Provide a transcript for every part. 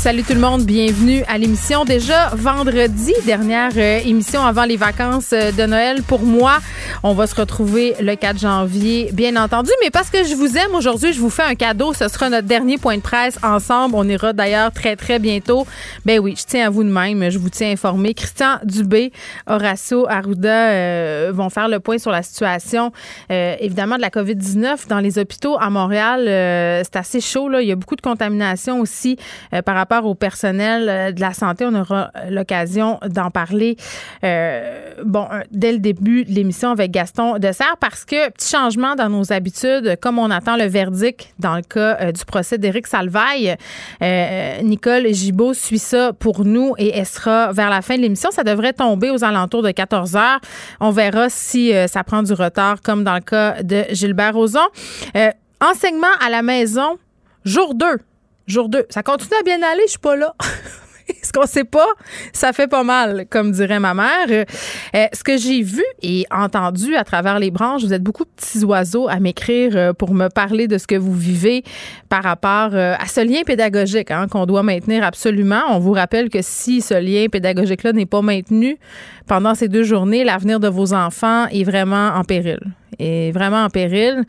Salut tout le monde, bienvenue à l'émission. Déjà vendredi, dernière euh, émission avant les vacances euh, de Noël pour moi. On va se retrouver le 4 janvier, bien entendu. Mais parce que je vous aime aujourd'hui, je vous fais un cadeau. Ce sera notre dernier point de presse ensemble. On ira d'ailleurs très, très bientôt. Ben oui, je tiens à vous de même. Je vous tiens informé. Christian Dubé, Horacio Arruda euh, vont faire le point sur la situation, évidemment, de la COVID-19 dans les hôpitaux à Montréal. c'est assez chaud. Là. Il y a beaucoup de contamination aussi par rapport au personnel euh, de la santé. On aura l'occasion d'en parler euh, bon, dès le début de l'émission avec Gaston Dessert parce que petit changement dans nos habitudes, comme on attend le verdict dans le cas euh, du procès d'Éric Salvaille, Nicole Gibault suit ça pour nous et elle sera vers la fin de l'émission. Ça devrait tomber aux alentours de 14 heures. On verra si ça prend du retard comme dans le cas de Gilbert Rozon. enseignement à la maison, jour 2 Jour 2. Ça continue à bien aller, je suis pas là. ce qu'on sait pas, ça fait pas mal, comme dirait ma mère. Euh, ce que j'ai vu et entendu à travers les branches, vous êtes beaucoup de petits oiseaux à m'écrire euh, pour me parler de ce que vous vivez par rapport euh, à ce lien pédagogique hein, qu'on doit maintenir absolument. On vous rappelle que si ce lien pédagogique-là n'est pas maintenu pendant ces deux journées, l'avenir de vos enfants est vraiment en péril est vraiment en péril.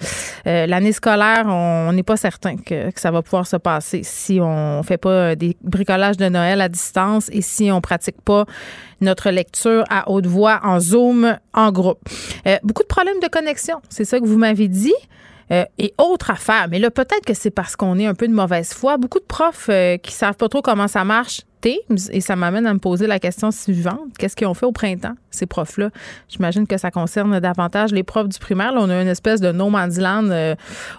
Euh, l'année scolaire, on n'est pas certain que, ça va pouvoir se passer si on fait pas des bricolages de Noël à distance et si on pratique pas notre lecture à haute voix en Zoom en groupe. Euh, beaucoup de problèmes de connexion, c'est ça que vous m'avez dit. Euh, et autre affaire, mais là, peut-être que c'est parce qu'on est un peu de mauvaise foi. Beaucoup de profs qui savent pas trop comment ça marche Teams et ça m'amène à me poser la question suivante. Qu'est-ce qu'ils ont fait au printemps, ces profs-là? J'imagine que ça concerne davantage les profs du primaire. Là, on a une espèce de no man's land euh,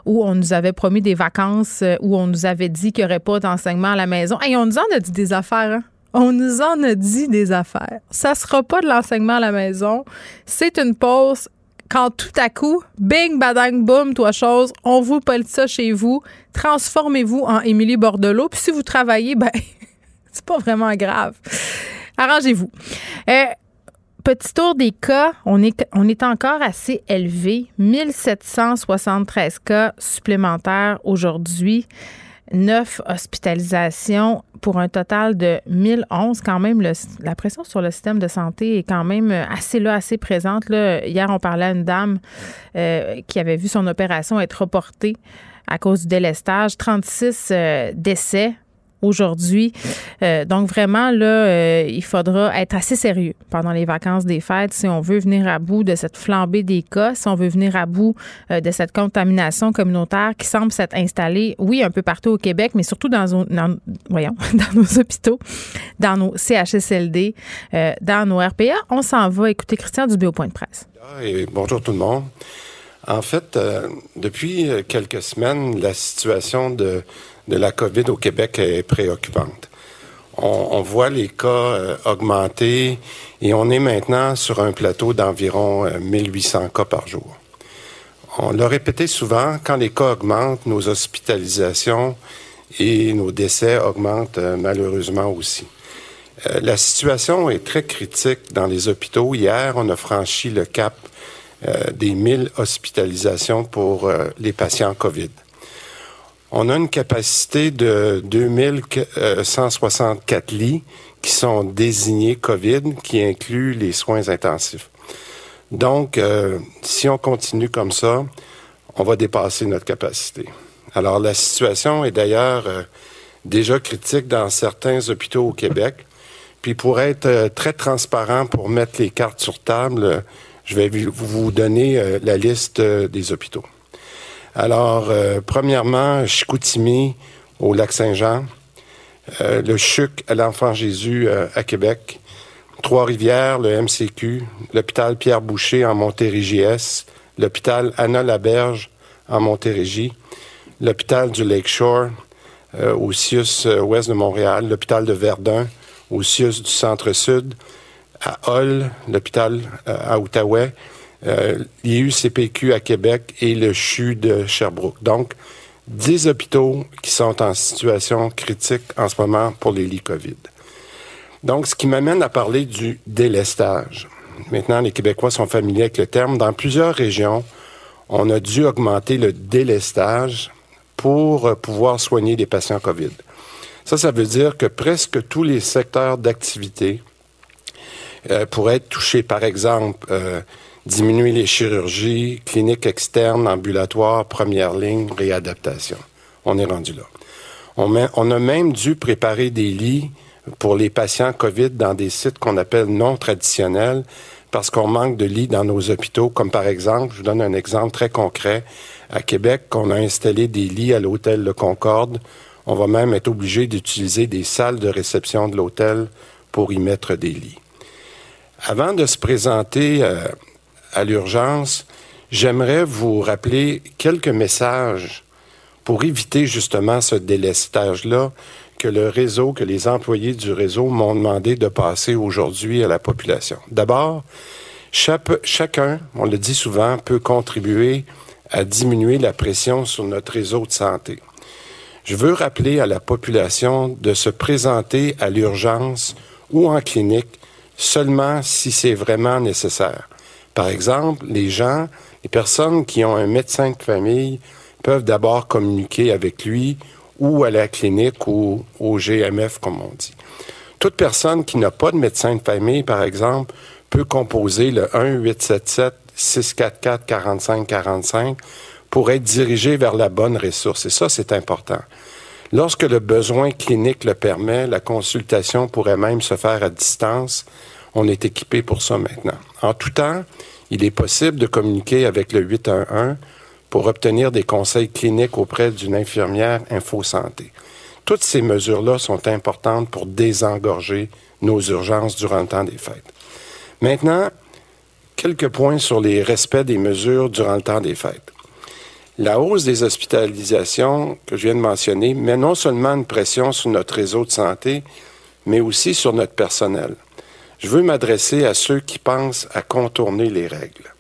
où on nous avait promis des vacances, euh, où on nous avait dit qu'il n'y aurait pas d'enseignement à la maison. Et on nous en a dit des affaires, hein? On nous en a dit des affaires. Ça sera pas de l'enseignement à la maison. C'est une pause quand tout à coup, bing, badang, boum, toi chose, on vous parle ça chez vous, transformez-vous en Émilie Bordelot. Puis si vous travaillez, ben c'est pas vraiment grave. Arrangez-vous. Euh, petit tour des cas, on est, on est encore assez élevé. 1773 cas supplémentaires aujourd'hui. 9 hospitalisations pour un total de 1011. Quand même, la pression sur le système de santé est quand même assez là, assez présente. Hier, on parlait à une dame euh, qui avait vu son opération être reportée à cause du délestage. 36 euh, décès aujourd'hui. Euh, donc vraiment, là, euh, il faudra être assez sérieux pendant les vacances des fêtes si on veut venir à bout de cette flambée des cas, si on veut venir à bout euh, de cette contamination communautaire qui semble s'être installée, oui, un peu partout au Québec, mais surtout dans, voyons, dans nos hôpitaux, dans nos CHSLD, dans nos RPA. On s'en va écouter Christian Dubé au point de presse. Et bonjour tout le monde. En fait, depuis quelques semaines, la situation de de la COVID au Québec est préoccupante. On, voit les cas euh, augmenter et on est maintenant sur un plateau d'environ 1800 euh, cas par jour. On l'a répété souvent, quand les cas augmentent, nos hospitalisations et nos décès augmentent euh, malheureusement aussi. la situation est très critique dans les hôpitaux. Hier, on a franchi le cap des 1000 hospitalisations pour les patients COVID. On a une capacité de 2164 lits qui sont désignés COVID, qui incluent les soins intensifs. Donc, euh, si on continue comme ça, on va dépasser notre capacité. Alors, la situation est d'ailleurs euh, déjà critique dans certains hôpitaux au Québec. Puis, pour être euh, très transparent, pour mettre les cartes sur table, je vais vous donner la liste des hôpitaux. Alors, euh, premièrement, Chicoutimi au lac Saint-Jean, euh, le CHUC à l'Enfant Jésus euh, à Québec, Trois-Rivières, le MCQ, l'hôpital Pierre-Boucher en Montérégie-Est, l'hôpital Anna-Laberge en Montérégie, l'hôpital du Lakeshore au CIUS ouest de Montréal, l'hôpital de Verdun au CIUS du Centre-Sud, à Hull, l'hôpital à Outaouais, l'IUCPQ à Québec et le CHU de Sherbrooke. Donc, 10 hôpitaux qui sont en situation critique en ce moment pour les lits COVID. Donc, ce qui m'amène à parler du délestage. Maintenant, les Québécois sont familiers avec le terme. Dans plusieurs régions, on a dû augmenter le délestage pour euh, pouvoir soigner les patients COVID. Ça, ça veut dire que presque tous les secteurs d'activité euh, pourraient être touchés. Par exemple, euh, diminuer les chirurgies, cliniques externes, ambulatoires, première ligne, réadaptation. On est rendu là. On, on a même dû préparer des lits pour les patients COVID dans des sites qu'on appelle non traditionnels parce qu'on manque de lits dans nos hôpitaux, comme par exemple, je vous donne un exemple très concret, à Québec, on a installé des lits à l'hôtel Le Concorde. On va même être obligé d'utiliser des salles de réception de l'hôtel pour y mettre des lits. Avant de se présenter euh, à l'urgence, j'aimerais vous rappeler quelques messages pour éviter justement ce délestage-là que le réseau, que les employés du réseau m'ont demandé de passer aujourd'hui à la population. D'abord, chacun, on le dit souvent, peut contribuer à diminuer la pression sur notre réseau de santé. Je veux rappeler à la population de se présenter à l'urgence ou en clinique seulement si c'est vraiment nécessaire. Par exemple, les gens, les personnes qui ont un médecin de famille peuvent d'abord communiquer avec lui ou à la clinique ou au GMF, comme on dit. Toute personne qui n'a pas de médecin de famille, par exemple, peut composer le 1-877-644-4545 pour être dirigé vers la bonne ressource. Et ça, c'est important. Lorsque le besoin clinique le permet, la consultation pourrait même se faire à distance. On est équipé pour ça maintenant. En tout temps, il est possible de communiquer avec le 811 pour obtenir des conseils cliniques auprès d'une infirmière InfoSanté. Toutes ces mesures-là sont importantes pour désengorger nos urgences durant le temps des fêtes. Maintenant, quelques points sur les respects des mesures durant le temps des fêtes. La hausse des hospitalisations que je viens de mentionner met non seulement une pression sur notre réseau de santé, mais aussi sur notre personnel. Je veux m'adresser à ceux qui pensent à contourner les règles.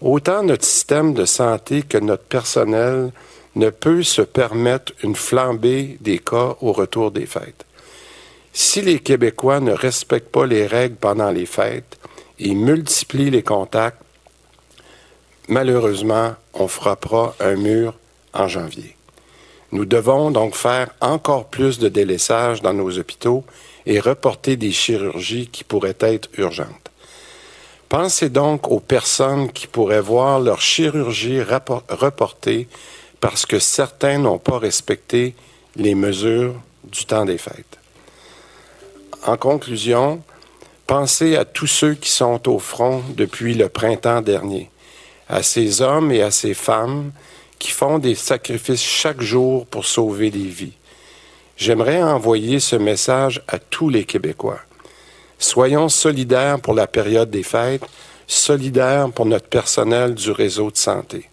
Autant notre système de santé que notre personnel ne peut se permettre une flambée des cas au retour des fêtes. Si les Québécois ne respectent pas les règles pendant les fêtes et multiplient les contacts, malheureusement, on frappera un mur en janvier. Nous devons donc faire encore plus de délaissage dans nos hôpitaux et reporter des chirurgies qui pourraient être urgentes. Pensez donc aux personnes qui pourraient voir leur chirurgie reportée parce que certains n'ont pas respecté les mesures du temps des fêtes. En conclusion, pensez à tous ceux qui sont au front depuis le printemps dernier, à ces hommes et à ces femmes qui font des sacrifices chaque jour pour sauver des vies. J'aimerais envoyer ce message à tous les Québécois. Soyons solidaires pour la période des fêtes, solidaires pour notre personnel du réseau de santé.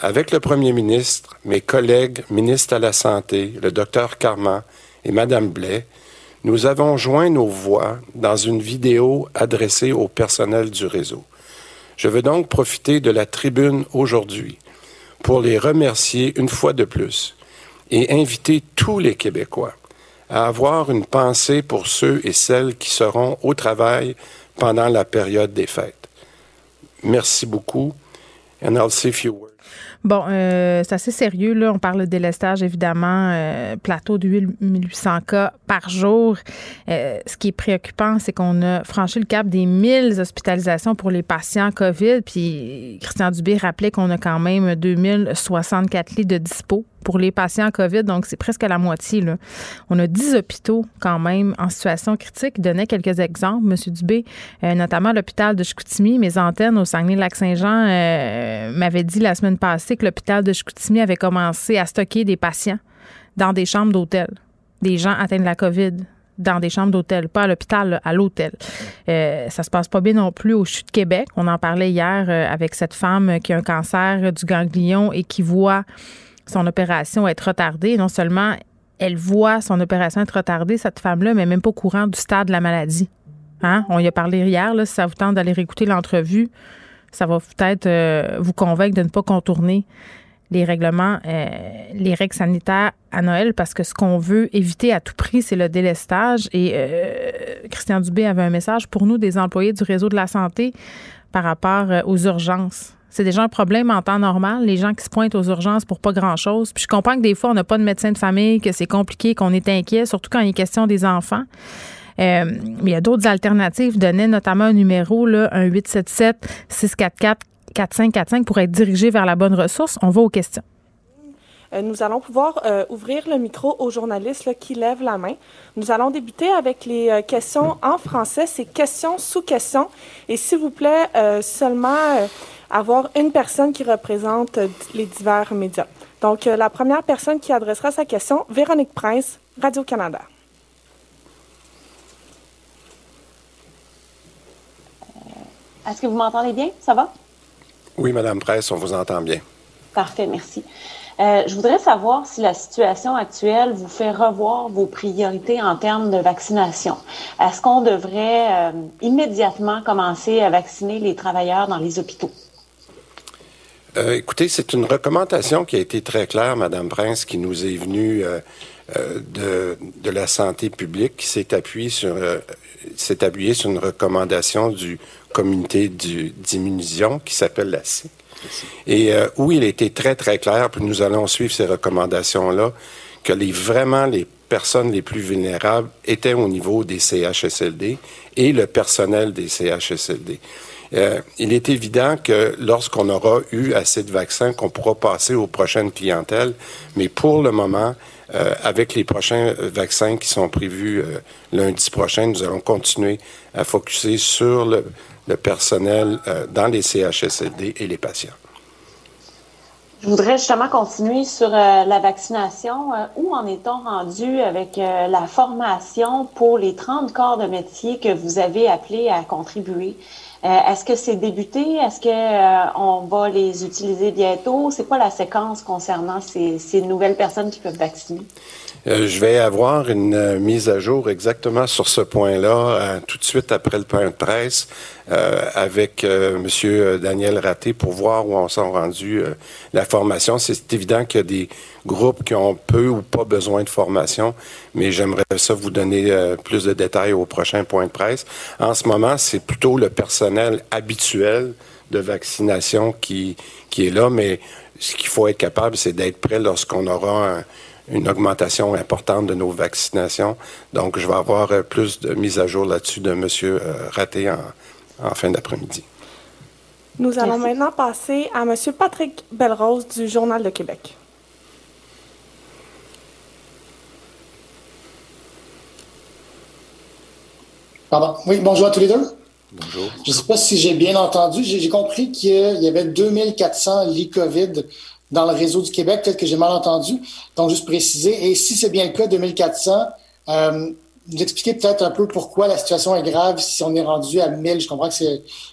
Avec le Premier ministre, mes collègues ministres à la Santé, le docteur Carman et Mme Blais, nous avons joint nos voix dans une vidéo adressée au personnel du réseau. Je veux donc profiter de la tribune aujourd'hui pour les remercier une fois de plus et inviter tous les Québécois à avoir une pensée pour ceux et celles qui seront au travail pendant la période des fêtes. Merci beaucoup. And I'll see you Bon, euh, c'est assez sérieux. Là. On parle de délestage, évidemment. Euh, plateau de 1800 cas par jour. Euh, ce qui est préoccupant, c'est qu'on a franchi le cap des 1000 hospitalisations pour les patients COVID. Puis Christian Dubé rappelait qu'on a quand même 2064 lits de dispo pour les patients COVID, donc c'est presque la moitié. Là. On a 10 hôpitaux quand même en situation critique. Il donnait quelques exemples, M. Dubé, euh, notamment l'hôpital de Chicoutimi. Mes antennes au Saguenay-Lac-Saint-Jean euh, m'avaient dit la semaine passée que l'hôpital de Chicoutimi avait commencé à stocker des patients dans des chambres d'hôtel. Des gens atteints de la COVID dans des chambres d'hôtel, pas à l'hôpital, à l'hôtel. Euh, ça se passe pas bien non plus au CHU de Québec. On en parlait hier euh, avec cette femme qui a un cancer du ganglion et qui voit son opération être retardée. Non seulement elle voit son opération être retardée, cette femme-là, mais même pas au courant du stade de la maladie. Hein? On y a parlé hier, là, si ça vous tente d'aller réécouter l'entrevue. ça va peut-être euh, vous convaincre de ne pas contourner les règlements, euh, les règles sanitaires à Noël parce que ce qu'on veut éviter à tout prix, c'est le délestage. Et euh, Christian Dubé avait un message pour nous, des employés du réseau de la santé, par rapport aux urgences. C'est déjà un problème en temps normal, les gens qui se pointent aux urgences pour pas grand-chose. Puis je comprends que des fois, on n'a pas de médecin de famille, que c'est compliqué, qu'on est inquiet, surtout quand il est question des enfants. Euh, mais il y a d'autres alternatives. Donnez notamment un numéro, là, un 877-644-4545 pour être dirigé vers la bonne ressource. On va aux questions. Euh, nous allons pouvoir euh, ouvrir le micro aux journalistes qui lèvent la main. Nous allons débuter avec les questions en français. C'est questions sous questions. Et s'il vous plaît, seulement avoir une personne qui représente les divers médias. Donc, la première personne qui adressera sa question, Véronique Prince, Radio-Canada. Est-ce que vous m'entendez bien? Ça va? Oui, Madame Presse, on vous entend bien. Parfait, merci. Euh, je voudrais savoir si la situation actuelle vous fait revoir vos priorités en termes de vaccination. Est-ce qu'on devrait euh, immédiatement commencer à vacciner les travailleurs dans les hôpitaux? Euh, écoutez, c'est une recommandation qui a été très claire, Madame Prince, qui nous est venue de, la santé publique, qui s'est appuyée sur une recommandation du communauté d'immunisation qui s'appelle la SIC. Et euh, où il était très, très clair, puis nous allons suivre ces recommandations-là, que les, vraiment les personnes les plus vulnérables étaient au niveau des CHSLD et le personnel des CHSLD. Euh, il est évident que lorsqu'on aura eu assez de vaccins, qu'on pourra passer aux prochaines clientèles, mais pour le moment, euh, avec les prochains vaccins qui sont prévus euh, lundi prochain, nous allons continuer à focuser sur le, le personnel euh, dans les CHSLD et les patients. Je voudrais justement continuer sur euh, la vaccination. Euh, où en est-on rendu avec la formation pour les 30 corps de métier que vous avez appelés à contribuer? Est-ce que c'est débuté? Est-ce qu'on va les utiliser bientôt? C'est quoi la séquence concernant ces nouvelles personnes qui peuvent vacciner? Euh, je vais avoir une euh, mise à jour exactement sur ce point-là euh, tout de suite après le point de presse avec Monsieur Daniel Raté pour voir où on s'en rendu la formation. C'est évident qu'il y a des groupes qui ont peu ou pas besoin de formation, mais j'aimerais ça vous donner plus de détails au prochain point de presse. En ce moment, c'est plutôt le personnel habituel de vaccination qui, qui est là, mais ce qu'il faut être capable, c'est d'être prêt lorsqu'on aura un, une augmentation importante de nos vaccinations. Donc, je vais avoir euh, plus de mise à jour là-dessus de M. Euh, Raté en, fin d'après-midi. Nous allons maintenant passer à M. Patrick Belrose du Journal de Québec. Pardon. Oui, bonjour à tous les deux. Bonjour. Je ne sais pas si j'ai bien entendu. J'ai compris qu'il y avait 2400 lits COVID dans le réseau du Québec. Peut-être que j'ai mal entendu. Donc, juste préciser. Et si c'est bien le cas, 2400, euh, vous expliquez peut-être un peu pourquoi la situation est grave si on est rendu à 1000. Je comprends que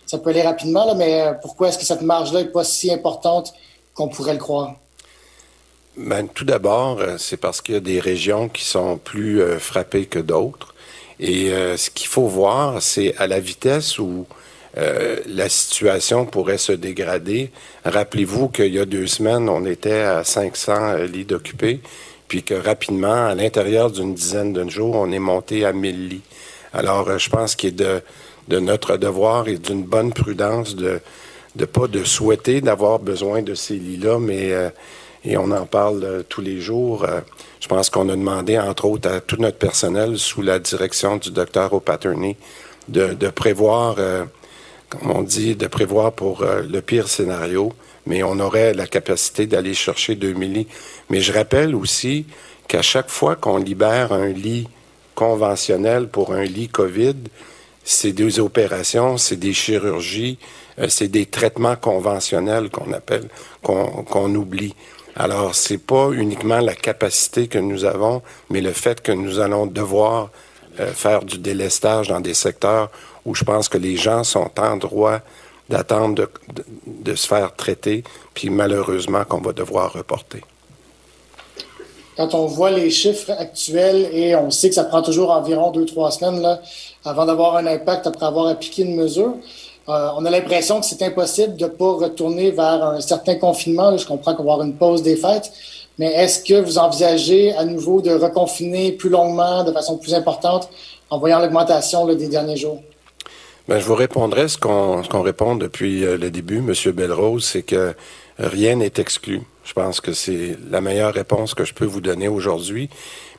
ça peut aller rapidement, là, mais euh, pourquoi est-ce que cette marge-là n'est pas si importante qu'on pourrait le croire? Ben, tout d'abord, euh, c'est parce qu'il y a des régions qui sont plus euh, frappées que d'autres. Et ce qu'il faut voir, c'est à la vitesse où euh, la situation pourrait se dégrader. Rappelez-vous qu'il y a deux semaines, on était à 500 euh, lits d'occupés, puis que rapidement, à l'intérieur d'une dizaine de jours, on est monté à 1000 lits. Alors, euh, je pense qu'il est de, de, notre devoir et d'une bonne prudence de ne pas de souhaiter d'avoir besoin de ces lits-là, mais et on en parle tous les jours. je pense qu'on a demandé, entre autres, à tout notre personnel, sous la direction du docteur O'Patterney, de, de prévoir comme on dit, de prévoir pour euh, le pire scénario, mais on aurait la capacité d'aller chercher 2000 lits. Mais je rappelle aussi qu'à chaque fois qu'on libère un lit conventionnel pour un lit COVID, c'est des opérations, c'est des chirurgies, euh, c'est des traitements conventionnels qu'on appelle, qu'on oublie. Alors, c'est pas uniquement la capacité que nous avons, mais le fait que nous allons devoir euh, faire du délestage dans des secteurs où je pense que les gens sont en droit d'attendre de, se faire traiter, puis malheureusement qu'on va devoir reporter. Quand on voit les chiffres actuels et on sait que ça prend toujours environ deux, trois semaines là, avant d'avoir un impact après avoir appliqué une mesure, on a l'impression que c'est impossible de ne pas retourner vers un certain confinement. je comprends qu'on va avoir une pause des fêtes, mais est-ce que vous envisagez à nouveau de reconfiner plus longuement, de façon plus importante, en voyant l'augmentation des derniers jours? Bien, je vous répondrai ce qu'on répond depuis euh, le début, M. Belrose, c'est que rien n'est exclu. Je pense que c'est la meilleure réponse que je peux vous donner aujourd'hui.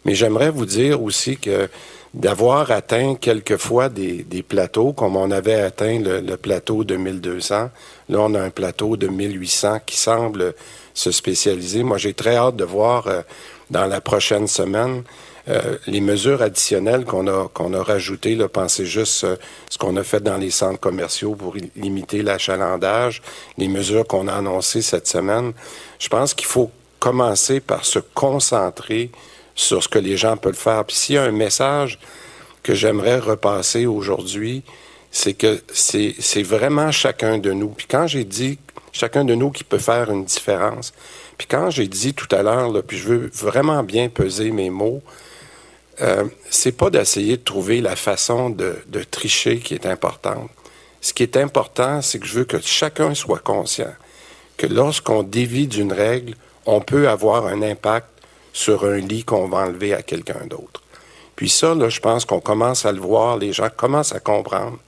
Mais j'aimerais vous dire aussi que d'avoir atteint quelquefois des, des, plateaux, comme on avait atteint le, plateau de 1200, là on a un plateau de 1800 qui semble se spécialiser. Moi, j'ai très hâte de voir euh, dans la prochaine semaine euh, les mesures additionnelles qu'on a qu'on a rajoutées. Là, pensez juste euh, ce qu'on a fait dans les centres commerciaux pour limiter l'achalandage, les mesures qu'on a annoncées cette semaine. Je pense qu'il faut commencer par se concentrer sur ce que les gens peuvent faire. Puis s'il y a un message que j'aimerais repasser aujourd'hui, c'est que c'est vraiment chacun de nous. Puis quand j'ai dit chacun de nous qui peut faire une différence, puis quand j'ai dit tout à l'heure, puis je veux vraiment bien peser mes mots, euh, c'est pas d'essayer de trouver la façon de, tricher qui est importante. Ce qui est important, c'est que je veux que chacun soit conscient que lorsqu'on dévie d'une règle, on peut avoir un impact sur un lit qu'on va enlever à quelqu'un d'autre. Puis ça, là, je pense qu'on commence à le voir, les gens commencent à comprendre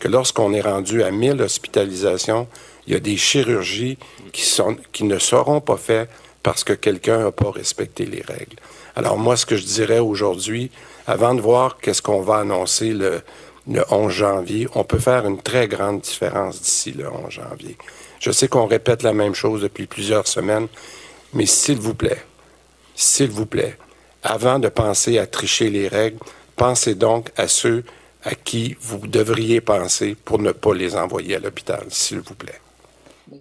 que lorsqu'on est rendu à 1000 hospitalisations, il y a des chirurgies qui, qui ne seront pas faites parce que quelqu'un n'a pas respecté les règles. Alors moi, ce que je dirais aujourd'hui, avant de voir qu'est-ce qu'on va annoncer le, le 11 janvier, on peut faire une très grande différence d'ici le 11 janvier. Je sais qu'on répète la même chose depuis plusieurs semaines, mais s'il vous plaît, s'il vous plaît, avant de penser à tricher les règles, pensez donc à ceux à qui vous devriez penser pour ne pas les envoyer à l'hôpital, s'il vous plaît.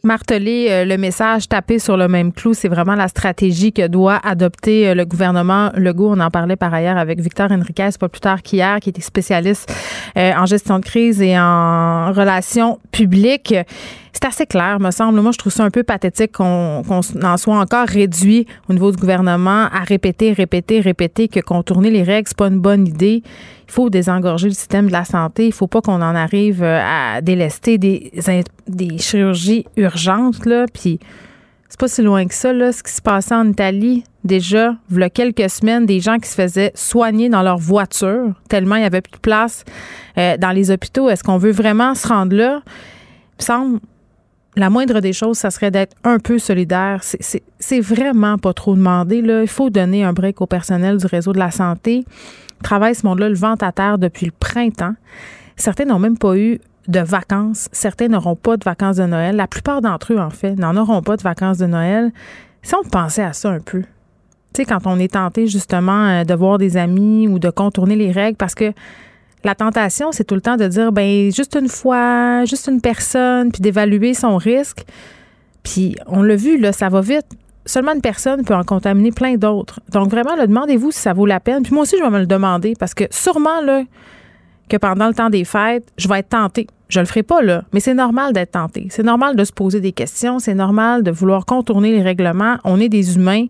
Marteler euh, le message, taper sur le même clou, c'est vraiment la stratégie que doit adopter euh, le gouvernement Legault. On en parlait par ailleurs avec Victor Henriquez, pas plus tard qu'hier, qui était spécialiste euh, en gestion de crise et en relations publiques c'est assez clair, me semble. Moi, je trouve ça un peu pathétique qu'on en soit encore réduit au niveau du gouvernement à répéter, répéter, répéter que contourner les règles, c'est pas une bonne idée. Il faut désengorger le système de la santé. Il faut pas qu'on en arrive euh, à délester des, des chirurgies urgentes, là. Puis, c'est pas si loin que ça, là, ce qui se passait en Italie. Déjà, il y a quelques semaines, des gens qui se faisaient soigner dans leur voiture, tellement il y avait plus de place euh, dans les hôpitaux. Est-ce qu'on veut vraiment se rendre là? Il me semble, la moindre des choses, ça serait d'être un peu solidaire. C'est vraiment pas trop demandé. Là. Il faut donner un break au personnel du réseau de la santé. Travaille ce monde-là le vent à terre depuis le printemps. Certains n'ont même pas eu de vacances. Certains n'auront pas de vacances de Noël. La plupart d'entre eux, en fait, n'en auront pas de vacances de Noël. Si on pensait à ça un peu, tu sais, quand on est tenté justement euh, de voir des amis ou de contourner les règles, parce que la tentation, c'est tout le temps de dire, ben juste une fois, juste une personne, puis d'évaluer son risque. Puis on l'a vu, là, ça va vite. Seulement une personne peut en contaminer plein d'autres. Donc vraiment, demandez-vous si ça vaut la peine. Puis moi aussi, je vais me le demander parce que sûrement là que pendant le temps des fêtes, je vais être tentée. Je le ferai pas là, mais c'est normal d'être tenté. C'est normal de se poser des questions. C'est normal de vouloir contourner les règlements. On est des humains,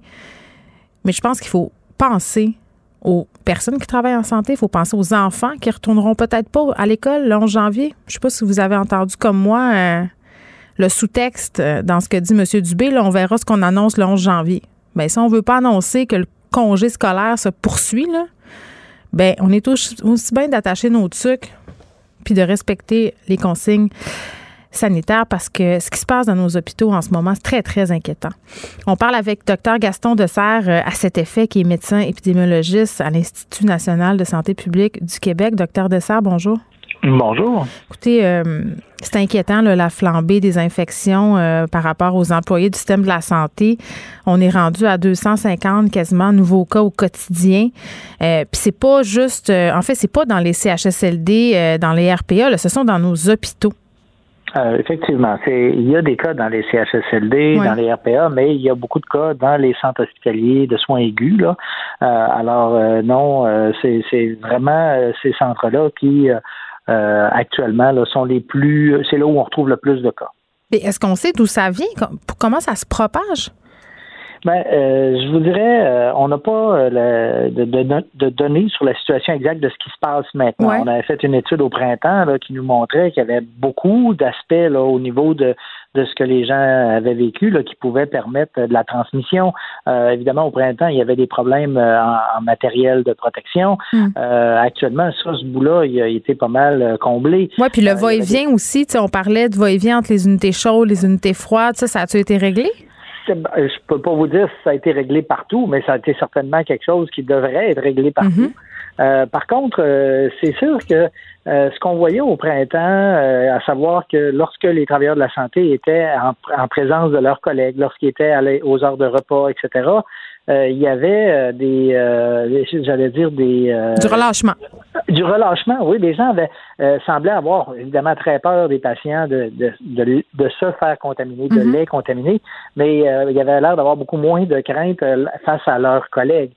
mais je pense qu'il faut penser aux personnes qui travaillent en santé, il faut penser aux enfants qui retourneront peut-être pas à l'école le 11 janvier. Je sais pas si vous avez entendu comme moi euh, le sous-texte euh, dans ce que dit M. Dubé. Là, on verra ce qu'on annonce le 11 janvier. Bien, si on veut pas annoncer que le congé scolaire se poursuit, là, ben, on est aussi, aussi bien d'attacher nos trucs puis de respecter les consignes sanitaire parce que ce qui se passe dans nos hôpitaux en ce moment, c'est très, très inquiétant. On parle avec Dr Gaston Dessert euh, à cet effet, qui est médecin épidémiologiste à l'Institut national de santé publique du Québec. Docteur Dessert, bonjour. Bonjour. Écoutez, euh, c'est inquiétant la flambée des infections euh, par rapport aux employés du système de la santé. On est rendu à 250 quasiment nouveaux cas au quotidien. Puis c'est pas juste, en fait, c'est pas dans les CHSLD, dans les RPA, ce sont dans nos hôpitaux. Euh, effectivement, c'est il y a des cas dans les CHSLD, dans les RPA, mais il y a beaucoup de cas dans les centres hospitaliers de soins aigus. Là. Euh, alors euh, non, c'est, c'est vraiment ces centres-là qui actuellement là, sont les plus, c'est là où on retrouve le plus de cas. est-ce qu'on sait d'où ça vient? Comment ça se propage? Ben, euh, je vous dirais, euh, on n'a pas euh, de, de, données sur la situation exacte de ce qui se passe maintenant. On avait fait une étude au printemps là, qui nous montrait qu'il y avait beaucoup d'aspects au niveau de, de ce que les gens avaient vécu là, qui pouvaient permettre de la transmission. évidemment, au printemps, il y avait des problèmes en, matériel de protection. Hmm. actuellement, ça, ce bout-là, il a été pas mal comblé. Oui, puis le va-et-vient aussi, on parlait de va-et-vient entre les unités chaudes, les unités froides, ça, ça a-tu été réglé? Je peux pas vous dire si ça a été réglé partout, mais ça a été certainement quelque chose qui devrait être réglé partout. Mhm. Euh, par contre, euh, c'est sûr que euh, ce qu'on voyait au printemps, à savoir que lorsque les travailleurs de la santé étaient en, présence de leurs collègues, lorsqu'ils étaient allés aux heures de repas, etc., il y avait des, j'allais dire des... du relâchement. Du relâchement, oui. Les gens avaient, semblaient avoir évidemment très peur des patients de, de, de, se faire contaminer, de mhm. les contaminer, mais il y avait l'air d'avoir beaucoup moins de crainte face à leurs collègues.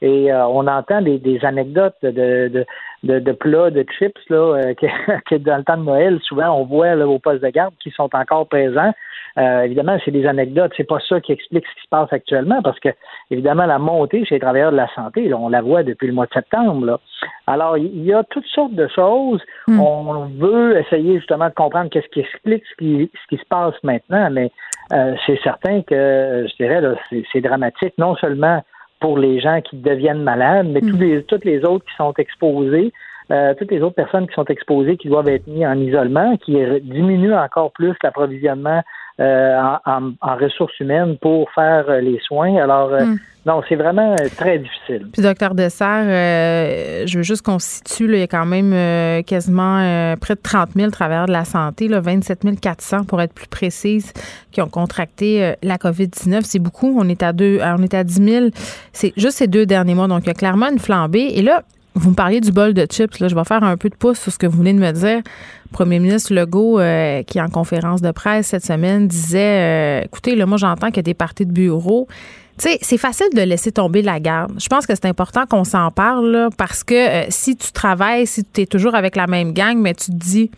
Et euh, on entend des, des anecdotes de, de, de, de, plats, de chips, là, euh, que, dans le temps de Noël, souvent, on voit là, au poste de garde qui sont encore présents. Euh, évidemment, c'est des anecdotes. C'est pas ça qui explique ce qui se passe actuellement, parce que, évidemment, la montée chez les travailleurs de la santé, là, on la voit depuis le mois de septembre. Là. Alors, il y a toutes sortes de choses. Hmm. On veut essayer justement de comprendre qu'est-ce qui explique ce qui, ce qui se passe maintenant, mais c'est certain que, je dirais, c'est dramatique, non seulement pour les gens qui deviennent malades, mais tous mm. les, toutes les autres qui sont exposés, euh, toutes les autres personnes qui sont exposées, qui doivent être mises en isolement, qui diminuent encore plus l'approvisionnement euh, en, ressources humaines pour faire euh, les soins. Alors, euh, hmm. non, c'est vraiment très difficile. Puis, docteur Dessert, je veux juste qu'on situe, il y a quand même quasiment près de 30 000 travailleurs de la santé, là, 27 400 pour être plus précise, qui ont contracté la COVID-19. C'est beaucoup. On est à deux, on est à 10 000. C'est juste ces deux derniers mois. Donc, il y a clairement une flambée. Et là, vous me parliez du bol de chips. Là. Je vais faire un peu de pouce sur ce que vous venez de me dire. Premier ministre Legault, euh, qui en conférence de presse cette semaine, disait euh, Écoutez, là, moi, j'entends qu'il y a des parties de bureau. Tu sais, c'est facile de laisser tomber la garde. Je pense que c'est important qu'on s'en parle parce que euh, si tu travailles, si tu es toujours avec la même gang, mais tu te dis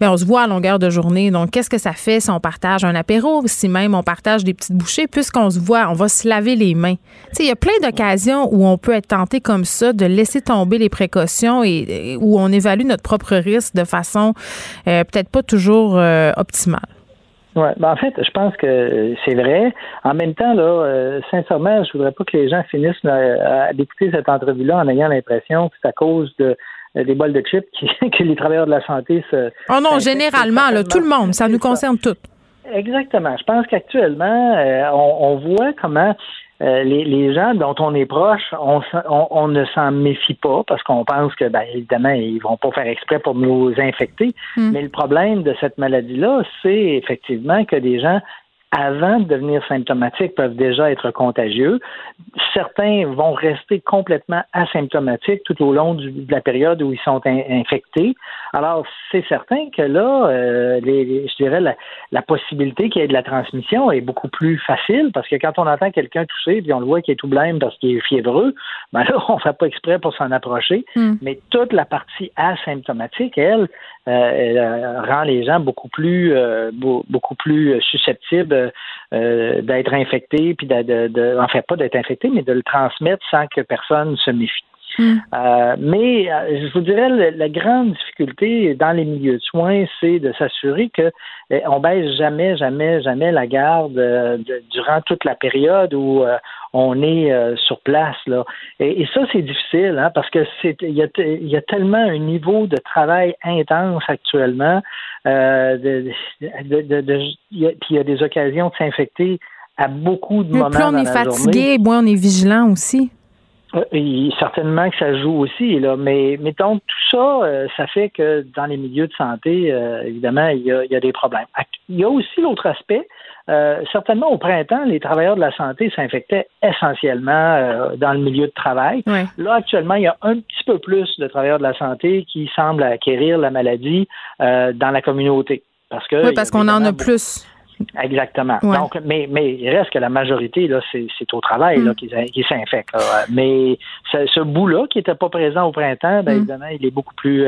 mais on se voit à longueur de journée. Donc, qu'est-ce que ça fait si on partage un apéro, si même on partage des petites bouchées, puisqu'on se voit, on va se laver les mains. Tu sais, il y a plein d'occasions où on peut être tenté comme ça de laisser tomber les précautions et, où on évalue notre propre risque de façon euh, peut-être pas toujours euh, optimale. Oui, ben en fait, je pense que c'est vrai. En même temps, là, euh, sincèrement, je voudrais pas que les gens finissent à d'écouter cette entrevue-là en ayant l'impression que c'est à cause de euh, des bols de chips que les travailleurs de la santé se. Oh non, généralement, là, tout le monde, ça nous concerne tous. Exactement. Je pense qu'actuellement, euh, on, voit comment euh, les, gens dont on est proche, on, on, ne s'en méfie pas parce qu'on pense que, ben, évidemment, ils vont pas faire exprès pour nous infecter. Hmm. Mais le problème de cette maladie-là, c'est effectivement que des gens avant de devenir symptomatiques, peuvent déjà être contagieux. Certains vont rester complètement asymptomatiques tout au long de la période où ils sont infectés. Alors, c'est certain que là, euh, les, je dirais, la, possibilité qu'il y ait de la transmission est beaucoup plus facile parce que quand on entend quelqu'un tousser puis on le voit qu'il est tout blême parce qu'il est fiévreux, ben là, on ne fait pas exprès pour s'en approcher. Hmm. Mais toute la partie asymptomatique, elle, rend les gens beaucoup plus, euh, beaucoup plus susceptibles euh, d'être infecté, puis de, de, de, en pas d'être infecté, mais de le transmettre sans que personne se méfie. Hmm. Euh, mais euh, je vous dirais la, grande difficulté dans les milieux de soins, c'est de s'assurer que eh, on baisse jamais, jamais, jamais la garde durant toute la période où on est sur place là. Et, ça c'est difficile hein, parce que c'est il y a, y a tellement un niveau de travail intense actuellement euh, de, de, de, puis il y a des occasions de s'infecter à beaucoup de moments. Plus on est fatigué, moins on est vigilant aussi. Euh, certainement que ça joue aussi, là. Mais mettons, tout ça, euh, ça fait que dans les milieux de santé, évidemment, il y, a, il y, a, des problèmes. Il y a aussi l'autre aspect, euh, certainement, au printemps, les travailleurs de la santé s'infectaient essentiellement euh, dans le milieu de travail. Là, actuellement, il y a un petit peu plus de travailleurs de la santé qui semblent acquérir la maladie euh, dans la communauté. Parce que oui, parce qu'on en a plus. Exactement. Donc, mais, mais il reste que la majorité, là, c'est, au travail là, mm. qui, s'infectent. Mais ce, bout-là, qui n'était pas présent au printemps, ben, mm. évidemment, il est beaucoup plus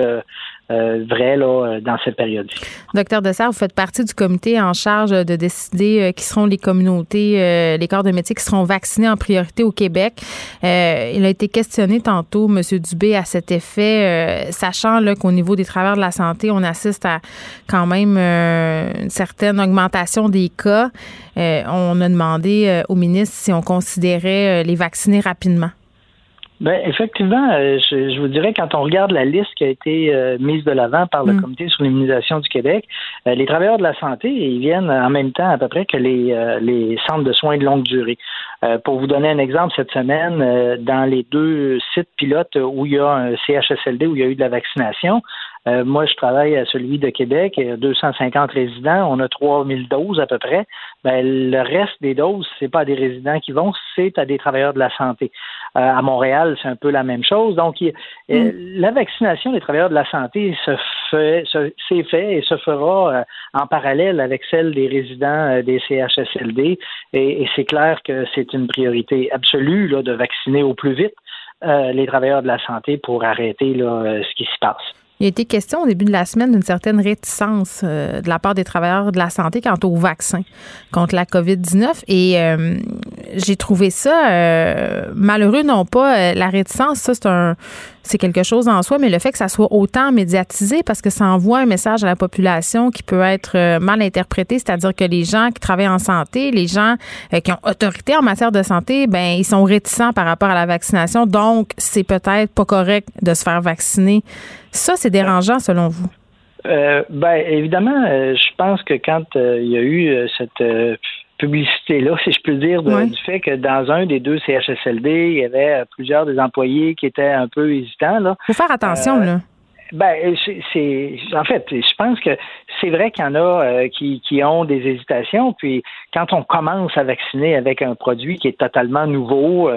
vrai là, dans cette période-ci. Docteur Dessert, vous faites partie du comité en charge de décider qui seront les communautés, les corps de métier qui seront vaccinés en priorité au Québec. il a été questionné tantôt, M. Dubé, à cet effet, sachant qu'au niveau des travailleurs de la santé, on assiste à quand même une certaine augmentation des cas. on a demandé au ministre si on considérait les vacciner rapidement. Ben, effectivement, euh, je, vous dirais, quand on regarde la liste qui a été euh, mise de l'avant par le mm. Comité sur l'immunisation du Québec, euh, les travailleurs de la santé, ils viennent en même temps à peu près que les, les centres de soins de longue durée. pour vous donner un exemple, cette semaine, dans les deux sites pilotes où il y a un CHSLD, où il y a eu de la vaccination, moi, je travaille à celui de Québec, il y a 250 résidents, on a 3000 doses à peu près. Ben, le reste des doses, c'est pas à des résidents qui vont, c'est à des travailleurs de la santé. À Montréal, c'est un peu la même chose. Donc, euh, mm. la vaccination des travailleurs de la santé se fait, s'est fait et se fera euh, en parallèle avec celle des résidents euh, des CHSLD. Et, c'est clair que c'est une priorité absolue de vacciner au plus vite les travailleurs de la santé pour arrêter ce qui se passe. Il a été question au début de la semaine d'une certaine réticence euh, de la part des travailleurs de la santé quant au vaccin contre la COVID-19 et euh, j'ai trouvé ça euh, malheureux non pas la réticence. Ça c'est un c'est quelque chose en soi mais le fait que ça soit autant médiatisé parce que ça envoie un message à la population qui peut être mal interprété c'est-à-dire que les gens qui travaillent en santé les gens qui ont autorité en matière de santé ben ils sont réticents par rapport à la vaccination donc c'est peut-être pas correct de se faire vacciner ça, c'est dérangeant selon vous? Euh, ben, évidemment, euh, je pense que quand euh, il y a eu cette publicité-là, si je peux dire, du fait que dans un des deux CHSLD, il y avait plusieurs des employés qui étaient un peu hésitants. Il faut faire attention, là. Ben, c'est en fait, je pense que c'est vrai qu'il y en a qui, qui ont des hésitations. Puis quand on commence à vacciner avec un produit qui est totalement nouveau,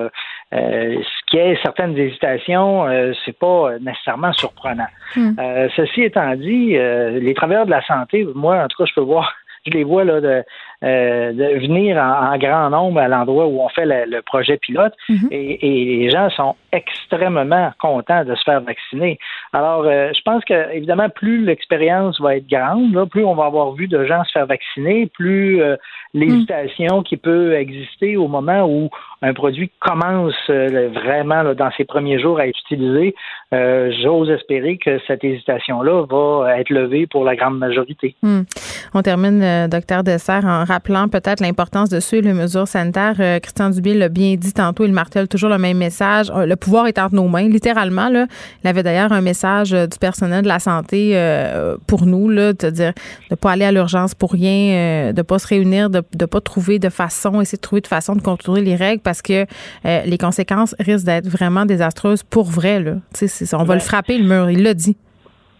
euh, ce qui est certaines hésitations, euh, c'est pas nécessairement surprenant. Hmm. Euh, ceci étant dit, les travailleurs de la santé, moi, en tout cas, je peux voir, je les vois là de, de venir en, grand nombre à l'endroit où on fait le, projet pilote hmm. et, les gens sont extrêmement contents de se faire vacciner. Alors, je pense que évidemment, plus l'expérience va être grande, plus on va avoir vu de gens se faire vacciner, plus l'hésitation qui peut exister au moment où un produit commence euh, vraiment dans ses premiers jours à être utilisé, euh, j'ose espérer que cette hésitation-là va être levée pour la grande majorité. Hmm. On termine, euh, docteur Dessert, en rappelant peut-être l'importance de suivre les mesures sanitaires. Christian Dubé l'a bien dit tantôt, il martèle toujours le même message. Le pouvoir est entre nos mains, littéralement. Là. Il avait d'ailleurs un message du personnel de la santé pour nous, là, de dire de ne pas aller à l'urgence pour rien, de ne pas se réunir, de ne pas trouver de façon, essayer de trouver de façon de contourner les règles parce que euh, les conséquences risquent d'être vraiment désastreuses pour vrai. Là. on va le frapper, le mur. Il l'a dit.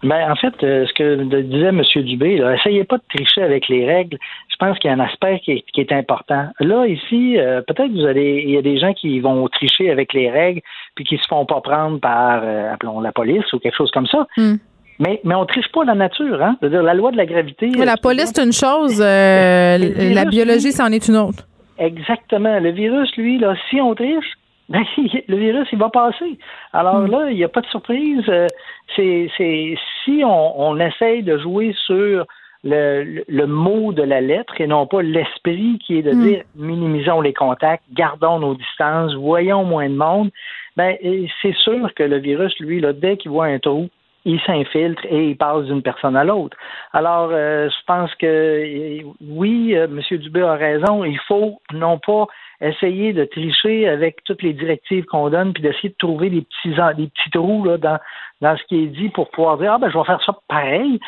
Ben, en fait, euh, ce que disait M. Dubé, là, essayez pas de tricher avec les règles. Je pense qu'il y a un aspect qui est, important. Là, ici, euh, peut-être vous allez, il y a des gens qui vont tricher avec les règles puis qui se font pas prendre par, appelons la police ou quelque chose comme ça. Hmm. Mais, mais on triche pas la nature, hein? C'est-à-dire, la loi de la gravité. la police, c'est une chose, la biologie, c'en est une autre. Exactement. Le virus, lui, là, si on triche, ben, le virus, il va passer. Alors hmm. là, il n'y a pas de surprise. Euh, c'est, c'est si on, on essaye de jouer sur le, le, mot de la lettre et non pas l'esprit qui est de hmm. dire minimisons les contacts, gardons nos distances, voyons moins de monde, ben c'est sûr que le virus, lui, là, dès qu'il voit un trou, il s'infiltre et il passe d'une personne à l'autre. Alors, euh, je pense que oui, euh, M. Dubé a raison. Il faut non pas essayer de tricher avec toutes les directives qu'on donne, puis d'essayer de trouver des petits des petits trous là, dans, dans ce qui est dit pour pouvoir dire Ah ben je vais faire ça pareil.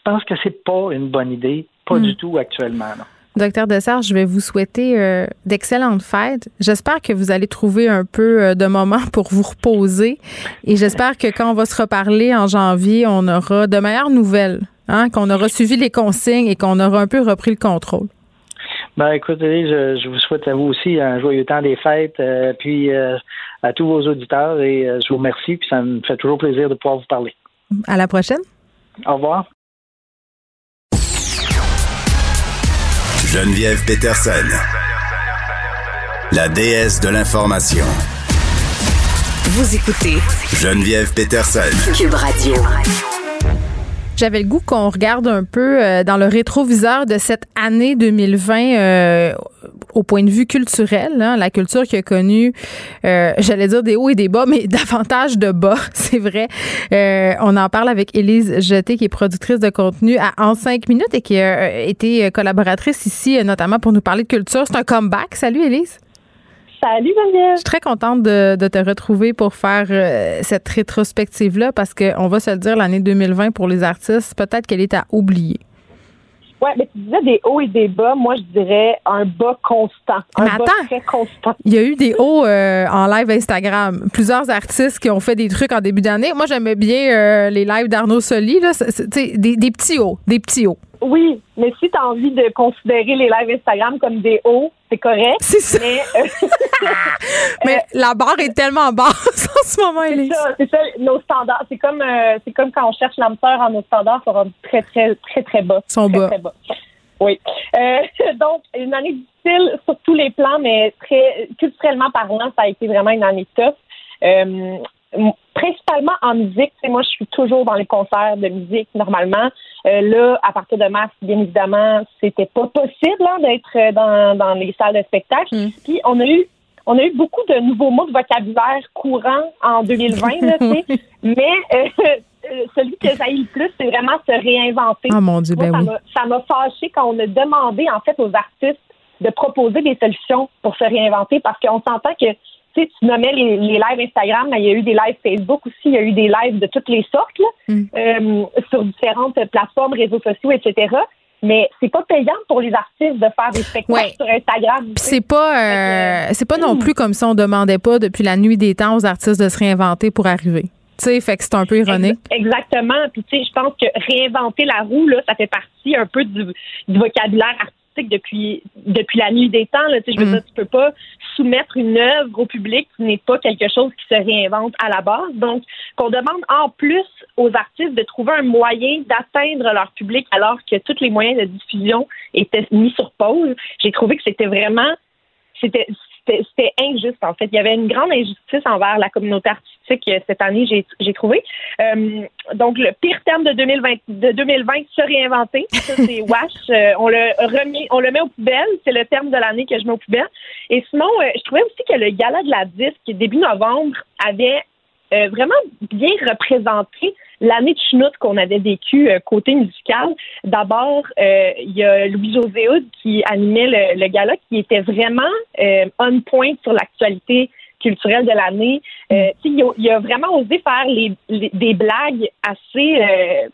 Je pense que c'est pas une bonne idée, pas hmm. du tout actuellement. Non. Docteur Dessert, je vais vous souhaiter euh, d'excellentes fêtes. J'espère que vous allez trouver un peu euh, de moment pour vous reposer. Et j'espère que quand on va se reparler en janvier, on aura de meilleures nouvelles, hein, qu'on aura suivi les consignes et qu'on aura un peu repris le contrôle. Ben, écoutez, je, vous souhaite à vous aussi un joyeux temps des fêtes, euh, puis à tous vos auditeurs, et je vous remercie, puis ça me fait toujours plaisir de pouvoir vous parler. À la prochaine. Au revoir. Geneviève Peterson, la déesse de l'information. Vous écoutez Geneviève Peterson, Cube Radio. J'avais le goût qu'on regarde un peu euh, dans le rétroviseur de cette année 2020 euh, au point de vue culturel, hein, la culture qui a connu, euh, j'allais dire des hauts et des bas, mais davantage de bas, c'est vrai. on en parle avec Élise Jeté, qui est productrice de contenu à En 5 minutes et qui a été collaboratrice ici, notamment pour nous parler de culture. C'est un comeback. Salut Élise. Salut Geneviève. Je suis très contente de, te retrouver pour faire euh, cette rétrospective-là parce qu'on va se le dire, l'année 2020 pour les artistes, peut-être qu'elle est à oublier. Oui, mais tu disais des hauts et des bas. Moi, je dirais un bas constant. Un mais attends, très constant. Il y a eu des hauts euh, en live Instagram. Plusieurs artistes qui ont fait des trucs en début d'année. Moi, j'aimais bien euh, les lives d'Arnaud Soli. Là. des, des petits hauts. Des petits hauts. Oui, mais si tu as envie de considérer les lives Instagram comme des hauts, c'est correct. C'est ça. Mais, euh, la barre est tellement basse en ce moment, Elise. C'est ça, nos standards. C'est comme, euh, c'est comme quand on cherche l'âme sœur en nos standards, ça très, très, très, très bas. Sont bas. Oui. Euh, donc, une année difficile sur tous les plans, mais très culturellement parlant, ça a été vraiment une année tough principalement en musique. moi, je suis toujours dans les concerts de musique normalement. Euh, là, à partir de mars, bien évidemment, c'était pas possible hein, d'être euh, dans, dans les salles de spectacle. Mm. Puis on a eu on a eu beaucoup de nouveaux mots de vocabulaire courant en 2020, là, mais euh, celui que j'ai le plus, c'est vraiment se réinventer. Ah mon Dieu, ben Ça m'a fâché quand on a demandé en fait aux artistes de proposer des solutions pour se réinventer parce qu'on s'entend que tu sais, tu nommais les, lives Instagram, mais il y a eu des lives Facebook aussi, il y a eu des lives de toutes les sortes mm. euh, sur différentes plateformes, réseaux sociaux, etc. Mais c'est pas payant pour les artistes de faire des spectacles sur Instagram. C'est pas, euh, c'est pas non mm. plus comme si on demandait pas depuis la nuit des temps aux artistes de se réinventer pour arriver. Tu sais, fait que c'est un peu ironique. Exactement. Puis tu sais, je pense que réinventer la roue là, ça fait partie un peu du, du vocabulaire artistique depuis depuis la nuit des temps. Là, je veux mm. dire, tu peux pas soumettre une œuvre au public qui n'est pas quelque chose qui se réinvente à la base. Donc, qu'on demande en plus aux artistes de trouver un moyen d'atteindre leur public alors que tous les moyens de diffusion étaient mis sur pause. J'ai trouvé que c'était vraiment c'était c'était injuste, en fait. Il y avait une grande injustice envers la communauté artistique euh, cette année, j'ai trouvé. Euh, donc, le pire terme de 2020, de 2020 se réinventer. Ça, c'est wash. Euh, on le remet, on le met aux poubelles. C'est le terme de l'année que je mets aux poubelles. Et sinon, je trouvais aussi que le gala de la disque, début novembre, avait vraiment bien représenté l'année de chenoute qu'on avait vécue euh, côté musical. D'abord, euh, il y a Louis-José Houd qui animait le, gala, qui était vraiment euh, on point sur l'actualité culturelle de l'année. Mm. il, a, vraiment osé faire des blagues assez euh,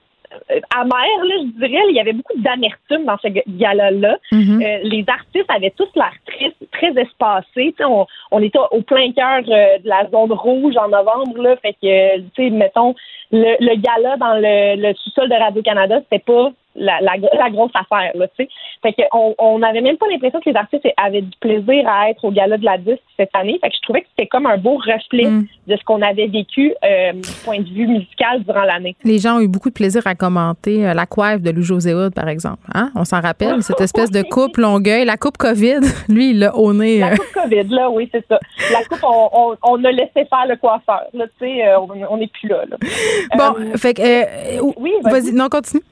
amère, là, je dirais. Il y avait beaucoup d'amertume dans ce gala-là. Mm-hmm. Euh, les artistes avaient tous l'air très, très espacés. On, on était au plein cœur euh, de la zone rouge en novembre. Là, fait que, tu sais, mettons, le, le gala dans le, le sous-sol de Radio-Canada, c'était pas la, la, grosse affaire, là, tu sais. Fait qu'on on n'avait même pas l'impression que les artistes avaient du plaisir à être au gala de la disque cette année. Fait que je trouvais que c'était comme un beau reflet mm. de ce qu'on avait vécu euh, du point de vue musical durant l'année. Les gens ont eu beaucoup de plaisir à commenter euh, la coiffe de Lou José par exemple. Hein? On s'en rappelle, cette espèce de coupe Longueuil, la coupe COVID. Lui, il l'a honné. La euh. coupe COVID, là, oui, c'est ça. La coupe, on, on, a laissé faire le coiffeur. Là, tu sais, on n'est plus là. là. Bon, fait que, oui, vas-y, non, continue.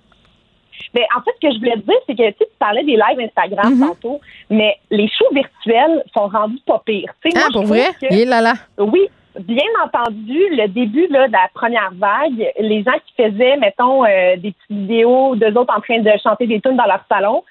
Mais en fait, ce que je voulais te dire, c'est que tu parlais des lives Instagram mhm. tantôt, mais les shows virtuels sont rendus pas pires. ah, pour vrai? là, là. Oui, bien entendu, le début là, de la première vague, les gens qui faisaient, mettons, euh, des petites vidéos d'eux autres en train de chanter des tunes dans leur salon,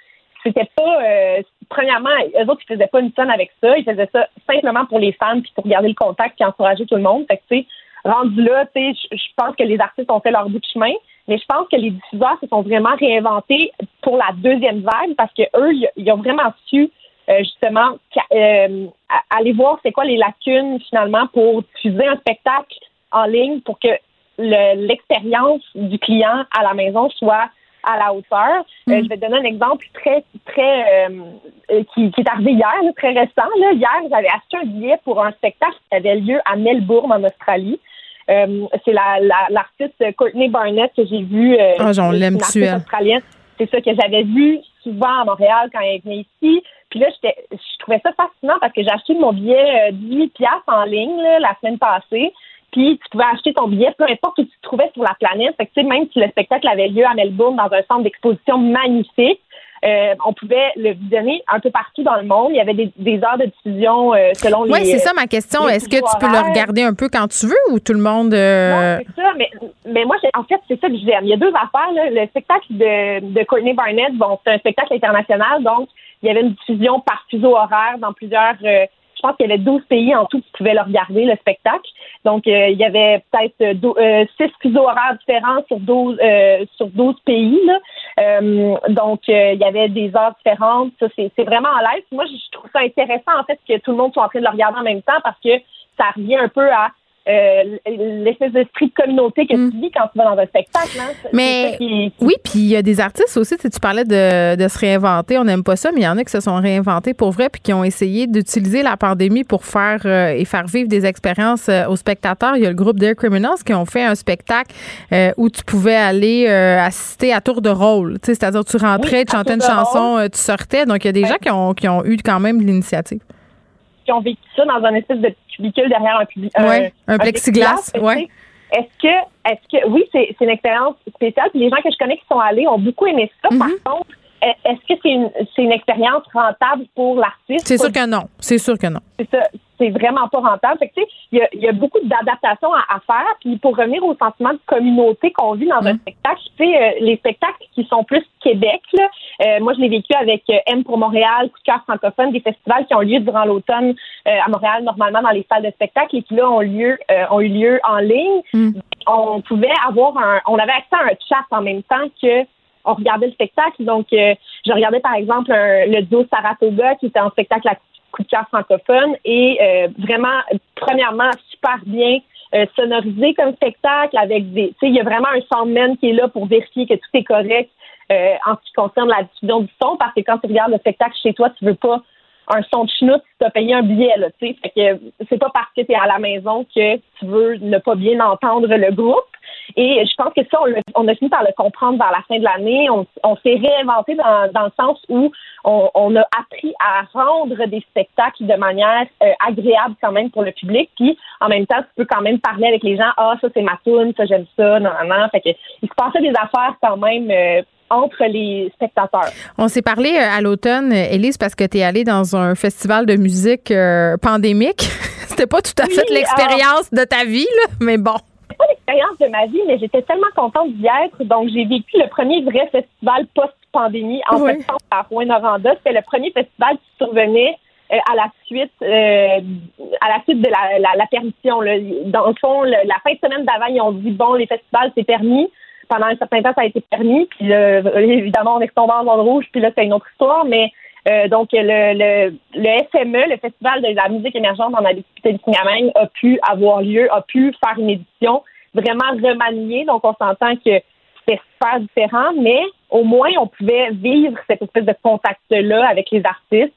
c'était pas euh, premièrement, eux autres, ils faisaient pas une tonne avec ça. Ils faisaient ça simplement pour les fans puis pour garder le contact et encourager tout le monde. Fait que, tu sais, rendu là, tu sais, je pense que les artistes ont fait leur bout de chemin. Mais je pense que les diffuseurs se sont vraiment réinventés pour la deuxième vague parce que eux, ils ont vraiment su euh, justement euh, aller voir c'est quoi les lacunes finalement pour diffuser un spectacle en ligne pour que l'expérience du client à la maison soit à la hauteur. Euh, mm. je vais te donner un exemple très, très qui, est arrivé hier, très récent. Hier, j'avais acheté un billet pour un spectacle qui avait lieu à Melbourne, en Australie. Euh, c'est la, l'artiste Courtney Barnett que j'ai vue. Euh, j'en l'aime australienne. C'est ça que j'avais vu souvent à Montréal quand elle venait ici. Puis là, je trouvais ça fascinant parce que j'ai acheté mon billet 18 euh, piastres en ligne la semaine passée. puis tu pouvais acheter ton billet peu importe où tu te trouvais sur la planète. Fait que, même si le spectacle avait lieu à Melbourne dans un centre d'exposition magnifique, euh, on pouvait le visionner un peu partout dans le monde. Il y avait des, heures de diffusion euh, selon les. Oui, c'est ça ma question. Est-ce que tu peux le regarder un peu quand tu veux ou tout le monde. Euh, non, c'est ça. Mais, mais moi, en fait, c'est ça que j'aime. Il y a deux affaires. Le spectacle de, de Courtney Barnett, bon, c'est un spectacle international, donc il y avait une diffusion par fuseau horaire dans plusieurs je pense qu'il y avait 12 pays en tout qui pouvaient le regarder, le spectacle. Donc, euh, il y avait peut-être euh, 6 euh, fuseaux horaires différents sur 12, euh, sur 12 pays. donc, il y avait des heures différentes. Ça, c'est, vraiment en live. Moi, je trouve ça intéressant, en fait, que tout le monde soit en train de le regarder en même temps parce que ça revient un peu à euh, l'espèce d'esprit de communauté que mm. tu vis quand tu vas dans un spectacle. Hein. Mais oui, puis il y a des artistes aussi, tu, parlais de, de se réinventer, on n'aime pas ça, mais il y en a qui se sont réinventés pour vrai puis qui ont essayé d'utiliser la pandémie pour faire euh, et faire vivre des expériences euh, aux spectateurs. Il y a le groupe Dear Criminals qui ont fait un spectacle où tu pouvais aller assister à tour de rôle. C'est-à-dire tu rentrais, tu chantais une chanson, tu sortais. Donc il y a des gens qui ont, qui ont eu quand même l'initiative qui ont vécu ça dans un espèce de cubicule derrière un, public, un, un, plexiglas. Ouais. Est-ce que, est-ce que, oui, c'est, une expérience spéciale. Puis les gens que je connais qui sont allés ont beaucoup aimé ça. Par mm-hmm. contre, est-ce que c'est une, c'est une expérience rentable pour l'artiste? C'est sûr que non. C'est sûr que non. C'est ça c'est vraiment pas rentable. Fait que, il, y a, y a beaucoup d'adaptations à, faire. Puis pour revenir au sentiment de communauté qu'on vit dans un mm. spectacle, tu sais, euh, les spectacles qui sont plus Québec, là, euh, moi je l'ai vécu avec euh, M pour Montréal, Coup de cœur francophone, des festivals qui ont lieu durant l'automne à Montréal, normalement dans les salles de spectacle et qui là ont lieu ont eu lieu en ligne. Mm. On pouvait avoir un on avait accès à un chat en même temps que on regardait le spectacle. Donc, je regardais par exemple le duo Saratoga qui était en spectacle à coup de cœur francophone et euh, vraiment, premièrement, super bien euh, sonorisé comme spectacle avec des, tu sais, il y a vraiment un soundman qui est là pour vérifier que tout est correct euh, en ce qui concerne la diffusion du son parce que quand tu regardes le spectacle chez toi, tu veux pas un son de chenoute, tu as payé un billet, là, tu sais. Fait que c'est pas parce que tu à la maison que tu veux ne pas bien entendre le groupe. Et je pense que ça, on, a fini par le comprendre vers la fin de l'année. On, s'est réinventé dans, dans, le sens où on, a appris à rendre des spectacles de manière euh, agréable quand même pour le public. Puis en même temps, tu peux quand même parler avec les gens. Ah, ça c'est ma tune, ça j'aime ça, non, non, non. Fait que il se passait des affaires quand même. Euh, entre les spectateurs. On s'est parlé euh, à l'automne, Élise, parce que tu es allée dans un festival de musique pandémique. C'était pas tout à fait l'expérience de ta vie, là, mais bon pas l'expérience de ma vie, mais j'étais tellement contente d'y être. Donc, j'ai vécu le premier vrai festival post-pandémie en septembre à Rouen-Noranda. C'était le premier festival qui survenait euh, à la suite euh, à la suite de la, permission. Dans le fond, la fin de semaine d'avant, ils ont dit bon, les festivals, c'est permis. Pendant un certain temps, ça a été permis. Puis évidemment, on est tombé en zone rouge, puis là, c'est une autre histoire. Mais euh, donc, le, le, le FME, le Festival de la musique émergente dans la téléphonique a pu avoir lieu, a pu faire une édition vraiment remaniée. Donc, on s'entend que c'était super différent, mais au moins, on pouvait vivre cette espèce de contact-là avec les artistes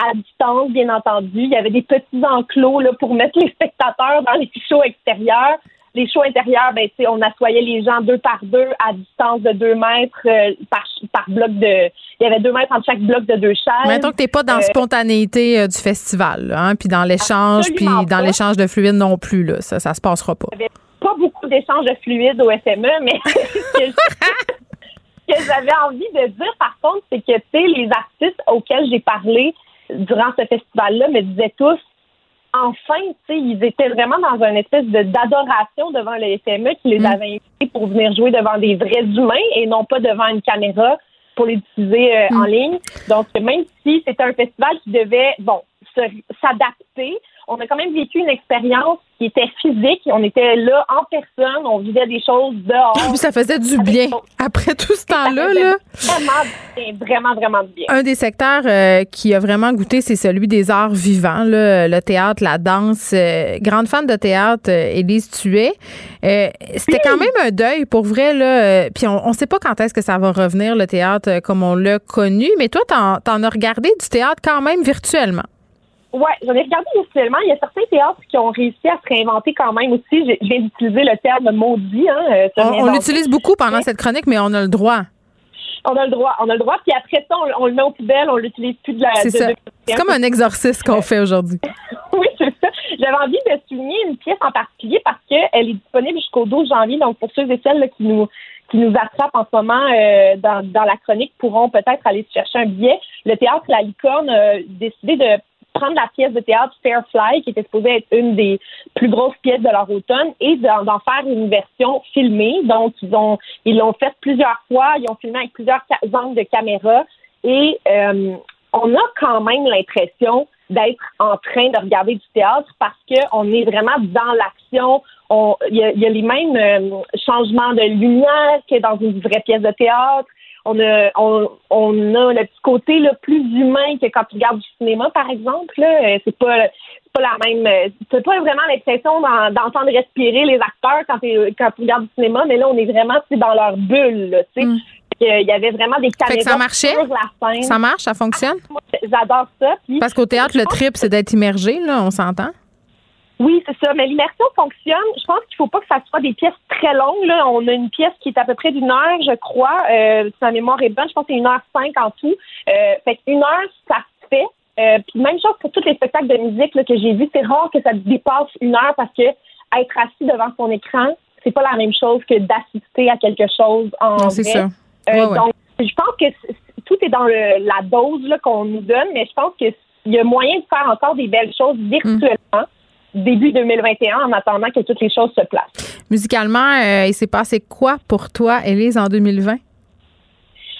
à distance, bien entendu. Il y avait des petits enclos là, pour mettre les spectateurs dans les shows extérieurs les shows intérieurs, ben, on assoyait les gens deux par deux à distance de deux mètres euh, par, par bloc de. Il y avait deux mètres entre chaque bloc de deux chaises. Mettons que t'es pas dans la euh, spontanéité euh, du festival, hein, puis dans l'échange, puis dans l'échange de fluides non plus, là. Ça, ça se passera pas. Il n'y avait pas beaucoup d'échanges de fluides au FME, mais ce que j'avais envie de dire, par contre, c'est que, tu sais, les artistes auxquels j'ai parlé durant ce festival-là me disaient tous enfin, tu sais, ils étaient vraiment dans une espèce de d'adoration devant le FME qui les mm. avait invités pour venir jouer devant des vrais humains et non pas devant une caméra pour les diffuser euh, en mm. ligne. Donc, même si c'était un festival qui devait, bon, s'adapter, on a quand même vécu une expérience qui était physique. On était là en personne, on vivait des choses dehors. ça faisait du bien. Après tout ce temps-là, là. Vraiment, vraiment, vraiment bien. Un des secteurs euh, qui a vraiment goûté, c'est celui des arts vivants, là, le théâtre, la danse. Euh, grande fan de théâtre, euh, Élise Tuet. C'était quand même un deuil pour vrai, là. Puis on ne sait pas quand est-ce que ça va revenir, le théâtre, comme on l'a connu. Mais toi, t'en, en as regardé du théâtre quand même virtuellement. Oui, j'en ai regardé virtuellement. Il y a certains théâtres qui ont réussi à se réinventer quand même aussi. Viens d'utiliser le terme maudit. Hein, euh, on, l'utilise beaucoup pendant cette chronique, mais on a le droit. On a le droit, on a le droit. Puis après ça, on, le met aux poubelles, on l'utilise plus de la. C'est ça. C'est comme un exorcisme qu'on fait aujourd'hui. oui, c'est ça. J'avais envie de souligner une pièce en particulier parce qu'elle est disponible jusqu'au 12 janvier. Donc, pour ceux et celles qui nous qui nous attrapent en ce moment euh, dans, dans la chronique pourront peut-être aller chercher un billet. Le théâtre La Licorne a décidé de prendre la pièce de théâtre Fairfly, qui était supposée être une des plus grosses pièces de leur automne, et d'en faire une version filmée. Donc, ils ont ils l'ont fait plusieurs fois. Ils ont filmé avec plusieurs angles de caméra. Et euh, on a quand même l'impression d'être en train de regarder du théâtre parce qu'on est vraiment dans l'action. Il y, a les mêmes euh, changements de lumière que dans une vraie pièce de théâtre. On a, on, on a le petit côté là, plus humain que quand tu regardes du cinéma, par exemple. Euh, c'est pas c'est pas la même. Euh, c'est pas vraiment l'impression d'entendre respirer les acteurs quand, quand tu regardes du cinéma, mais là, on est vraiment dans leur bulle. Mm. Il y avait vraiment des caméras ça marchait? sur la scène. Ça marche, ça fonctionne? Ah, j'adore ça. Parce qu'au théâtre, le trip, c'est d'être immergé, là, on s'entend? Oui, c'est ça. Mais l'immersion fonctionne. Je pense qu'il faut pas que ça soit des pièces très longues. Là. On a une pièce qui est à peu près d'une heure, je crois. Euh, si ma mémoire est bonne, je pense que c'est une heure cinq en tout. Euh, fait qu'une heure, ça se fait. Euh, puis même chose pour tous les spectacles de musique là, que j'ai vus, c'est rare que ça dépasse une heure parce que être assis devant son écran, c'est pas la même chose que d'assister à quelque chose en non, ça. Euh, donc, je pense que tout est dans le, la dose qu'on nous donne, mais je pense qu'il y a moyen de faire encore des belles choses virtuellement. Début 2021, en attendant que toutes les choses se placent. Musicalement, euh, il s'est passé quoi pour toi, Élise, en 2020?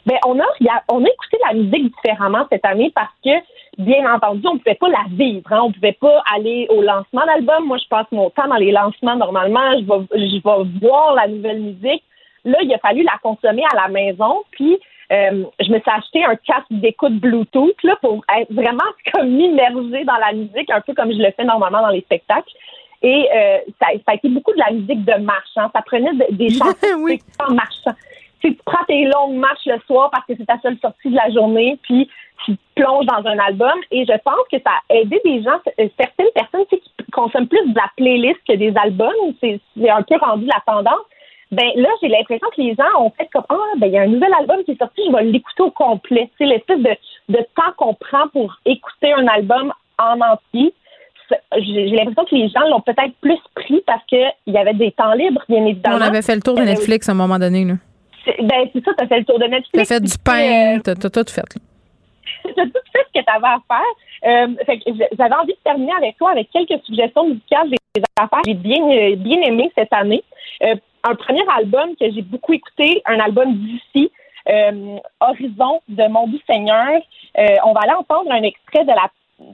Ben, on a, on a écouté la musique différemment cette année parce que, bien entendu, on ne pouvait pas la vivre. Hein. On ne pouvait pas aller au lancement d'album. Moi, je passe mon temps dans les lancements normalement. Je vais, je vais voir la nouvelle musique. Là, il a fallu la consommer à la maison. Puis, euh, je me suis acheté un casque d'écoute Bluetooth là, pour être vraiment comme immergée dans la musique, un peu comme je le fais normalement dans les spectacles. Et euh, ça, ça, a été beaucoup de la musique de marche. Hein. Ça prenait des chansons oui. en marchant. Tu, tu prends tes longues marches le soir parce que c'est ta seule sortie de la journée, puis tu plonges dans un album. Et je pense que ça a aidé des gens, euh, certaines personnes qui consomment plus de la playlist que des albums. C'est un peu rendu la tendance ben là, j'ai l'impression que les gens ont fait comme Ah, ben il y a un nouvel album qui est sorti, je vais l'écouter au complet. C'est l'espèce de, de temps qu'on prend pour écouter un album en entier. J'ai l'impression que les gens l'ont peut-être plus pris parce qu'il y avait des temps libres, bien évidemment. On avait fait le tour de euh, Netflix à un moment donné. Là. Ben, c'est ça, t'as fait le tour de Netflix. T'as fait du pain, euh, t'as tout fait. T'as tout fait ce que t'avais à faire. Euh, j'avais envie de terminer avec toi avec quelques suggestions musicales des affaires que j'ai bien, bien aimé cette année. Euh, un premier album que j'ai beaucoup écouté, un album d'ici, euh, Horizon de Mon Doux Seigneur. Euh, on va aller entendre un extrait de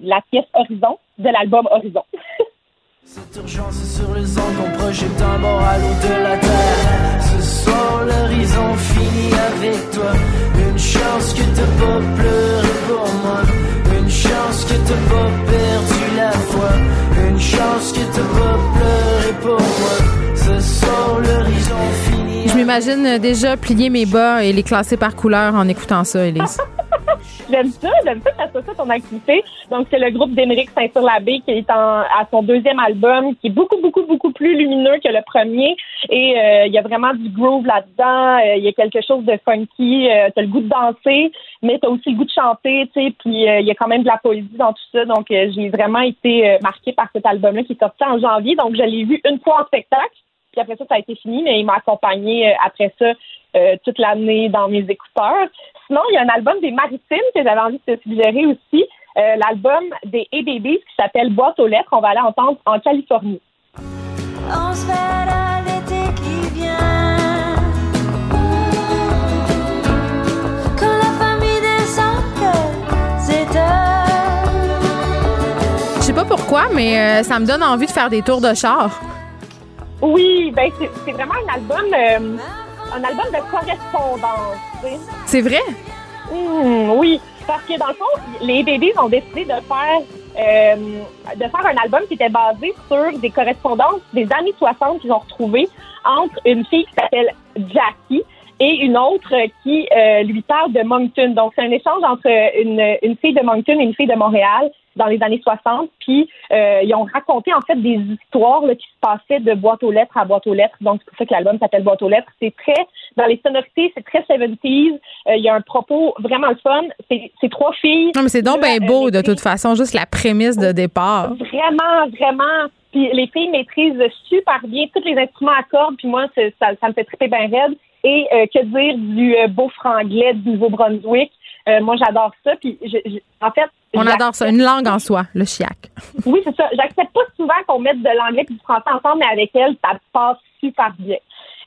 la, pièce Horizon de l'album Horizon. Cette urgence sur les ondes, on projette un moral de la terre. Ce soir, l'horizon finit avec toi. Une chance que t'as pas pour moi. Chance que t'as pas perdu la foi. Une chance que t'as pas pleuré pour moi. Je m'imagine déjà plier mes bas et les classer par couleur en écoutant ça, Elise. J'aime ça, j'aime ça que ça ton activité. Donc, c'est le groupe d'Émeric Saint-Sur-l'Abbé qui est en, à son deuxième album, qui est beaucoup, beaucoup, beaucoup plus lumineux que le premier. Et euh, il y a vraiment du groove là-dedans. Euh, il y a quelque chose de funky. Euh, t'as le goût de danser, mais t'as aussi le goût de chanter, tu sais. Puis il y a quand même de la poésie dans tout ça. Donc, j'ai vraiment été marquée par cet album-là qui est sorti en janvier. Donc, je l'ai vu une fois en spectacle. Puis après ça, ça a été fini, mais il m'a accompagné euh, après ça euh, toute l'année dans mes écouteurs. Sinon, il y a un album des Maritimes que j'avais envie de te suggérer aussi. Euh, l'album des A-Babies qui s'appelle Boîte aux lettres. On va aller entendre en Californie. On se fait l'été qui vient. Quand la famille descend, c'est Je sais pas pourquoi, mais ça me donne envie de faire des tours de char. Oui, ben c'est vraiment un album, euh, un album de correspondance. C'est vrai? Mmh, oui, parce que dans le fond, les bébés ont décidé de faire euh, de faire un album qui était basé sur des correspondances des années 60 qu'ils ont retrouvées entre une fille qui s'appelle Jackie et une autre qui lui parle de Moncton. Donc, c'est un échange entre une, une fille de Moncton et une fille de Montréal dans les années 60. Puis euh, ils ont raconté en fait des histoires là, qui se passaient de boîte aux lettres à boîte aux lettres. Donc c'est pour ça que l'album s'appelle Boîte aux lettres. C'est très dans les sonorités, c'est très 70s. Euh, il y a un propos vraiment le fun. C'est trois filles. Non mais c'est donc bien beau de toute façon, juste la prémisse de départ. Vraiment, vraiment. Puis les filles maîtrisent super bien tous les instruments à cordes. Puis moi, ça, ça me fait triper bien raide. Et euh, que dire du beau franglais du Nouveau-Brunswick? moi, j'adore ça. Puis, je, en fait, on adore ça, une langue en soi, le chiac. oui, c'est ça. J'accepte pas souvent qu'on mette de l'anglais et du français ensemble, mais avec elle, ça passe super bien.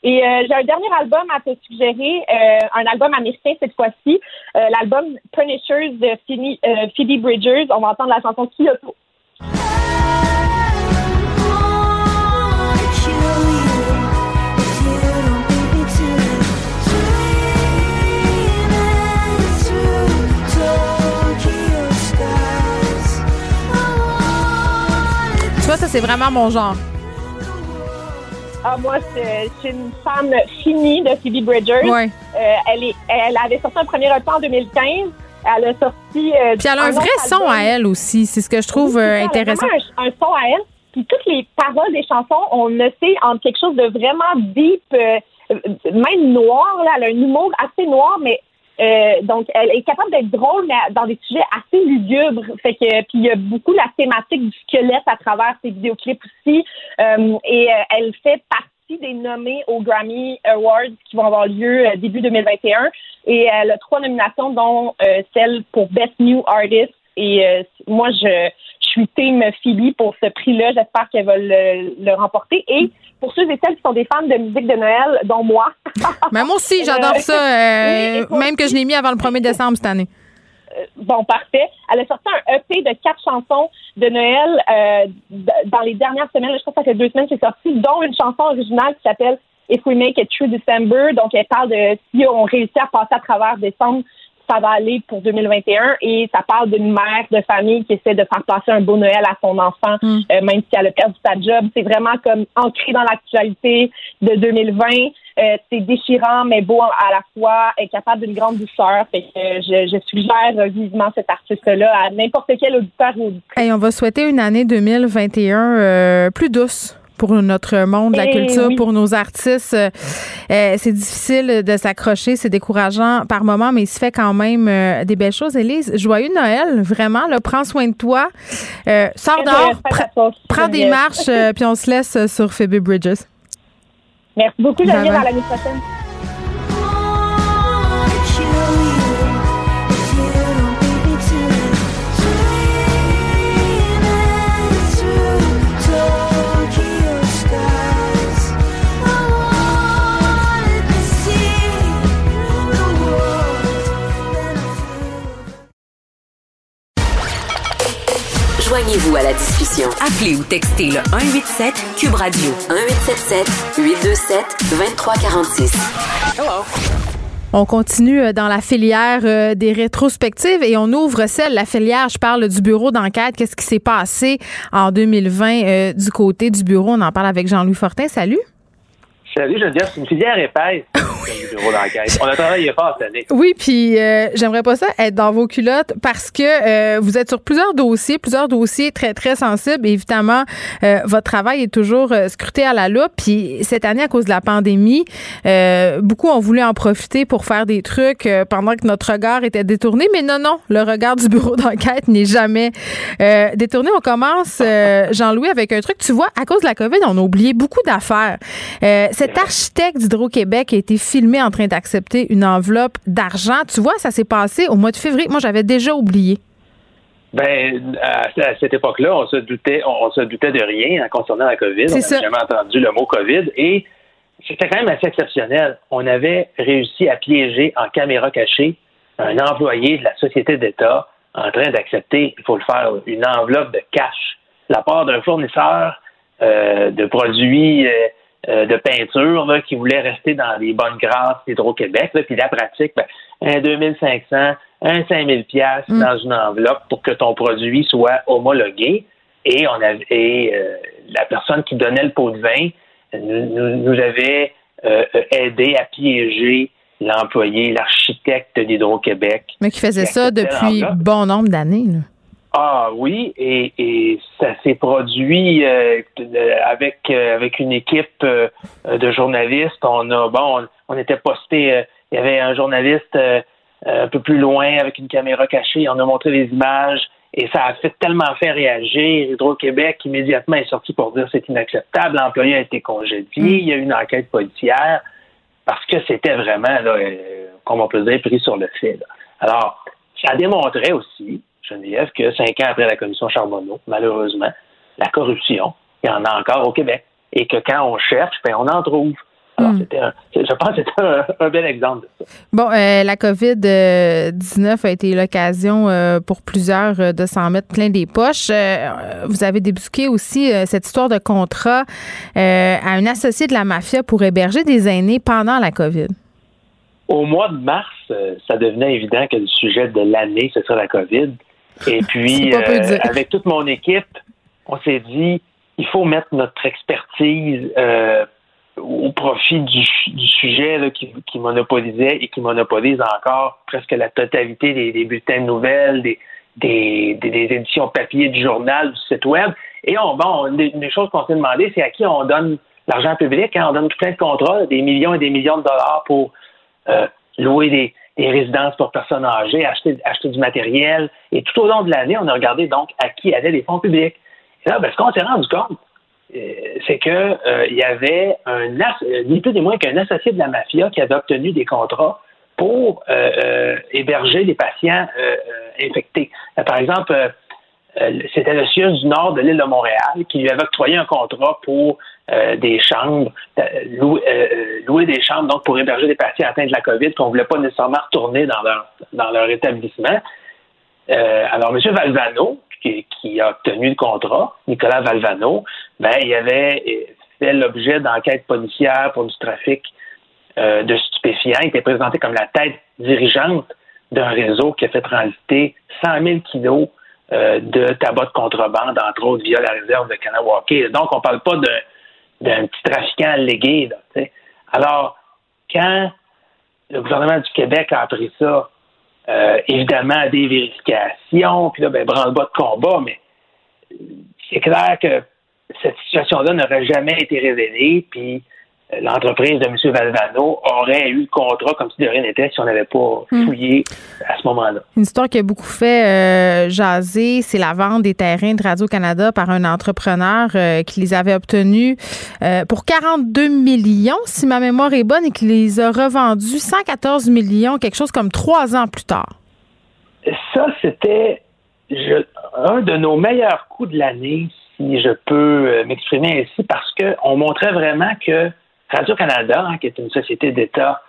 Et euh, j'ai un dernier album à te suggérer, euh, un album américain cette fois-ci, euh, l'album Punishers de Phoebe Bridgers. On va entendre la chanson Kyoto. Ça, c'est vraiment mon genre. Ah, moi, suis une fan finie de Phoebe Bridgers. Ouais. Euh, elle, est, elle avait sorti un premier repas en 2015. Elle a sorti. Euh, Puis elle a un, vrai son à elle aussi. C'est ce que je trouve euh, intéressant. Elle a un, son à elle. Puis toutes les paroles des chansons, on sait en quelque chose de vraiment deep, même noir. Là. Elle a un humour assez noir, mais euh, donc, elle est capable d'être drôle, mais dans des sujets assez lugubres. Fait que, puis il y a beaucoup la thématique du squelette à travers ses vidéoclips aussi. Euh, et euh, elle fait partie des nommés aux Grammy Awards qui vont avoir lieu début 2021. Et elle a trois nominations, dont celle pour Best New Artist. Et moi, je suis team Phoebe pour ce prix-là. J'espère qu'elle va le, le remporter. Et pour ceux et celles qui sont des fans de musique de Noël, dont moi. Mais moi aussi, j'adore ça, euh, même que je l'ai mis avant le 1er décembre cette année. Euh, bon, parfait. Elle a sorti un EP de quatre chansons de Noël euh, dans les dernières semaines. Je crois que ça fait deux semaines que c'est sorti, dont une chanson originale qui s'appelle If We Make It Through December. Donc, elle parle de si on réussit à passer à travers décembre ça va aller pour 2021 et ça parle d'une mère de famille qui essaie de faire passer un beau Noël à son enfant, mm. euh, même si elle a perdu sa job. C'est vraiment comme ancré dans l'actualité de 2020. Euh, c'est déchirant, mais beau à la fois, est capable d'une grande douceur. Fait que je, je suggère vivement cet artiste-là à n'importe quel auditeur ou auditrice. Et on va souhaiter une année 2021 euh, plus douce pour notre monde de la eh culture, pour nos artistes. Euh, euh, c'est difficile de s'accrocher, c'est décourageant par moments, mais il se fait quand même euh, des belles choses. Élise, joyeux Noël, vraiment. Là, prends soin de toi. sors dehors, prends des marches, puis on se laisse sur Phoebe Bridges. Merci beaucoup, Geneviève. À l'année prochaine. Joignez-vous à la discussion. Appelez ou textez le 187 Cube Radio 1877 827 2346. Hello. On continue euh, dans la filière euh, des rétrospectives et on ouvre celle, la filière, je parle du bureau d'enquête. Qu'est-ce qui s'est passé en 2020 euh, du côté du bureau? On en parle avec Jean-Louis Fortin. Salut. Salut Geneviève, c'est une filière épaisse. bureau d'enquête. On a travaillé fort cette année. Oui, puis euh, j'aimerais pas ça être dans vos culottes parce que euh, vous êtes sur plusieurs dossiers, plusieurs dossiers très très sensibles. évidemment, euh, votre travail est toujours scruté à la loupe. Puis cette année, à cause de la pandémie, beaucoup ont voulu en profiter pour faire des trucs pendant que notre regard était détourné. Mais non, non, le regard du bureau d'enquête n'est jamais détourné. On commence, Jean-Louis, avec un truc. Tu vois, à cause de la COVID, on a oublié beaucoup d'affaires. Cet architecte d'Hydro-Québec a été filmé en train d'accepter une enveloppe d'argent. Tu vois, ça s'est passé au mois de février. Moi, j'avais déjà oublié. Ben, à, cette époque-là, on se doutait, on, se doutait de rien hein, concernant la COVID. On n'avait jamais entendu le mot COVID et c'était quand même assez exceptionnel. On avait réussi à piéger en caméra cachée un employé de la société d'État en train d'accepter, il faut le faire, une enveloppe de cash la part d'un fournisseur euh, de produits euh, euh, de peinture là, qui voulait rester dans les bonnes grâces d'Hydro-Québec. Puis la pratique, ben, un 2500, un 5000 pièces mm. dans une enveloppe pour que ton produit soit homologué. Et on avait euh, la personne qui donnait le pot de vin nous, nous avait euh, aidé à piéger l'employé, l'architecte d'Hydro-Québec. Mais qui faisait ça depuis bon nombre d'années. Ah oui, et, ça s'est produit euh, avec euh, avec une équipe euh, de journalistes. On a bon, on, était posté. il y avait un journaliste un peu plus loin avec une caméra cachée. On a montré les images et ça a fait tellement fait réagir. Hydro-Québec immédiatement est sorti pour dire c'est inacceptable. L'employé a été congédié. Mm. Il y a eu une enquête policière parce que c'était vraiment, là, comme on peut dire, pris sur le fait. Alors, ça démontrait aussi Geneviève, que cinq ans après la commission Charbonneau, malheureusement, la corruption, il y en a encore au Québec. Et que quand on cherche, ben, on en trouve. Alors, hmm. je pense que c'était un, bel exemple de ça. Bon, euh, la COVID-19 a été l'occasion euh, pour plusieurs euh, de s'en mettre plein des poches. vous avez débusqué aussi cette histoire de contrat à un associé de la mafia pour héberger des aînés pendant la COVID. Au mois de mars, ça devenait évident que le sujet de l'année, ce serait la COVID. Et puis, euh, avec toute mon équipe, on s'est dit, il faut mettre notre expertise euh, au profit du, sujet qui, monopolisait et qui monopolise encore presque la totalité des, bulletins de nouvelles, des, des, éditions papier du journal, du site web. Et on, bon, des, choses qu'on s'est demandé, c'est à qui on donne l'argent public. Hein? On donne plein de contrats, des millions et des millions de dollars pour euh, louer des, des résidences pour personnes âgées, acheter, acheter du matériel. Et tout au long de l'année, on a regardé donc à qui allaient les fonds publics. Et là, ben, ce qu'on s'est rendu compte, euh, c'est qu'il euh, y avait un ni plus ni moins qu'un associé de la mafia qui avait obtenu des contrats pour euh, héberger des patients infectés. par exemple, c'était le CIUS du nord de l'île de Montréal qui lui avait octroyé un contrat pour euh, des chambres, euh, euh, louer, des chambres donc pour héberger des patients atteints de la COVID qu'on ne voulait pas nécessairement retourner dans leur, dans leur établissement. alors, M. Valvano, qui, a obtenu le contrat, Nicolas Valvano, ben, il avait fait l'objet d'enquêtes policières pour du trafic de stupéfiants. Il était présenté comme la tête dirigeante d'un réseau qui a fait transiter 100 000 kilos de tabac de contrebande, entre autres via la réserve de Kanawake. Donc, on ne parle pas de d'un petit trafiquant allégué. Là, Alors, quand le gouvernement du Québec a appris ça, euh, évidemment, des vérifications, puis là, ben, branle-bas de combat, mais c'est clair que cette situation-là n'aurait jamais été révélée, puis l'entreprise de M. Valvano aurait eu le contrat comme si de rien n'était si on n'avait pas hmm. fouillé à ce moment-là. Une histoire qui a beaucoup fait euh, jaser, c'est la vente des terrains de Radio-Canada par un entrepreneur euh, qui les avait obtenus euh, pour 42 millions, si ma mémoire est bonne, et qui les a revendus 114 millions, quelque chose comme trois ans plus tard. Ça, c'était un de nos meilleurs coups de l'année, si je peux m'exprimer ainsi, parce qu'on montrait vraiment que Radio-Canada, hein, qui est une société d'État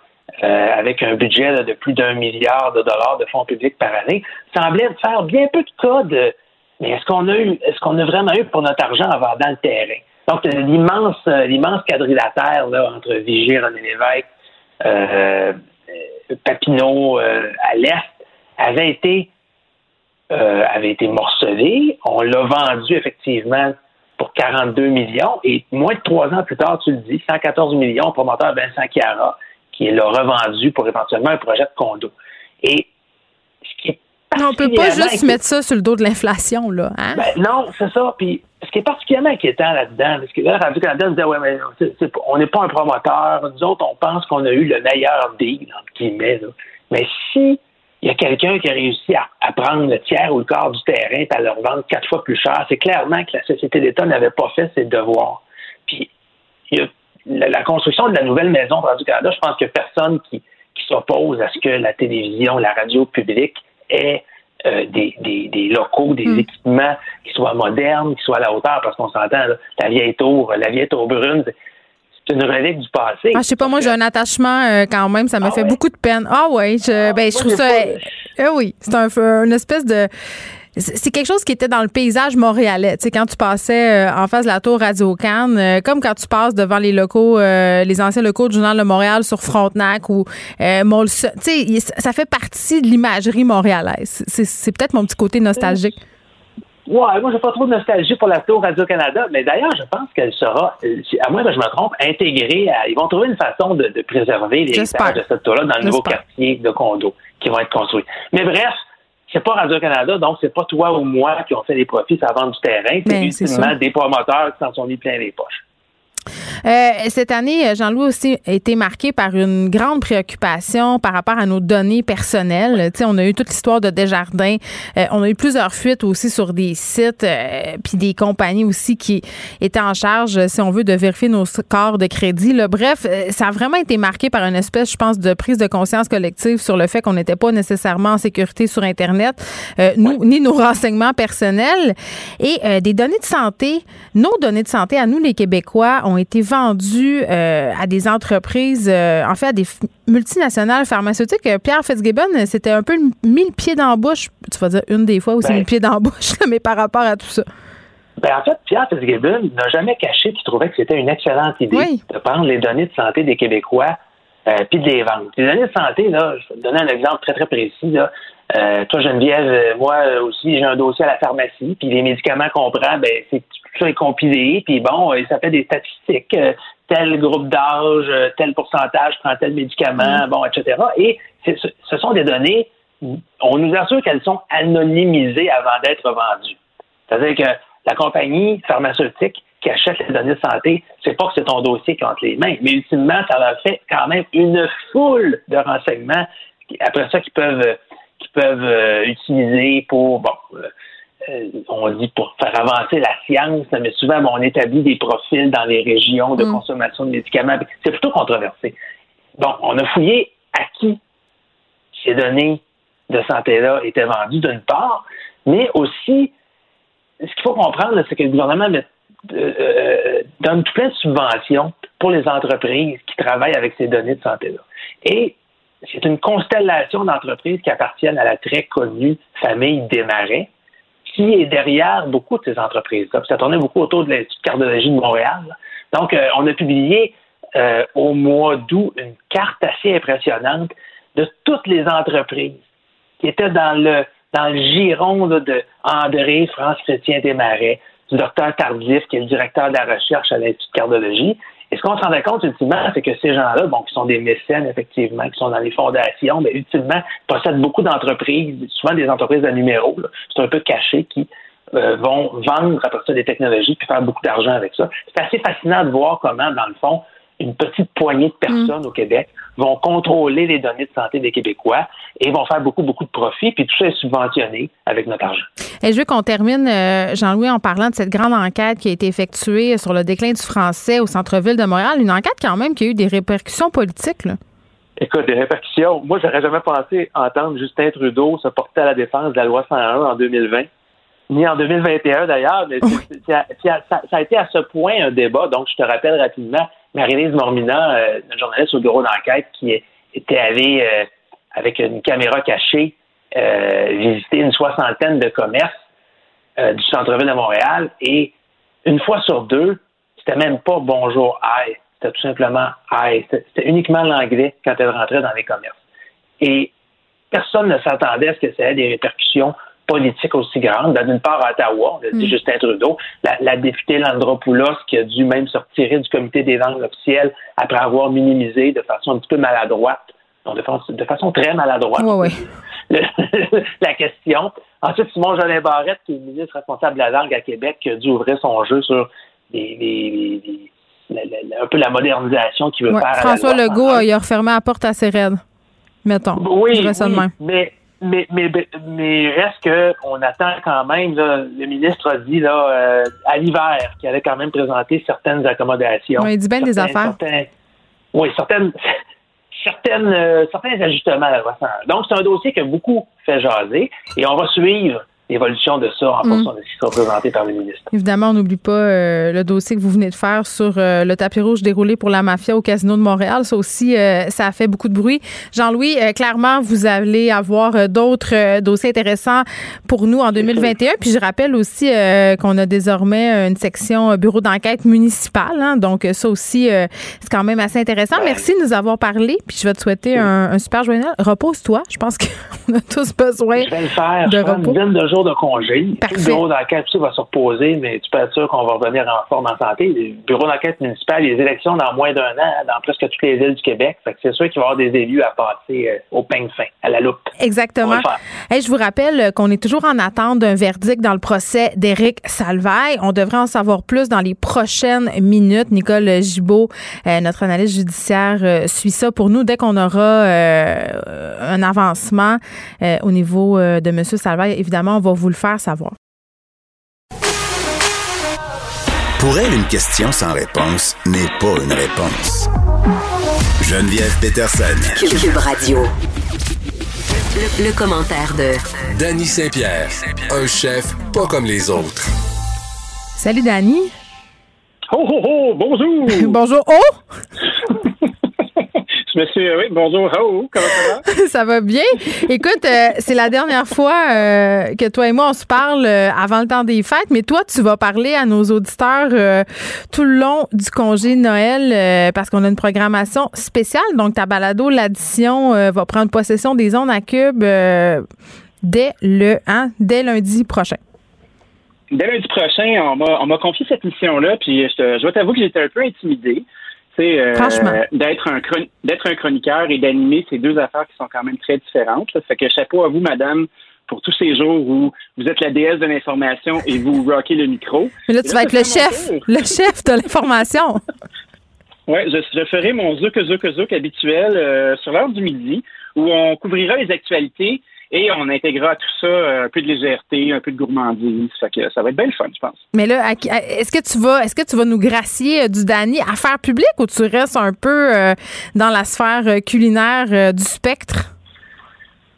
euh, avec un budget de plus d'un milliard de dollars de fonds publics par année, semblait faire bien peu de cas de mais est-ce qu'on a eu est-ce qu'on a vraiment eu pour notre argent avoir dans le terrain? Donc l'immense euh, l'immense quadrilatère là, entre Vigie, René Lévesque, euh, Papineau à l'Est avait été avait été morcelé. On l'a vendu effectivement pour 42 millions. Et moins de trois ans plus tard, tu le dis, 114 millions, promoteur Vincent Chiara, qui l'a revendu pour éventuellement un projet de condo. Et ce qui est on peut pas juste mettre ça sur le dos de l'inflation, là. Hein? Ben, non, c'est ça. Puis ce qui est particulièrement inquiétant là-dedans, parce que là, Radio-Canada disait, ouais, mais on n'est pas un promoteur. Nous autres, on pense qu'on a eu le meilleur deal, entre guillemets. Là. Mais si il y a quelqu'un qui a réussi à, prendre le tiers ou le quart du terrain et à le revendre quatre fois plus cher. C'est clairement que la société d'État n'avait pas fait ses devoirs. Puis, il y a la, construction de la nouvelle maison pour Radio-Canada, je pense qu'il n'y a personne qui, s'oppose à ce que la télévision, la radio publique ait euh, des, locaux, des hmm. équipements qui soient modernes, qui soient à la hauteur, parce qu'on s'entend, la vieille tour, la vieille tour brune, une relique du passé. Ah, je sais pas, moi, j'ai un attachement euh, quand même. Ça me ah fait beaucoup de peine. Ah, ouais. Je, ah, ben, je trouve ça. Euh, oui, c'est un, une espèce de. C'est quelque chose qui était dans le paysage montréalais. Tu sais, quand tu passais euh, en face de la tour Radio Cannes, comme quand tu passes devant les locaux, les anciens locaux du Journal de Montréal sur Frontenac ou Molson. Tu sais, ça fait partie de l'imagerie montréalaise. C'est peut-être mon petit côté nostalgique. Ouais, moi, j'ai pas trop de nostalgie pour la tour Radio-Canada, mais d'ailleurs, je pense qu'elle sera, euh, à moins que je me trompe, intégrée à, ils vont trouver une façon de, préserver les de cette tour-là dans le nouveau quartier de condos qui vont être construits. Mais bref, c'est pas Radio-Canada, donc c'est pas toi ou moi qui ont fait les profits, ça vend du terrain, c'est justement des promoteurs qui s'en sont mis plein les poches. Euh, cette année, Jean-Louis aussi a été marqué par une grande préoccupation par rapport à nos données personnelles. Tu sais, on a eu toute l'histoire de Desjardins. Euh, on a eu plusieurs fuites aussi sur des sites, euh, puis des compagnies aussi qui étaient en charge, si on veut, de vérifier nos scores de crédit. Là. Bref, ça a vraiment été marqué par une espèce, je pense, de prise de conscience collective sur le fait qu'on n'était pas nécessairement en sécurité sur Internet, nous, ni nos renseignements personnels. Et des données de santé, nos données de santé à nous, les Québécois, ont été vendu euh, à des entreprises, euh, en fait, à des multinationales pharmaceutiques. Pierre Fitzgibbon, c'était un peu mis le pied dans la bouche. Tu vas dire une des fois où c'est mis le pied dans la bouche, mais par rapport à tout ça. Ben, en fait, Pierre Fitzgibbon n'a jamais caché qu'il trouvait que c'était une excellente idée de prendre les données de santé des Québécois euh, puis de les vendre. Les données de santé, là, je vais te donner un exemple très, très précis. Là. toi, Geneviève, moi aussi, j'ai un dossier à la pharmacie, puis les médicaments qu'on prend, ben, c'est tout ça est compilé, puis bon, ça fait des statistiques, euh, tel groupe d'âge, euh, tel pourcentage prend tel médicament, mm. bon, etc. Et ce sont des données, on nous assure qu'elles sont anonymisées avant d'être vendues. C'est-à-dire que la compagnie pharmaceutique qui achète les données de santé, c'est pas que c'est ton dossier qui entre les mains, mais ultimement, ça leur fait quand même une foule de renseignements après ça qu'ils peuvent qu'ils peuvent euh, utiliser pour bon euh, on dit pour faire avancer la science, mais souvent on établit des profils dans les régions de mm. consommation de médicaments. C'est plutôt controversé. Bon, on a fouillé à qui ces données de santé-là étaient vendues d'une part, mais aussi, ce qu'il faut comprendre, c'est que le gouvernement euh, euh, donne plein de subventions pour les entreprises qui travaillent avec ces données de santé-là. Et c'est une constellation d'entreprises qui appartiennent à la très connue famille Desmarais, qui est derrière beaucoup de ces entreprises-là. Ça tournait beaucoup autour de l'Institut de cardiologie de Montréal. Donc, euh, on a publié euh, au mois d'août une carte assez impressionnante de toutes les entreprises qui étaient dans le dans le giron de André France Chrétien Desmarais, du docteur Tardif, qui est le directeur de la recherche à l'Institut de cardiologie, et ce qu'on se rendait compte, ultimement, c'est que ces gens-là, bon, qui sont des mécènes, effectivement, qui sont dans les fondations, mais ultimement, possèdent beaucoup d'entreprises, souvent des entreprises de numéros, c'est un peu caché, qui euh, vont vendre après ça des technologies puis faire beaucoup d'argent avec ça. C'est assez fascinant de voir comment, dans le fond, une petite poignée de personnes mm. au Québec vont contrôler les données de santé des Québécois et vont faire beaucoup, beaucoup de profits, puis tout ça est subventionné avec notre argent. Et je veux qu'on termine, euh, Jean-Louis, en parlant de cette grande enquête qui a été effectuée sur le déclin du français au centre-ville de Montréal, une enquête quand même qui a eu des répercussions politiques. Là. Écoute, des répercussions. Moi, j'aurais jamais pensé entendre Justin Trudeau se porter à la défense de la loi 101 en 2020 ni en 2021 d'ailleurs, mais ça, a été à ce point un débat. Donc, je te rappelle rapidement, Marie-Lise Mormina, euh, journaliste au bureau d'enquête, qui était allée euh, avec une caméra cachée euh, visiter une soixantaine de commerces euh, du centre-ville de Montréal et une fois sur deux, c'était même pas bonjour, hi, c'était tout simplement hi. C'était uniquement l'anglais quand elle rentrait dans les commerces. Et personne ne s'attendait à ce que ça ait des répercussions politique aussi grande. Ben, d'une part, à Ottawa, on a dit mm. Justin Trudeau, la, députée Landropoulos qui a dû même se retirer du comité des langues officielles après avoir minimisé de façon un petit peu maladroite, de, façon, très maladroite, la question. Ensuite, Simon Jolin Barrette, qui est ministre responsable de la langue à Québec, qui a dû ouvrir son jeu sur un peu la modernisation qu'il veut faire. François Legault, il a refermé la porte assez raide, mettons. Oui, mais mais, mais, mais reste qu'on attend quand même, le ministre a dit là, euh, à l'hiver qu'il allait quand même présenter certaines accommodations. il dit bien des affaires. oui, certaines, certaines, euh, certains ajustements à la Donc, c'est un dossier que beaucoup fait jaser et on va suivre l'évolution de ça en mm. fonction de ce qui sera présenté par le ministre. Évidemment, on n'oublie pas euh, le dossier que vous venez de faire sur euh, le tapis rouge déroulé pour la mafia au Casino de Montréal. Ça aussi, euh, ça a fait beaucoup de bruit. Jean-Louis, clairement, vous allez avoir d'autres dossiers intéressants pour nous en 2021. Puis je rappelle aussi qu'on a désormais une section bureau d'enquête municipale. Hein. donc ça aussi, c'est quand même assez intéressant. Merci de nous avoir parlé. Puis je vais te souhaiter un, super journal. Repose-toi. Je pense qu'on a tous besoin je vais le faire. de repos. Une de jours jours de congé. Parfait. Le bureau d'enquête aussi va se reposer, mais tu peux être sûr qu'on va revenir en forme en santé. Le bureau d'enquête municipal, les élections dans moins d'un an dans presque toutes les villes du Québec. Fait que c'est sûr qu'il va y avoir des élus à passer euh, au peigne fin, à la loupe. Exactement. Hey, je vous rappelle qu'on est toujours en attente d'un verdict dans le procès d'Éric Salvaille. On devrait en savoir plus dans les prochaines minutes. Nicole Gibault, euh, notre analyste judiciaire, euh, suit ça pour nous. Dès qu'on aura euh, un avancement au niveau de M. Salvaille, évidemment, on va vous le faire savoir. Pour elle, une question sans réponse n'est pas une réponse. Geneviève Peterson. Cube Radio. Le, le commentaire de Danny Saint-Pierre, un chef pas comme les autres. Salut, Dani. Oh, oh, oh, bonjour! Bonjour. Oh! Suis, oui, bonjour, oh, comment ça va? ça va bien. Écoute, euh, c'est la dernière fois euh, que toi et moi, on se parle euh, avant le temps des fêtes, mais toi, tu vas parler à nos auditeurs tout le long du congé de Noël parce qu'on a une programmation spéciale. Donc, ta balado, l'addition, va prendre possession des ondes à cube dès le hein, dès lundi prochain. Dès lundi prochain, on m'a, on m'a confié cette mission-là, puis je, te- je dois t'avouer que j'étais un peu intimidé. Euh, d'être un, d'être un chroniqueur et d'animer, c'est deux affaires qui sont quand même très différentes. là. Fait que chapeau à vous, madame, pour tous ces jours où vous êtes la déesse de l'information et vous rockez le micro. Mais là, tu vas être le chef, le chef de l'information. Oui, je, je ferai mon zouk zouk zouk habituel euh, sur l'heure du midi où on couvrira les actualités et on intégrera à tout ça euh, un peu de légèreté, un peu de gourmandise. Fait que ça va être bien le fun, je pense. Mais là, à à- est-ce que tu vas, est-ce que tu vas nous gracier euh, du Dani affaires publiques ou tu restes un peu euh, dans la sphère culinaire du spectre?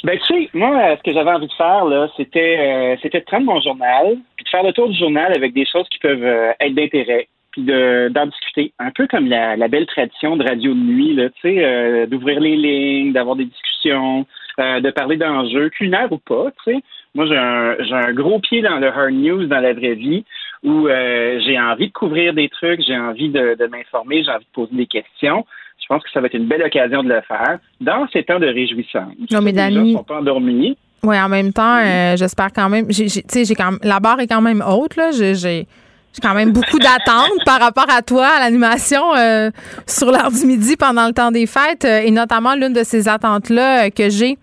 Ben tu sais, moi, ce que j'avais envie de faire, là, c'était euh, c'était de prendre mon journal, puis de faire le tour du journal avec des choses qui peuvent euh, être d'intérêt, puis de d'en discuter. Un peu comme la, la belle tradition de radio de nuit, là, tu sais, euh, d'ouvrir les lignes, d'avoir des discussions, de parler d'enjeux, culinaires ou pas, tu sais. Moi, j'ai un, j'ai un gros pied dans le hard news dans la vraie vie, où euh, j'ai envie de couvrir des trucs, j'ai envie de, de m'informer, j'ai envie de poser des questions. Je pense que ça va être une belle occasion de le faire dans ces temps de réjouissance. Non, mais Les gens Dani- sont pas endormis. Oui, en même temps, euh, j'espère quand même. j'ai- j'ai- Tu sais, j'ai quand même- la barre est quand même haute là. J'ai, j'ai quand même beaucoup d'attentes par rapport à toi, à l'animation euh, sur l'heure du midi pendant le temps des fêtes, euh, et notamment l'une de ces attentes là que j'ai.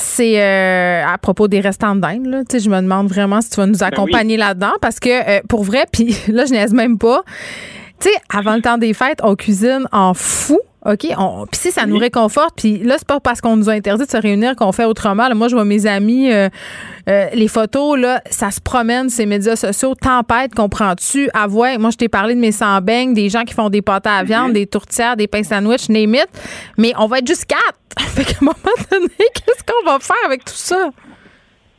C'est euh, à propos des restants de dinde. Là. Tu sais, Je me demande vraiment si tu vas nous accompagner là-dedans parce que euh, pour vrai, puis là, je n'aise même pas. Tu sais, avant le temps des fêtes, on cuisine en fou. OK? On, puis si ça nous réconforte, puis là, c'est pas parce qu'on nous a interdit de se réunir qu'on fait autrement. Là, moi, je vois mes amis, euh, euh, les photos, là, ça se promène, ces médias sociaux. Tempête, comprends-tu? Ah ouais, moi, je t'ai parlé de mes sans-beignes, des gens qui font des pâtes à viande, des tourtières, des pains sandwich, name it. Mais on va être juste quatre. fait qu'à un moment donné, qu'est-ce qu'on va faire avec tout ça?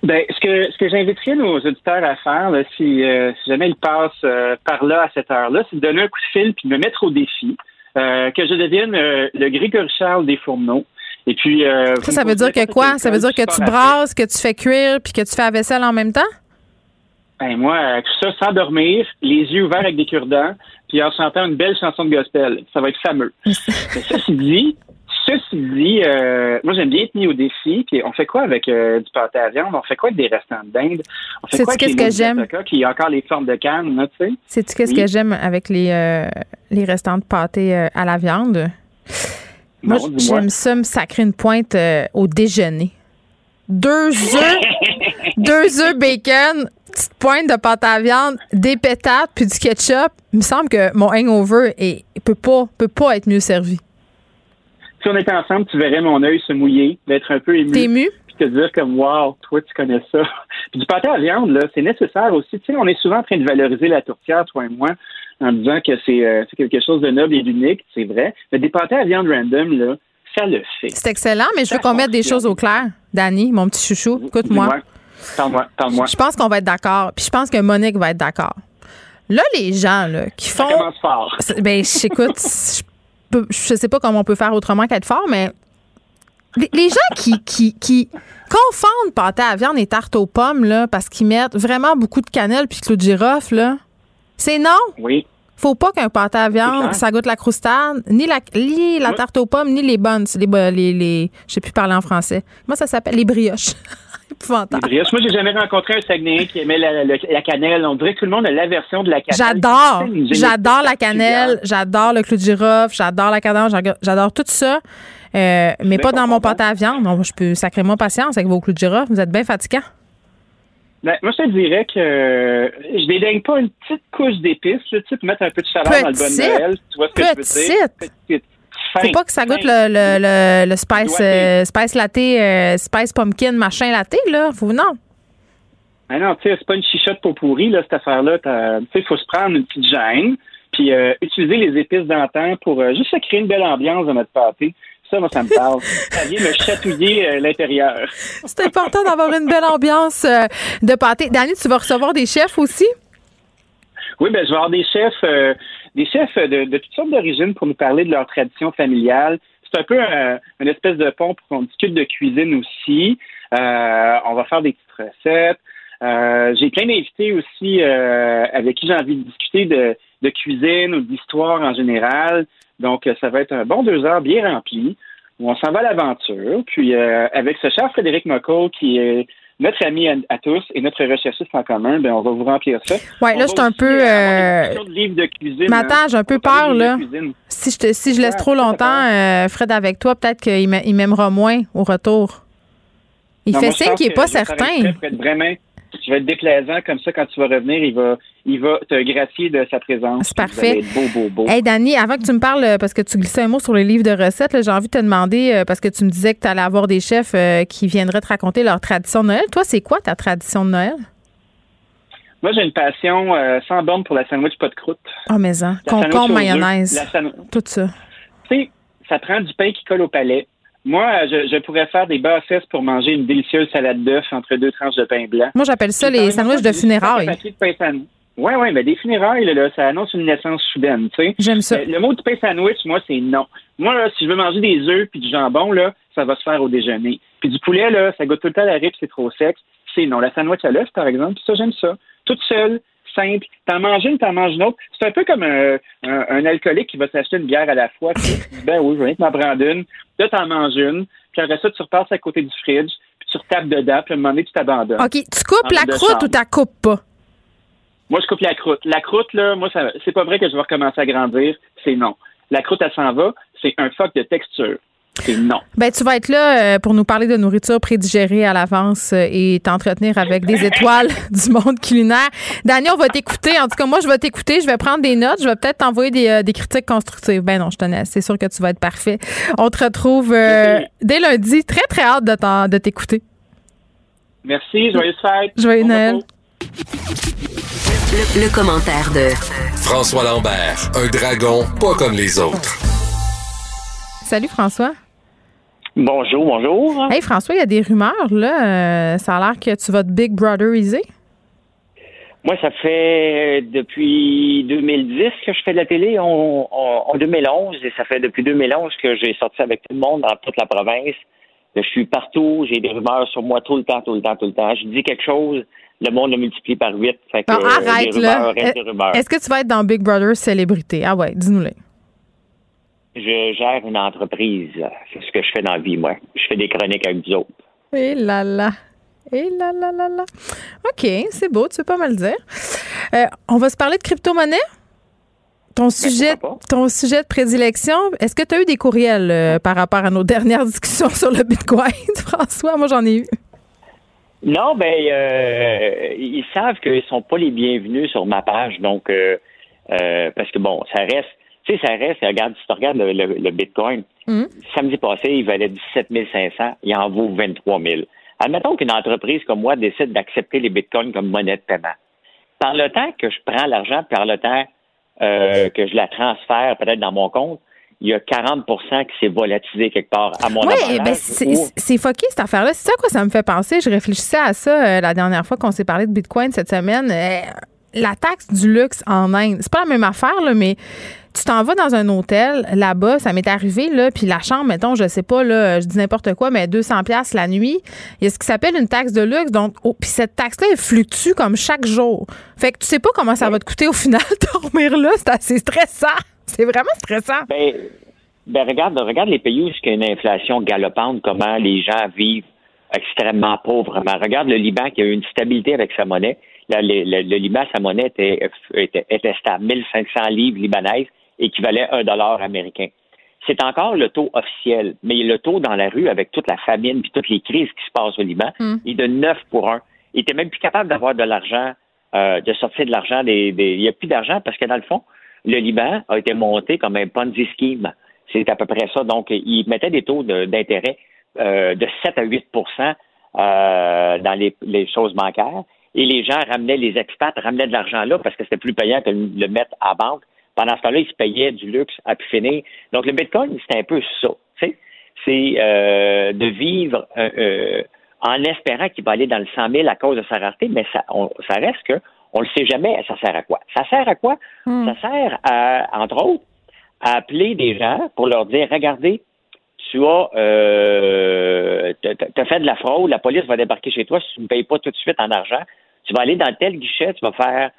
Ben, ce que ce que j'inviterais nos auditeurs à faire, là, si, euh, si jamais ils passent euh, par là à cette heure-là, c'est de donner un coup de fil puis de me mettre au défi, euh, que je devienne euh, le Grégory Charles des fourneaux. Et puis euh, Ça, ça veut dire que quoi? Ça veut dire que tu brasses, que tu fais cuire, puis que tu fais la vaisselle en même temps? Ben, moi, tout ça sans dormir, les yeux ouverts avec des cure-dents, puis en chantant une belle chanson de gospel. Ça va être fameux. Mais ceci dit, ceci dit, euh, moi j'aime bien être mis au défi. Puis on fait quoi avec euh, du pâté à viande? On fait quoi avec des restants de dinde? On fait quoi avec qu'est-ce les que j'aime? Qui a encore les formes de canne, là, tu sais? Sais-tu qu'est-ce Oui. que j'aime avec les, euh, les restants de pâté euh, à la viande? Moi, Non, j'aime ça me sacrer une pointe au déjeuner. Deux œufs, deux œufs bacon, petite pointe de pâte à viande, des pétates, puis du ketchup. Il me semble que mon hangover est, peut pas, peut pas être mieux servi. Si on était ensemble, tu verrais mon œil se mouiller, d'être un peu ému. T'es ému? Puis te dire comme, wow, toi, tu connais ça. Puis du pâté à viande, là, c'est nécessaire aussi. Tu sais, on est souvent en train de valoriser la tourtière, toi et moi, en disant que c'est euh, quelque chose de noble et d'unique, c'est vrai. Mais des pâtés à viande random, là, ça le fait. C'est excellent, mais je veux Ça qu'on mette des choses au clair. Danny, mon petit chouchou, écoute-moi. Parle-moi, parle-moi. Je pense qu'on va être d'accord. Puis je pense que Monique va être d'accord. Là, les gens là, qui Ça font. commence fort. Ben, j'écoute, je, je sais pas comment on peut faire autrement qu'être fort, mais les, les gens qui, qui, qui confondent pâté à viande et tarte aux pommes, là, parce qu'ils mettent vraiment beaucoup de cannelle puis clou de girofle, là, c'est non. Oui. Faut pas qu'un pâté à viande, ça goûte la croustade, ni la, ni la Ouais. tarte aux pommes, ni les buns, les, les, les, je sais plus parler en français. Comment ça s'appelle? Les brioches. Épouvantable. Moi, j'ai jamais rencontré un Saguenayen qui aimait la, cannelle. On dirait que tout le monde a l'aversion de la cannelle. J'adore. J'adore la cannelle. J'adore le clou de girofle. J'adore la cannelle. J'adore tout ça. Euh, mais pas dans mon pâté à viande. Donc, je peux sacrément patience avec vos clous de girofle. Vous êtes bien fatigant. Ben, moi, je te dirais que je dédaigne pas une petite couche d'épices, tu sais, pour mettre un peu de chaleur dans le bon Noël. Tu vois ce que je veux dire? Petite. Faut pas que ça goûte le, le, le, spice, euh, spice latte, euh, spice pumpkin, machin latte, là. Faut, non. Ah non, tu sais, c'est pas une chichotte pour pourri, là, cette affaire-là. Tu sais, il faut se prendre une petite gêne, puis euh, utiliser les épices d'antan pour juste créer une belle ambiance dans notre pâté. Ça, moi, ça me parle. Ça vient me chatouiller l'intérieur. C'est important d'avoir une belle ambiance de pâté. Dani, tu vas recevoir des chefs aussi? Oui, ben, je vais avoir des chefs des chefs de, toutes sortes d'origines pour nous parler de leur tradition familiale. C'est un peu une espèce de pont pour qu'on discute de cuisine aussi. Euh, on va faire des petites recettes. Euh, j'ai plein d'invités aussi euh, avec qui j'ai envie de discuter de, de cuisine ou d'histoire en général. Donc, ça va être un bon deux heures bien rempli où on s'en va à l'aventure. Puis, avec ce cher Frédéric McCall qui est notre ami à, tous et notre recherchiste en commun, ben on va vous remplir ça. Oui, là, je suis un peu. Euh... De cuisine, mais attends, j'ai un peu peur, là. Si je, te, si je laisse trop longtemps, euh, Fred, avec toi, peut-être qu'il m'aimera moins au retour. Il fait signe qu'il n'est pas certain. Vraiment, je vais être déplaisant comme ça quand tu vas revenir, il va, il va te gracier de sa présence. C'est parfait. Beau, beau, beau. Hey, Dani, avant que tu me parles, euh, parce que tu glissais un mot sur les livres de recettes, j'ai envie de te demander, euh, parce que tu me disais que tu allais avoir des chefs euh, qui viendraient te raconter leur tradition de Noël. Toi, c'est quoi ta tradition de Noël? Moi, j'ai une passion sans borne pour la sandwich pas de croûte. Oh, mais ça. Concombre, mayonnaise. Tout ça. Tu sais, ça prend du pain qui colle au palais. Moi, je, pourrais faire des bassesses pour manger une délicieuse salade d'œufs entre deux tranches de pain blanc. Moi, j'appelle ça les sandwichs de funérailles. Oui, oui, mais des funérailles, là, ça annonce une naissance soudaine, tu sais. J'aime ça. Le mot de pain sandwich, moi, c'est non. Moi, là, si je veux manger des œufs puis du jambon, là, ça va se faire au déjeuner. Puis du poulet, là, ça goûte tout le temps la ripe, c'est trop sec. C'est non. La sandwich à l'œuf, par exemple, ça, j'aime ça. Toute seule, simple. T'en manges une, t'en manges une autre. C'est un peu comme un, un, alcoolique qui va s'acheter une bière à la fois. ben oui, je vais t'en prendre une. Là, t'en manges une. Puis après ça, tu repasses à côté du fridge. Puis tu retapes dedans. Puis à un moment donné, tu t'abandonnes. OK. Tu coupes la croûte ou tu coupes pas? Moi, je coupe la croûte. La croûte, là, moi, c'est pas vrai que je vais recommencer à grandir. C'est non. La croûte, elle s'en va. C'est un fuck de texture. C'est non. Ben, tu vas être là euh, pour nous parler de nourriture prédigérée à l'avance euh, et t'entretenir avec des étoiles du monde culinaire. Daniel, on va t'écouter. En tout cas, moi, je vais t'écouter. Je vais prendre des notes. Je vais peut-être t'envoyer des, euh, des, critiques constructives. Ben non, je tenais. C'est sûr que tu vas être parfait. On te retrouve dès lundi. Très, très hâte de, de t'écouter. Merci. Joyeuse fête. Joyeux Noël. Le, le, commentaire de François Lambert, un dragon pas comme les autres. Salut François. Bonjour, bonjour. Hey François, il y a des rumeurs là. Euh, ça a l'air que tu vas te Big Brotheriser. Moi, ça fait euh, depuis 2010 que je fais de la télé, en, 2011, et ça fait depuis 2011 que j'ai sorti avec tout le monde dans toute la province. Je suis partout, j'ai des rumeurs sur moi tout le temps, tout le temps, tout le temps. Je dis quelque chose, le monde le multiplie par 8. Fait que, ah, arrête, là. Est-ce que tu vas être dans Big Brother célébrité? Ah ouais, dis-nous-le. Je gère une entreprise. C'est ce que je fais dans la vie, moi. Je fais des chroniques avec vous autres. Et là là. Et là là là là. OK, c'est beau, tu veux pas mal dire. Euh, on va se parler de crypto-monnaie? Ton ben, sujet, ton sujet de prédilection, est-ce que tu as eu des courriels euh, par rapport à nos dernières discussions sur le Bitcoin, François? Moi, j'en ai eu. Non, ben, euh, ils savent qu'ils sont pas les bienvenus sur ma page, donc, parce que bon, ça reste tu sais, ça reste, regarde, si tu regardes le, Bitcoin, mm. samedi passé, il valait 17 500, il en vaut 23 000. Admettons qu'une entreprise comme moi décide d'accepter les Bitcoins comme monnaie de paiement. Par le temps que je prends l'argent, par le temps euh, que je la transfère peut-être dans mon compte, il y a 40% qui s'est volatilisé quelque part à mon Oui, ben c'est foqué cette affaire-là. C'est ça quoi ça me fait penser. Je réfléchissais à ça euh, la dernière fois qu'on s'est parlé de Bitcoin cette semaine. Euh, la taxe du luxe en Inde, c'est pas la même affaire, là, mais tu t'en vas dans un hôtel là-bas, ça m'est arrivé là, puis la chambre, mettons, je sais pas là, je dis n'importe quoi, mais 200 pièces la nuit, il y a ce qui s'appelle une taxe de luxe, donc oh, puis cette taxe-là elle fluctue comme chaque jour. Fait que tu sais pas comment ça va te coûter au final dormir là, c'est assez stressant. C'est vraiment stressant. Ben, ben regarde, regarde les pays où il y a une inflation galopante, comment les gens vivent extrêmement pauvre. Vraiment. Regarde le Liban qui a eu une stabilité avec sa monnaie. le, Liban, sa monnaie était, était, était stable, 1500 livres libanaises, équivalait à un dollar américain. C'est encore le taux officiel, mais le taux dans la rue avec toute la famine puis toutes les crises qui se passent au Liban, hmm. est de 9 pour 1. Il était même plus capable d'avoir de l'argent, euh, de sortir de l'argent. Des, Il n'y a plus d'argent parce que dans le fond, le Liban a été monté comme un Ponzi scheme. C'est à peu près ça. Donc, il mettait des taux d'intérêt euh, de 7 à 8% euh, dans les, les, choses bancaires. Et les gens ramenaient, les expats ramenaient de l'argent là parce que c'était plus payant que de le mettre à banque. Pendant ce temps-là, ils se payaient du luxe à pu finir. Donc, le Bitcoin, c'est un peu ça. C'est euh, de vivre euh, en espérant qu'il va aller dans le 100 000 à cause de sa rareté, mais ça, ça reste que on le sait jamais, ça sert à quoi? Ça sert à quoi? Hmm. Ça sert à, entre autres, à appeler des gens pour leur dire, regardez, tu as, euh, as fait de la fraude, la police va débarquer chez toi si tu ne payes pas tout de suite en argent. Tu vas aller dans tel guichet, tu vas faire,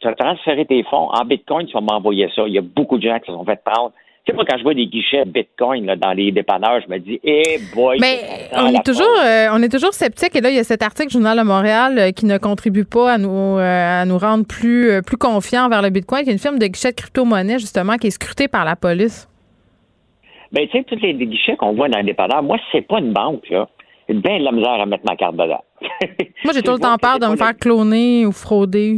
tu vas transférer tes fonds en Bitcoin, tu vas m'envoyer ça. Il y a beaucoup de gens qui se sont fait prendre sais, moi, quand je vois des guichets Bitcoin dans les dépanneurs, je me dis, eh boy. Mais on est, toujours, euh, on est toujours sceptique. Et là, il y a cet article Journal de Montréal euh, qui ne contribue pas à nous, euh, à nous rendre plus, plus confiants vers le Bitcoin, qui est une firme de guichets de crypto-monnaie, justement, qui est scrutée par la police. Ben, tu sais, tous les, guichets qu'on voit dans les dépanneurs, moi, c'est pas une banque, là. J'ai bien de la misère à mettre ma carte dedans. moi, j'ai tout le temps peur de me faire cloner ou frauder.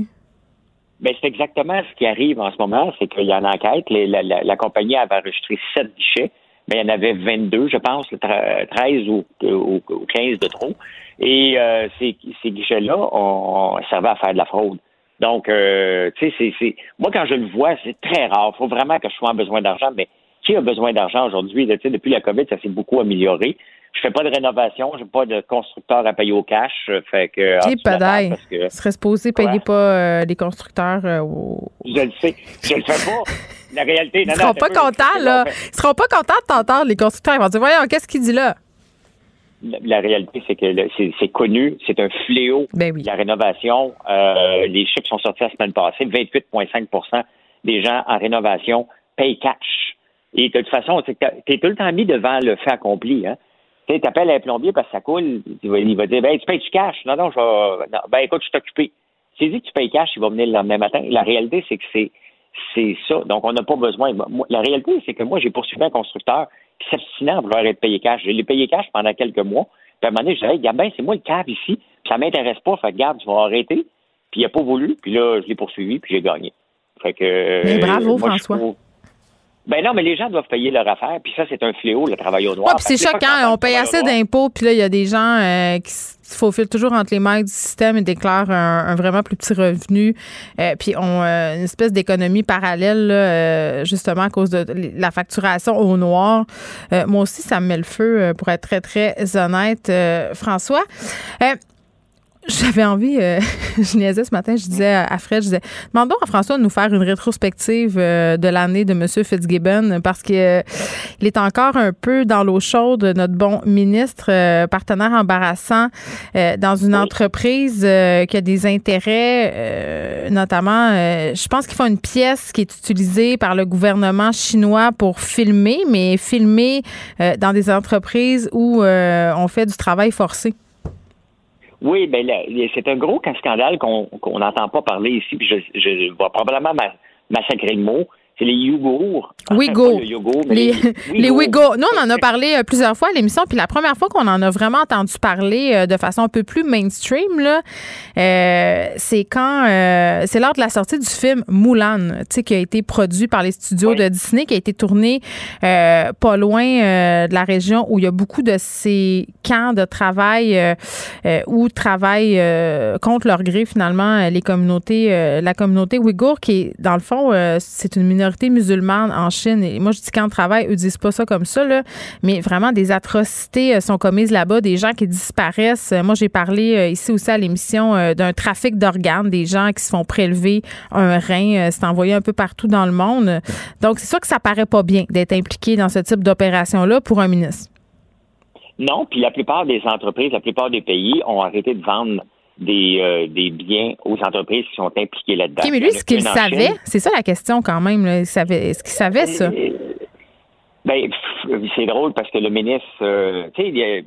Ben, c'est exactement ce qui arrive en ce moment, c'est qu'il y a une enquête. la, compagnie avait enregistré sept guichets, mais il y en avait 22, je pense, 13 ou, 15 de trop. Et euh, ces, guichets-là on, servaient à faire de la fraude. Donc, euh, tu sais, c'est, moi, quand je le vois, c'est très rare. Il faut vraiment que je sois en besoin d'argent, mais qui a besoin d'argent aujourd'hui? Depuis la COVID, ça s'est beaucoup amélioré je fais pas de rénovation, j'ai pas de constructeur à payer au cash. Euh, fait que. Ah, parce que serait supposé payer pas euh, les constructeurs euh, Je le sais. Je le fais pas. La réalité, Ils seront pas contents, là. Ils seront pas contents de t'entendre, les constructeurs. Ils vont dire, voyons, qu'est-ce qu'il dit là? La, réalité, c'est que c'est connu, c'est un fléau. Ben oui. La rénovation, les chiffres sont sortis la semaine passée. 28,5% des gens en rénovation payent cash. Et de toute façon, tu es tout le temps mis devant le fait accompli. Hein? Tu appelles un plombier parce que ça coule, il va, dire ben, tu payes du cash. Non, non, je vais. Non, ben écoute, je suis occupé. Si dit que tu payes cash, il va venir le lendemain matin. La réalité, c'est que c'est c'est ça. Donc, on n'a pas besoin. la réalité, c'est que moi, j'ai poursuivi un constructeur qui s'abstinait à vouloir être payé cash. Je l'ai payé cash pendant quelques mois. Puis à un moment donné, je disais, hey, Gabin, c'est moi le cave ici. Puis ça m'intéresse pas. Fait que, garde, je vais arrêter. Puis il n'a pas voulu. Puis là, je l'ai poursuivi, puis j'ai gagné. Fait que. Mais bravo, François. Ben non, mais les gens doivent payer leur affaire, puis ça, c'est un fléau, le travail au noir. c'est choquant. On paye assez d'impôts, puis là, il y a des gens euh, qui se faufilent toujours entre les mailles du système et déclarent un, vraiment plus petit revenu, euh, puis ont euh, une espèce d'économie parallèle, justement, à cause de la facturation au noir. moi aussi, ça me met le feu, pour être très, très honnête, François j'avais envie, euh, je niaisais ce matin, je disais à Fred, je disais, demandons à François de nous faire une rétrospective euh, de l'année de M. Fitzgibbon parce qu'il euh, est encore un peu dans l'eau chaude, notre bon ministre, partenaire embarrassant dans une entreprise qui a des intérêts, notamment, je pense qu'il faut une pièce qui est utilisée par le gouvernement chinois pour filmer, mais filmer dans des entreprises où on fait du travail forcé. Oui, ben c'est un gros scandale qu'on n'entend pas parler ici, puis je, je vais probablement massacrer le mot c'est les Ouïghours. Ouïghours. les, les, Ouïghours. Nous, on en a parlé euh, plusieurs fois à l'émission, puis la première fois qu'on en a vraiment entendu parler euh, de façon un peu plus mainstream, là, euh, c'est quand c'est lors de la sortie du film sais, qui a été produit par les studios de Disney, qui a été tourné pas loin de la région où il y a beaucoup de ces camps de travail où travaillent contre leur gré finalement les communautés, la communauté ouïghour, qui est dans le fond, c'est une minorité musulmane en Chine. Et moi, je dis quand on travaille, eux disent pas ça comme ça, là, mais vraiment des atrocités euh, sont commises là-bas, des gens qui disparaissent. Moi, j'ai parlé euh, ici aussi à l'émission euh, d'un trafic d'organes, des gens qui se font prélever un rein, c'est envoyé un peu partout dans le monde. Donc, c'est sûr que ça paraît pas bien d'être impliqué dans ce type d'opération-là pour un ministre. Non, puis la plupart des entreprises, la plupart des pays ont arrêté de vendre des, euh, des biens aux entreprises qui sont impliquées là-dedans. mais lui, est-ce qu'il savait? C'est ça la question quand même. Est-ce qu'il savait ça? Ben, c'est drôle parce que le ministre, euh, tu sais,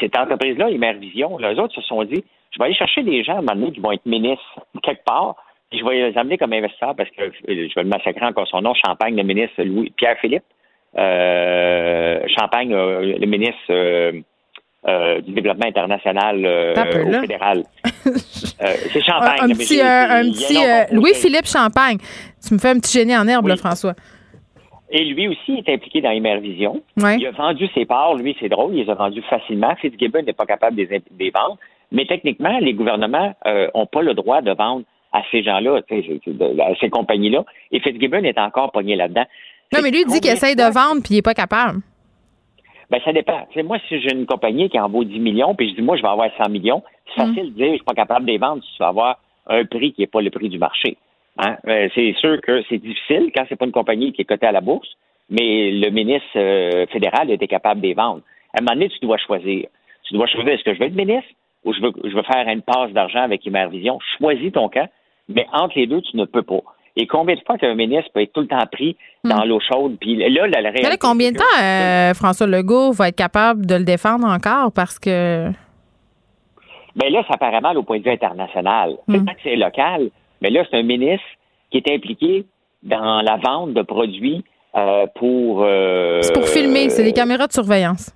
cette entreprise-là, Vision, les autres se sont dit, je vais aller chercher des gens à un moment donné qui vont être ministres quelque part, et je vais les amener comme investisseurs parce que je vais le massacrer encore son nom, Champagne, le ministre Louis Pierre-Philippe. Euh, Champagne, euh, le ministre euh, du développement international au fédéral. c'est Champagne. Un, petit, un petit Louis-Philippe Champagne. Tu me fais un petit génie en herbe, là, François. Et lui aussi est impliqué dans Emervision. Il a vendu ses parts. Lui, c'est drôle, il les a vendus facilement. Fitzgibbon n'est pas capable de les, vendre. Mais techniquement, les gouvernements n'ont pas le droit de vendre à ces gens-là, à ces compagnies-là. Et Fitzgibbon est encore pogné là-dedans. Non, mais lui, il dit qu'il essaye de vendre puis il n'est pas capable. Ben, ça dépend. moi, si j'ai une compagnie qui en vaut 10 millions, puis je dis, moi, je vais avoir 100 millions, c'est mm. facile de dire, je ne suis pas capable de les vendre si tu vas avoir un prix qui n'est pas le prix du marché. Hein. Euh, c'est sûr que c'est difficile quand c'est pas une compagnie qui est cotée à la bourse, mais le ministre euh, fédéral était capable de les vendre. À un moment donné, tu dois choisir. Tu dois choisir, est-ce que je veux être ministre ou je veux, je veux faire une passe d'argent avec Vision? Choisis ton camp, mais entre les deux, tu ne peux pas. Et combien de fois qu'un ministre peut être tout le temps pris dans hmm. l'eau chaude? Puis là, la, réalité. combien de temps euh, François Legault va être capable de le défendre encore? Parce que. Bien là, ça paraît mal au point de vue international. C'est hmm. que c'est local, mais là, c'est un ministre qui est impliqué dans la vente de produits euh, pour. Euh, c'est pour filmer, c'est des caméras de surveillance.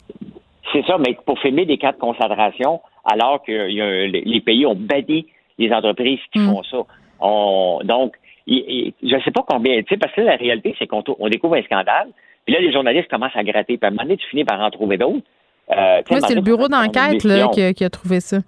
C'est ça, mais pour filmer des cas de concentration, alors que les pays ont banni les entreprises qui hmm. font ça. donc, je ne sais pas combien, tu sais, parce que la réalité, c'est qu'on découvre un scandale, puis là, les journalistes commencent à gratter, puis à un moment donné, tu finis par en trouver d'autres. Euh, oui, c'est le bureau d'enquête qui, a trouvé ça.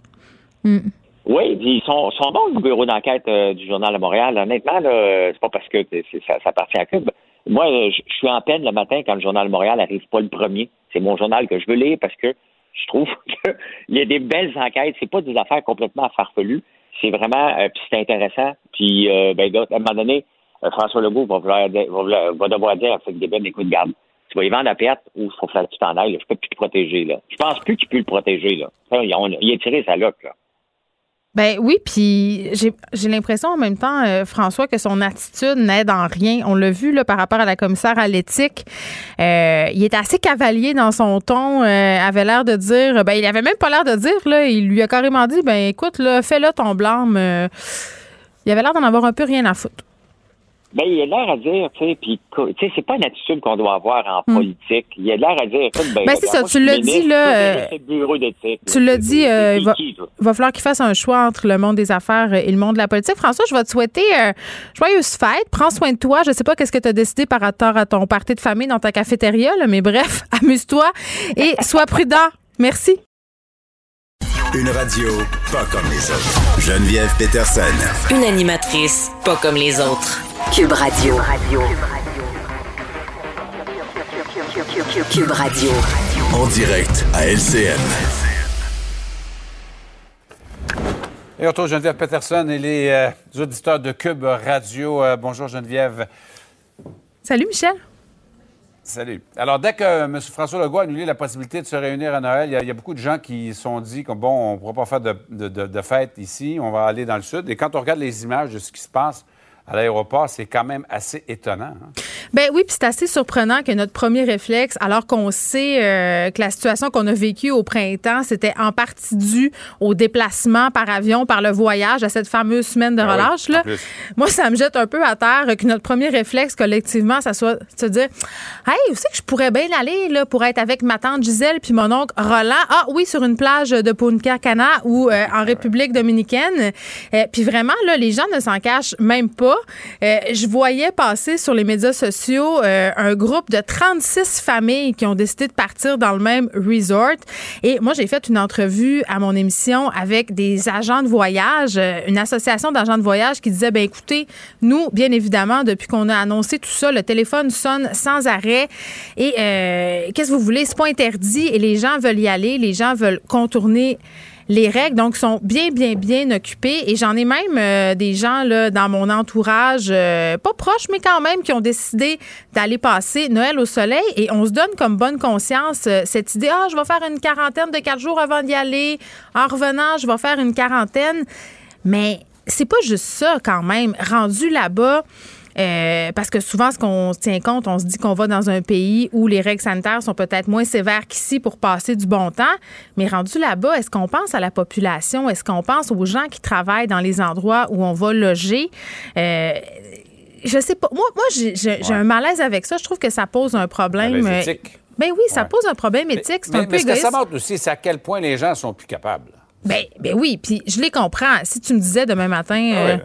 Hmm. Oui, ils sont, sont bons, le bureau d'enquête euh, du Journal de Montréal. Honnêtement, là, c'est pas parce que ça, ça, appartient à Cube. Moi, je, suis en peine le matin quand le Journal de Montréal n'arrive pas le premier. C'est mon journal que je veux lire parce que je trouve qu'il y a des belles enquêtes. C'est pas des affaires complètement farfelues c'est vraiment, euh, puis c'est intéressant. Puis, euh, ben, à un moment donné, euh, François Legault va, vouloir, va, va devoir dire à Frédéric écoute, garde, tu vas y vendre la perte ou il faut que tu t'en ailles. Je peux plus te protéger. Là. Je pense plus qu'il peut le protéger. Là. il a tiré sa loque. Là. Ben oui, puis j'ai l'impression en même temps, euh, François, que son attitude n'aide en rien. On l'a vu là, par rapport à la commissaire à l'éthique. Euh, il est assez cavalier dans son ton. Euh, avait l'air de dire, ben il avait même pas l'air de dire, là, il lui a carrément dit, ben écoute, là, fais-le ton blâme. il avait l'air d'en avoir un peu rien à foutre. Ben, il a l'air à dire, tu sais, puis, tu sais, c'est pas une attitude qu'on doit avoir en hmm. politique. Il a l'air à dire, ben, ben c'est ça, tu l'as dit, là. tu l'as dit, il va, va, falloir qu'il fasse un choix entre le monde des affaires et le monde de la politique. François, je vais te souhaiter euh, joyeuse fête. Prends soin de toi. Je sais pas qu'est-ce que tu as décidé par rapport à ton party de famille dans ta cafétéria, mais bref, amuse-toi et sois prudent. Merci. Une radio pas comme les autres. Geneviève Peterson. Une animatrice pas comme les autres. Cube Radio. Cube Radio. En direct à LCN. Et retour Geneviève Peterson et les euh, auditeurs de Cube Radio. Euh, bonjour Geneviève. Salut Michel. Salut. Alors, dès que M. François Legault a annulé la possibilité de se réunir à Noël, il y, a, beaucoup de gens qui se sont dit que, bon, on ne pourra pas faire de, de, fête ici, on va aller dans le sud. Et quand on regarde les images de ce qui se passe à l'aéroport, c'est quand même assez étonnant. Hein? Ben oui, puis c'est assez surprenant que notre premier réflexe, alors qu'on sait euh, que la situation qu'on a vécue au printemps, c'était en partie due au déplacement par avion, par le voyage, à cette fameuse semaine de ben relâche. là. Moi, ça me jette un peu à terre que notre premier réflexe collectivement, ça soit de se dire Hey, vous savez que je pourrais bien aller là, pour être avec ma tante Gisèle puis mon oncle Roland. Ah oui, sur une plage de Punta Cana ou euh, en République dominicaine. Euh, puis vraiment, là, les gens ne s'en cachent même pas. Euh, je voyais passer sur les médias sociaux euh, un groupe de 36 familles qui ont décidé de partir dans le même resort. Et moi, j'ai fait une entrevue à mon émission avec des agents de voyage, euh, une association d'agents de voyage qui disait, ben écoutez, nous, bien évidemment, depuis qu'on a annoncé tout ça, le téléphone sonne sans arrêt. Et qu'est-ce que vous voulez? C'est pas interdit et les gens veulent y aller, les gens veulent contourner les règles, donc, sont bien, bien, bien occupées. Et j'en ai même euh, des gens là, dans mon entourage, euh, pas proches, mais quand même, qui ont décidé d'aller passer Noël au soleil. Et on se donne comme bonne conscience euh, cette idée, ah, je vais faire une quarantaine de quatre jours avant d'y aller. En revenant, je vais faire une quarantaine. Mais c'est pas juste ça quand même. Rendu là-bas, Euh, parce que souvent, ce qu'on tient compte, on se dit qu'on va dans un pays où les règles sanitaires sont peut-être moins sévères qu'ici pour passer du bon temps. Mais rendu là-bas, est-ce qu'on pense à la population? Est-ce qu'on pense aux gens qui travaillent dans les endroits où on va loger? Euh, je sais pas. Moi, moi j'ai un malaise avec ça. Je trouve que ça pose un problème. Euh, éthique. Ben oui, ça pose un problème éthique. C'est un peu mais ce que ça montre aussi, c'est à quel point les gens sont plus capables. Ben, ben oui, puis je les comprends. Si tu me disais demain matin, ah euh,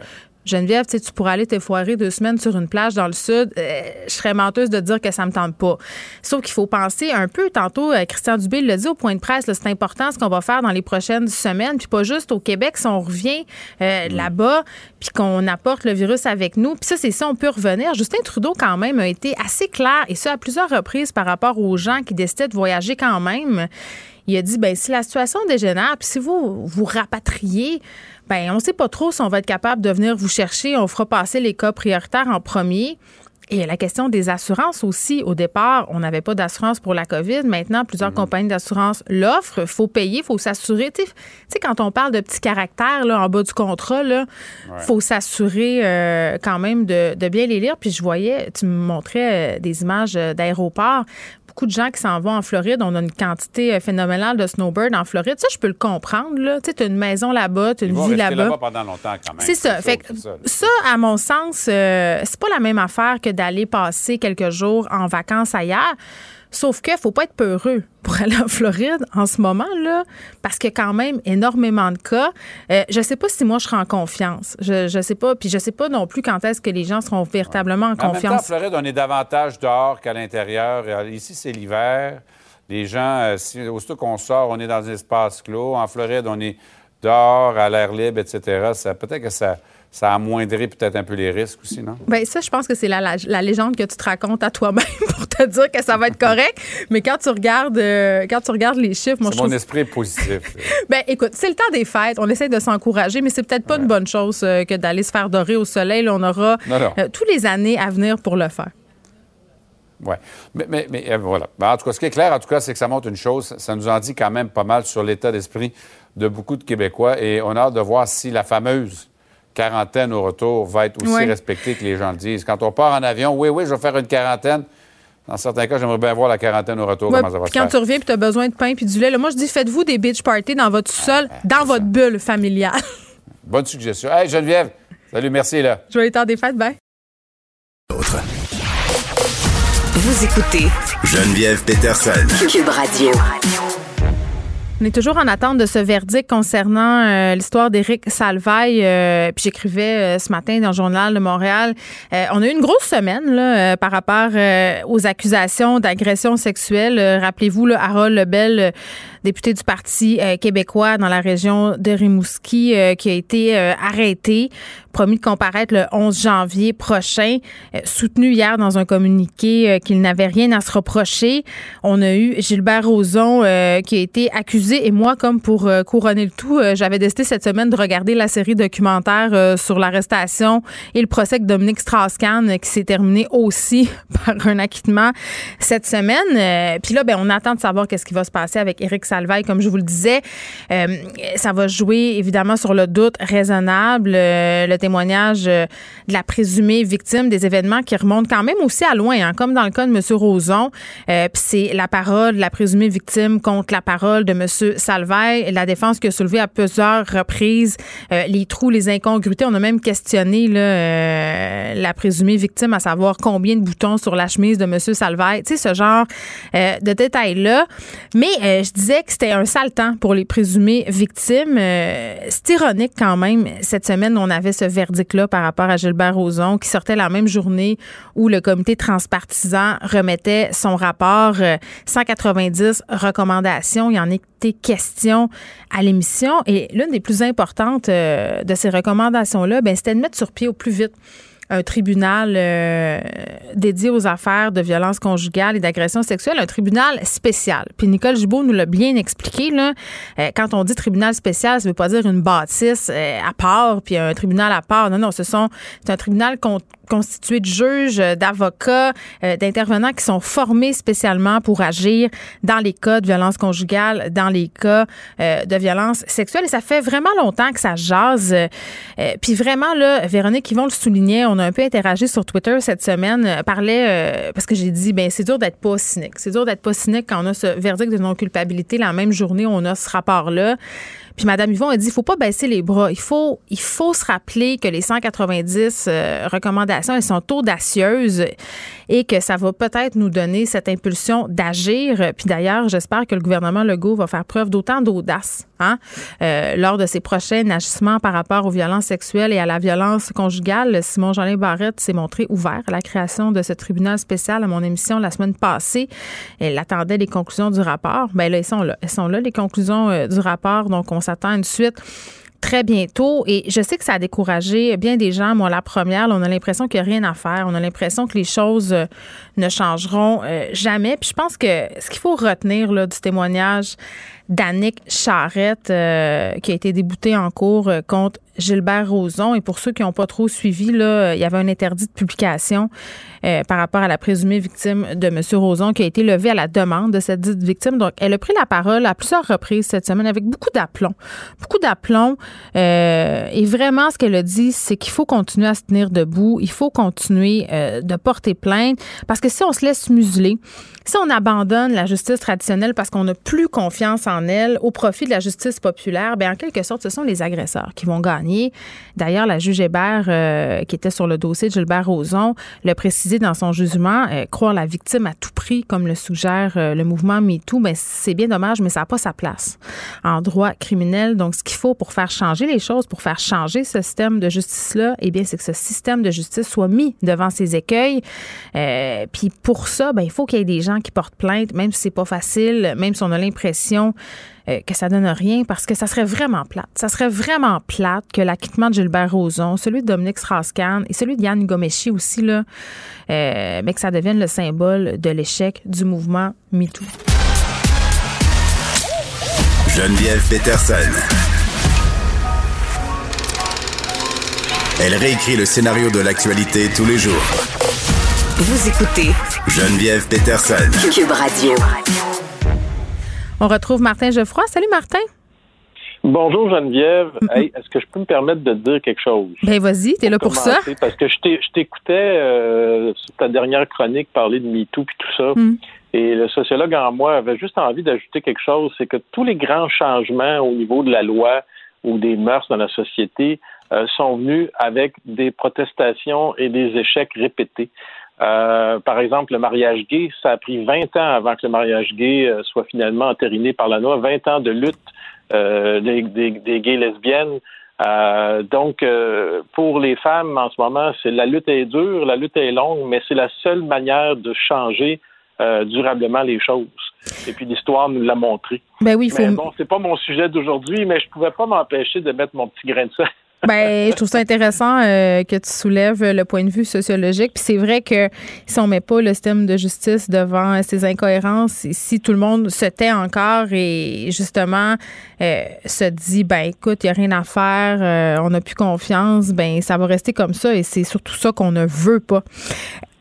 Geneviève, tu pourrais aller te foirer deux semaines sur une plage dans le sud. Euh, je serais menteuse de dire que ça me tente pas. Sauf qu'il faut penser un peu. Tantôt, euh, Christian Dubé l'a dit au point de presse, c'est important ce qu'on va faire dans les prochaines semaines. Puis pas juste au Québec, si on revient euh, mm. là-bas, puis qu'on apporte le virus avec nous. Puis ça, c'est ça, on peut revenir. Justin Trudeau, quand même, a été assez clair, et ça à plusieurs reprises par rapport aux gens qui décidaient de voyager quand même. Il a dit, ben si la situation dégénère, puis si vous vous rapatriez, ben on ne sait pas trop si on va être capable de venir vous chercher. On fera passer les cas prioritaires en premier. Et la question des assurances aussi. Au départ, on n'avait pas d'assurance pour la COVID. Maintenant, plusieurs mhm. compagnies d'assurance l'offrent. Il faut payer, il faut s'assurer. Tu sais, quand on parle de petits caractères là, en bas du contrat, il faut s'assurer euh, quand même de, bien les lire. Puis je voyais, tu me montrais euh, des images euh, d'aéroports beaucoup de gens qui s'en vont en Floride. On a une quantité euh, phénoménale de snowbirds en Floride. Ça, je peux le comprendre. Tu as une maison là-bas, tu as une vie là-bas. là pendant longtemps quand même. C'est ça. Fait ça, à mon sens, euh, c'est pas la même affaire que d'aller passer quelques jours en vacances ailleurs. Sauf qu'il ne faut pas être peureux pour aller en Floride en ce moment, là, parce qu'il y a quand même énormément de cas. Euh, je ne sais pas si moi, je serai en confiance. Je ne sais pas. Puis je ne sais pas non plus quand est-ce que les gens seront véritablement en, confiance. En même temps, en Floride, on est davantage dehors qu'à l'intérieur. Ici, c'est l'hiver. Les gens, euh, si, aussitôt qu'on sort, on est dans un espace clos. En Floride, on est dehors, à l'air libre, etc. Ça, peut-être que ça ça amoindrit peut-être un peu les risques aussi, non? Bien, ça, je pense que c'est la, légende que tu te racontes à toi-même pour te dire que ça va être correct. Mais quand tu regardes, euh, quand tu regardes les chiffres, moi, je mon esprit est positif. Bien, écoute, c'est le temps des fêtes. On essaie de s'encourager, mais c'est peut-être pas une bonne chose euh, que d'aller se faire dorer au soleil. on aura euh, tous les années à venir pour le faire. Oui. Mais, mais, mais voilà. Ben, en tout cas, ce qui est clair, en tout cas, c'est que ça montre une chose. Ça nous en dit quand même pas mal sur l'état d'esprit de beaucoup de Québécois. Et on a hâte de voir si la fameuse quarantaine au retour va être aussi respectée que les gens le disent. Quand on part en avion, oui, oui, je vais faire une quarantaine. Dans certains cas, j'aimerais bien voir la quarantaine au retour. comment ça va quand tu reviens et tu as besoin de pain et du lait, moi, je dis faites-vous des beach parties dans votre sol, ah, dans votre bulle familiale. Bonne suggestion. Hey, Geneviève, salut, merci. là. Joyeux temps des fêtes, bye. Vous écoutez Geneviève Peterson. Cube Radio. On est toujours en attente de ce verdict concernant euh, l'histoire d'Éric Salvaille. Euh, j'écrivais euh, ce matin dans le journal de Montréal. on a eu une grosse semaine là, par rapport aux accusations d'agression sexuelle. Rappelez-vous, là, Harold Lebel député du Parti québécois dans la région de Rimouski, qui a été arrêté, promis de comparaître le 11 janvier prochain, soutenu hier dans un communiqué qu'il n'avait rien à se reprocher. On a eu Gilbert Rozon qui a été accusé et moi, comme pour couronner le tout, j'avais décidé cette semaine de regarder la série documentaire sur l'arrestation et le procès de Dominique Strauss-Kahn qui s'est terminé aussi par un acquittement cette semaine. Puis là, ben, on attend de savoir qu'est-ce qui va se passer avec Éric Salvaille, comme je vous le disais. Euh, ça va jouer évidemment sur le doute raisonnable, euh, le témoignage euh, de la présumée victime des événements qui remontent quand même aussi à loin, hein, comme dans le cas de M. Roson. Puis c'est la parole de la présumée victime contre la parole de M. Salvaille. La défense qui a soulevé à plusieurs reprises les trous, les incongruités. On a même questionné la présumée victime, à savoir combien de boutons sur la chemise de M. Salvaille. Tu sais, ce genre de détails-là. Mais je disais que c'était un sale temps pour les présumées victimes. Euh, c'est ironique quand même. Cette semaine, on avait ce verdict-là par rapport à Gilbert Rozon qui sortait la même journée où le comité transpartisan remettait son rapport. 190 euh, recommandations. Il y en été question à l'émission. Et l'une des plus importantes euh, de ces recommandations-là, ben, c'était de mettre sur pied au plus vite un tribunal euh, dédié aux affaires de violence conjugale et d'agression sexuelle, un tribunal spécial. Puis Nicole Gibault nous l'a bien expliqué. Là, euh, quand on dit tribunal spécial, ça veut pas dire une bâtisse euh, à part, puis un tribunal à part. Non, non, ce sont c'est un tribunal constitué de juges, d'avocats, d'intervenants qui sont formés spécialement pour agir dans les cas de violence conjugale, dans les cas de violence sexuelle. Et ça fait vraiment longtemps que ça jase. puis vraiment, là, Véronique, vont le souligner, on a un peu interagi sur Twitter cette semaine euh, parlait, euh, parce que j'ai dit, ben c'est dur d'être pas cynique. C'est dur d'être pas cynique quand on a ce verdict de non-culpabilité. La même journée, on a ce rapport-là. Puis Mme Yvon a dit, il faut pas baisser les bras. Il faut, il faut se rappeler que les 190 euh, recommandations, elles sont audacieuses et que ça va peut-être nous donner cette impulsion d'agir. Puis d'ailleurs, j'espère que le gouvernement Legault va faire preuve d'autant d'audace hein, euh, lors de ses prochains agissements par rapport aux violences sexuelles et à la violence conjugale. Simon Jeanin Barrette s'est montré ouvert à la création de ce tribunal spécial à mon émission la semaine passée. Elle attendait les conclusions du rapport. Bien là, elles sont là. Elles sont là, les conclusions euh, du rapport. Donc, on s'attend une suite très bientôt. Et je sais que ça a découragé bien des gens. Moi, la première, on a l'impression qu'il n'y a rien à faire. On a l'impression que les choses euh, ne changeront euh, jamais. Puis je pense que ce qu'il faut retenir là, du témoignage d'Annick Charrette, euh, qui a été déboutée en cours contre Gilbert Rozon. Et pour ceux qui n'ont pas trop suivi, là, il y avait un interdit de publication euh, par rapport à la présumée victime de M. Rozon qui a été levé à la demande de cette dite victime. Donc, elle a pris la parole à plusieurs reprises cette semaine avec beaucoup d'aplomb. Beaucoup d'aplomb. Euh, et vraiment, ce qu'elle a dit, c'est qu'il faut continuer à se tenir debout. Il faut continuer euh, de porter plainte parce que si on se laisse museler, si on abandonne la justice traditionnelle parce qu'on n'a plus confiance en elle au profit de la justice populaire, bien, en quelque sorte, ce sont les agresseurs qui vont gagner. D'ailleurs, la juge Hébert, qui était sur le dossier de Gilbert Rozon, le précisé dans son jugement, euh, croire la victime à tout prix, comme le suggère euh, le mouvement MeToo, mais c'est bien dommage, mais ça n'a pas sa place en droit criminel. Donc, ce qu'il faut pour faire changer les choses, pour faire changer ce système de justice-là, eh bien, c'est que ce système de justice soit mis devant ses écueils. Euh, puis pour ça, ben, il faut qu'il y ait des gens qui portent plainte, même si c'est pas facile, même si on a l'impression euh, que ça donne rien parce que ça serait vraiment plate. Ça serait vraiment plate que l'acquittement de Gilbert Rozon, celui de Dominique Strauss-Kahn et celui de Yann Gomeshi aussi, là, euh, mais que ça devienne le symbole de l'échec du mouvement MeToo. Geneviève Peterson. Elle réécrit le scénario de l'actualité tous les jours. Vous écoutez Geneviève Peterson. Cube Radio. On retrouve Martin Geoffroy. Salut Martin. Bonjour Geneviève. Est-ce que je peux me permettre de dire quelque chose? Ben vas-y, t'es là pour ça. Parce que je t'écoutais euh, sur ta dernière chronique parler de MeToo et tout ça. Hmm. Et le sociologue en moi avait juste envie d'ajouter quelque chose, c'est que tous les grands changements au niveau de la loi ou des mœurs dans la société euh, sont venus avec des protestations et des échecs répétés. Euh, par exemple, le mariage gay, ça a pris 20 ans avant que le mariage gay euh, soit finalement entériné par la loi, 20 ans de lutte euh, des, des, gays lesbiennes. donc, pour les femmes, en ce moment, c'est la lutte est dure, la lutte est longue, mais c'est la seule manière de changer durablement les choses. Et puis l'histoire nous l'a montré. Ben oui, faut... Mais bon, c'est pas mon sujet d'aujourd'hui, mais je pouvais pas m'empêcher de mettre mon petit grain de sel. Ben, je trouve ça intéressant euh, que tu soulèves le point de vue sociologique. Puis c'est vrai que si on met pas le système de justice devant ces incohérences, si tout le monde se tait encore et justement euh, se dit, ben écoute, il y a rien à faire, euh, on n'a plus confiance, ben ça va rester comme ça et c'est surtout ça qu'on ne veut pas.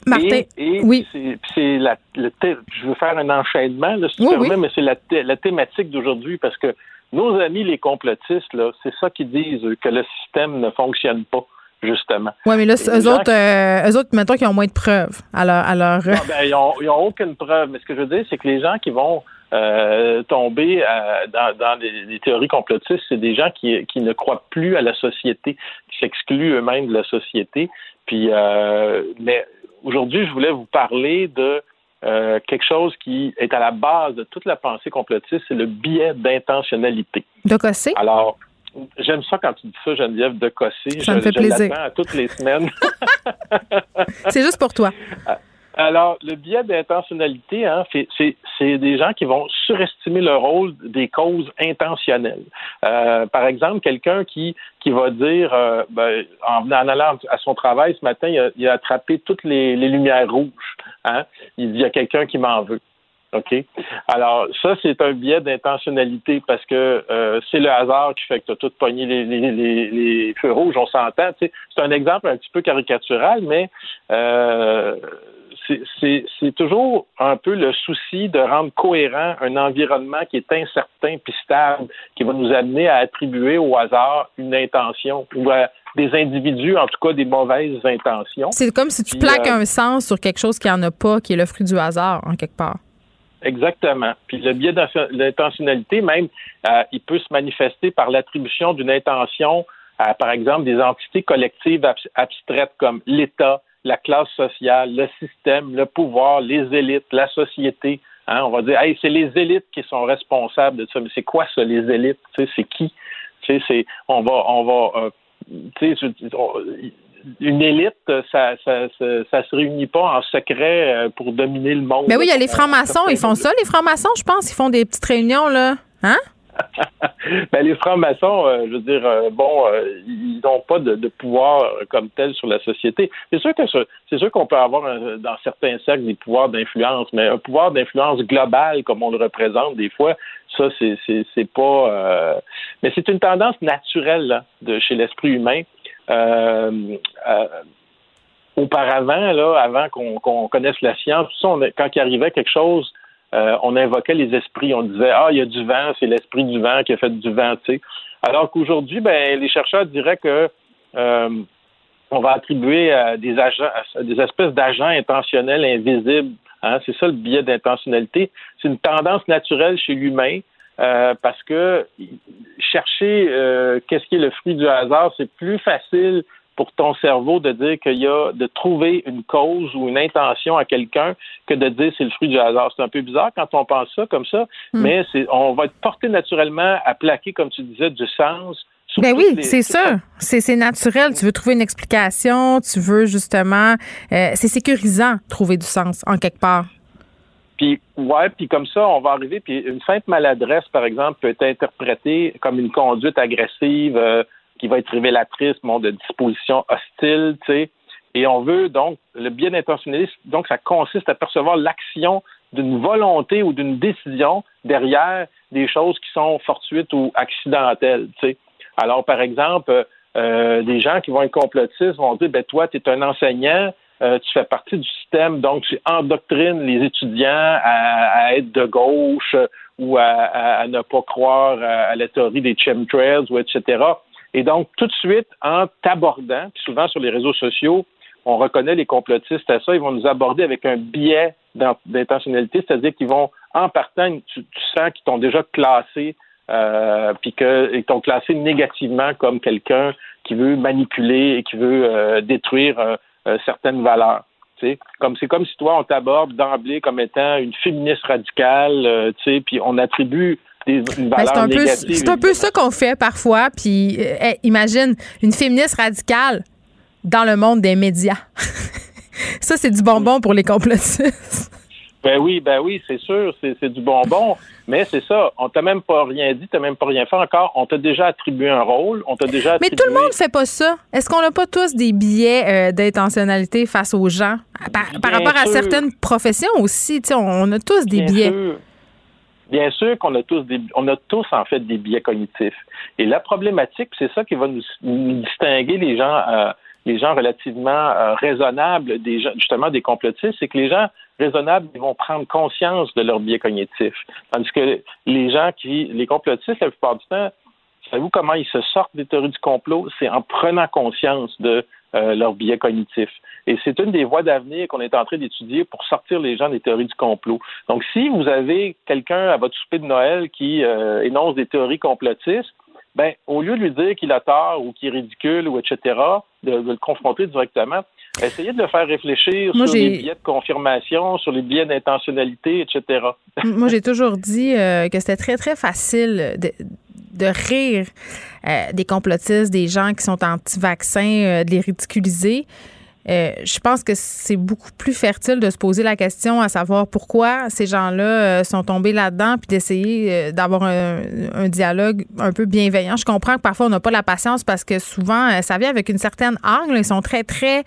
Martin, oui. C'est la, le je veux faire un enchaînement, là, si tu permets, mais c'est la, la thématique d'aujourd'hui parce que nos amis les complotistes, là, c'est ça qu'ils disent, que le système ne fonctionne pas justement. Oui, mais là, eux autres, euh, eux autres, mettons qu'ils ont moins de preuves. Alors, alors... Non, ben, ils n'ont aucune preuve. Mais ce que je veux dire, c'est que les gens qui vont euh, tomber euh, dans, dans les, théories complotistes, c'est des gens qui, qui ne croient plus à la société, qui s'excluent eux-mêmes de la société. Puis, euh, mais aujourd'hui, je voulais vous parler de euh, quelque chose qui est à la base de toute la pensée complotiste, c'est le biais d'intentionnalité. De Cossé? Alors, j'aime ça quand tu dis ça, Geneviève, de Cossé. Ça me fait plaisir. à toutes les semaines. c'est juste pour toi. Alors, le biais d'intentionnalité, hein, c'est des gens qui vont surestimer le rôle des causes intentionnelles. Euh, par exemple, quelqu'un qui, qui va dire, euh, ben, en, allant à son travail ce matin, il a, attrapé toutes les, lumières rouges. Hein? Il dit, il y a quelqu'un qui m'en veut. OK? Alors, ça, c'est un biais d'intentionnalité parce que euh, c'est le hasard qui fait que tu as tout pogné les, les, les, feux rouges, on s'entend. C'est un exemple un petit peu caricatural, mais c'est toujours un peu le souci de rendre cohérent un environnement qui est incertain puis stable, qui va nous amener à attribuer au hasard une intention ou à des individus, en tout cas des mauvaises intentions. C'est comme si tu plaques euh, un sens sur quelque chose qui n'en a pas, qui est le fruit du hasard, en quelque part. Exactement. Puis le biais d'intentionnalité, même, euh, il peut se manifester par l'attribution d'une intention à, par exemple, des entités collectives abstraites comme l'État, la classe sociale, le système, le pouvoir, les élites, la société. Hein, on va dire, hey, c'est les élites qui sont responsables de ça. Mais c'est quoi ça, les élites? c'est qui? on va, on va, euh, une élite, ça, ça, ça, se réunit pas en secret euh, pour dominer le monde. Mais ben oui, il y a les francs-maçons, ils font ça, les francs-maçons, je pense, ils font des petites réunions, là. Hein? ben, les francs-maçons, euh, je veux dire, euh, bon, ils n'ont pas de, pouvoir comme tel sur la société. C'est sûr que c'est sûr qu'on peut avoir dans certains cercles des pouvoirs d'influence, mais un pouvoir d'influence global comme on le représente des fois, ça c'est c'est pas. mais c'est une tendance naturelle de chez l'esprit humain euh, euh, auparavant, là, avant qu'on connaisse la science, quand il arrivait quelque chose, euh, on invoquait les esprits. On disait Ah, il y a du vent, c'est l'esprit du vent qui a fait du vent, tu sais. Alors qu'aujourd'hui, ben, les chercheurs diraient que on va attribuer des agents, des espèces d'agents intentionnels invisibles. Hein, c'est ça le biais d'intentionnalité. C'est une tendance naturelle chez l'humain. Euh, parce que chercher euh, qu'est-ce qui est le fruit du hasard, c'est plus facile pour ton cerveau de dire qu'il y a de trouver une cause ou une intention à quelqu'un que de dire c'est le fruit du hasard. C'est un peu bizarre quand on pense ça comme ça, hmm. mais on va être porté naturellement à plaquer, comme tu disais, du sens. Ben oui, c'est ça. C'est naturel. Tu veux trouver une explication, tu veux justement. Euh, c'est sécurisant trouver du sens en quelque part. Puis, ouais, puis comme ça, on va arriver, puis une simple maladresse, par exemple, peut être interprétée comme une conduite agressive euh, qui va être révélatrice bon, de dispositions hostiles, tu sais. Et on veut donc, le bien intentionnaliste, donc ça consiste à percevoir l'action d'une volonté ou d'une décision derrière des choses qui sont fortuites ou accidentelles, tu sais. Alors, par exemple, euh, des gens qui vont être complotistes vont dire, ben toi, tu es un enseignant, euh, tu fais partie du système, donc tu endoctrines les étudiants à, être de gauche ou à, ne pas croire à, la théorie des chemtrails ou etc. Et donc, tout de suite, en t'abordant, puis souvent sur les réseaux sociaux, on reconnaît les complotistes à ça, ils vont nous aborder avec un biais d'intentionnalité, c'est-à-dire qu'ils vont, en partant, tu, sens qu'ils t'ont déjà classé, euh, puis qu'ils t'ont classé négativement comme quelqu'un qui veut manipuler et qui veut euh, détruire euh, certaines valeurs. Comme c'est comme si toi on t'aborde d'emblée comme étant une féministe radicale, euh, puis on attribue des, une ben, valeur négative. C'est un peu ça qu'on fait parfois. Puis euh, imagine une féministe radicale dans le monde des médias. ça c'est du bonbon pour les complotistes. Ben oui, ben oui, c'est sûr, c'est du bonbon. Mais c'est ça, on t'a même pas rien dit, t'as même pas rien fait encore. On t'a déjà attribué un rôle, on t'a déjà Mais tout le monde fait pas ça. Est-ce qu'on n'a pas tous des billets euh, d'intentionnalité face aux gens? Par, rapport à certaines professions aussi, on, a tous des billets. Bien sûr qu'on a tous des, on a tous en fait des biais cognitifs. Et la problématique, c'est ça qui va nous, distinguer les gens, euh, les gens relativement euh, raisonnables, justement des complotistes, c'est que les gens raisonnables, ils vont prendre conscience de leur biais cognitif. Tandis que les gens qui, les complotistes, la plupart du temps, savez-vous comment ils se sortent des théories du complot? C'est en prenant conscience de euh, leur biais cognitif. Et c'est une des voies d'avenir qu'on est en train d'étudier pour sortir les gens des théories du complot. Donc, si vous avez quelqu'un à votre souper de Noël qui euh, énonce des théories complotistes, ben, au lieu de lui dire qu'il a tort ou qu'il est ridicule ou etc., de le confronter directement, Essayez de le faire réfléchir sur les billets de confirmation, sur les billets d'intentionnalité, etc. Moi, j'ai toujours dit euh, que c'était très, très facile de, de rire euh, des complotistes, des gens qui sont anti-vaccins, euh, de les ridiculiser. Euh, je pense que c'est beaucoup plus fertile de se poser la question à savoir pourquoi ces gens-là euh, sont tombés là-dedans, puis d'essayer euh, d'avoir un, dialogue un peu bienveillant. Je comprends que parfois on n'a pas la patience parce que souvent ça vient avec une certaine angle. Ils sont très très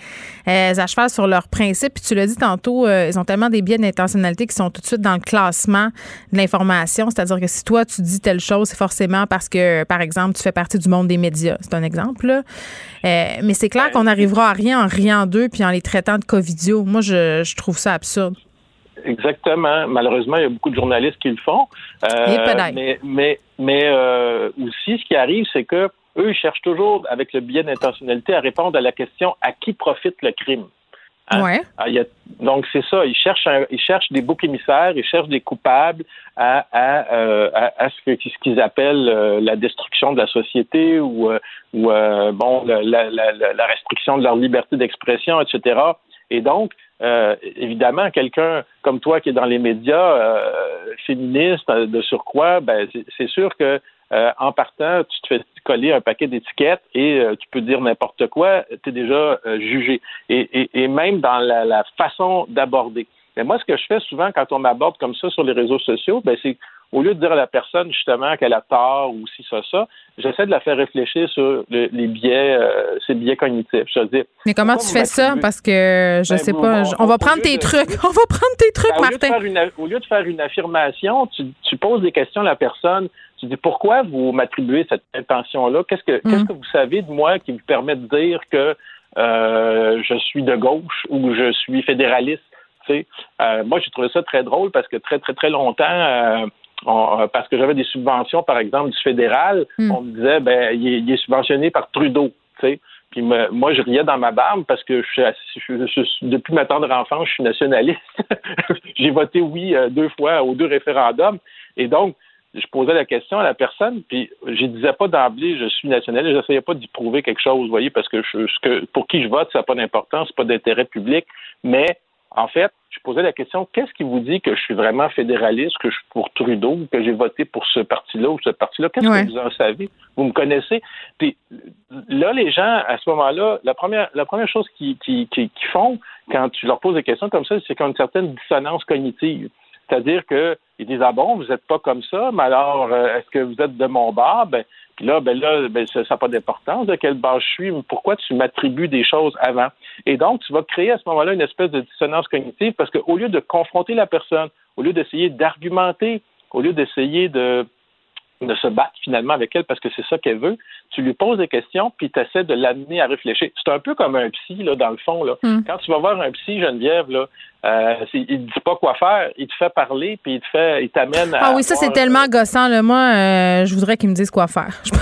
à cheval sur leurs principes. Puis tu l'as dit tantôt, ils ont tellement des biais d'intentionnalité qui sont tout de suite dans le classement de l'information. C'est-à-dire que si toi tu dis telle chose, c'est forcément parce que par exemple tu fais partie du monde des médias. C'est un exemple. mais c'est clair qu'on n'arrivera à rien en riant en deux puis en les traitant de covidio. Moi, je, je trouve ça absurde. Exactement. Malheureusement, il y a beaucoup de journalistes qui le font. Euh, mais mais, mais euh, aussi, ce qui arrive, c'est que eux, ils cherchent toujours, avec le biais d'intentionnalité, à répondre à la question à qui profite le crime? Hein? Ouais. Ah, donc, c'est ça. Ils cherchent, ils cherchent des boucs émissaires, ils cherchent des coupables à, à, euh, à, ce qu'ils appellent euh, la destruction de la société ou, euh, ou bon, la, la, la, restriction de leur liberté d'expression, etc. Et donc, évidemment, quelqu'un comme toi qui est dans les médias féministes de surcroît, ben, c'est sûr que en partant, tu te fais coller un paquet d'étiquettes et euh, tu peux dire n'importe quoi, tu es déjà euh, jugé. Et, et, même dans la, la façon d'aborder. Mais moi, ce que je fais souvent quand on m'aborde comme ça sur les réseaux sociaux, ben, c'est au lieu de dire à la personne justement qu'elle a tort ou si ça, ça, j'essaie de la faire réfléchir sur les biais, euh, ses biais cognitifs. Je dire, Mais comment tu fais ça? Parce que je ben, sais pas. on, va prendre tes trucs. On va prendre tes trucs, Martin. Au lieu, une, au lieu, de faire une affirmation, tu, tu poses des questions à la personne tu dis pourquoi vous m'attribuez cette intention-là? Qu'est-ce que qu'est-ce mm. que vous savez de moi qui vous permet de dire que euh, je suis de gauche ou je suis fédéraliste? Euh, moi, j'ai trouvé ça très drôle parce que très, très, très longtemps, euh, parce que j'avais des subventions, par exemple, du fédéral, mm. on me disait ben il est, subventionné par Trudeau. sais? Puis moi, je riais dans ma barbe parce que je, depuis ma tendre enfance, je suis nationaliste. j'ai voté oui deux fois aux deux référendums. Et donc, je posais la question à la personne, puis je disais pas d'emblée je suis nationaliste, j'essayais pas d'y prouver quelque chose, vous voyez, parce que, je, que pour qui je vote, ça n'a pas d'importance, pas d'intérêt public, mais en fait, je posais la question qu'est-ce qui vous dit que je suis vraiment fédéraliste, que je suis pour Trudeau, que j'ai voté pour ce parti-là ou ce parti-là? Qu'est-ce que vous en savez? Vous me connaissez? Puis là, les gens, à ce moment-là, la première, la première chose qu'ils qui, qui, qui font quand tu leur poses des questions comme ça, c'est qu'ils ont une certaine dissonance cognitive. C'est-à-dire qu'ils disent Ah bon, vous n'êtes pas comme ça, mais alors euh, est-ce que vous êtes de mon bar? Ben, puis là, ben là, ben, ça n'a pas d'importance de quel bar je suis, pourquoi tu m'attribues des choses avant? Et donc, tu vas créer à ce moment-là une espèce de dissonance cognitive parce qu'au lieu de confronter la personne, au lieu d'essayer d'argumenter, au lieu d'essayer de de se battre finalement avec elle parce que c'est ça qu'elle veut. Tu lui poses des questions, puis tu essaies de l'amener à réfléchir. C'est un peu comme un psy, là, dans le fond. Là. Hmm. Quand tu vas voir un psy, Geneviève, là, euh, il ne dit pas quoi faire, il te fait parler, puis il te fait, il t'amène à. Ah oui, ça, c'est tellement gossant. Là. Moi, euh, je voudrais qu'il me dise quoi faire.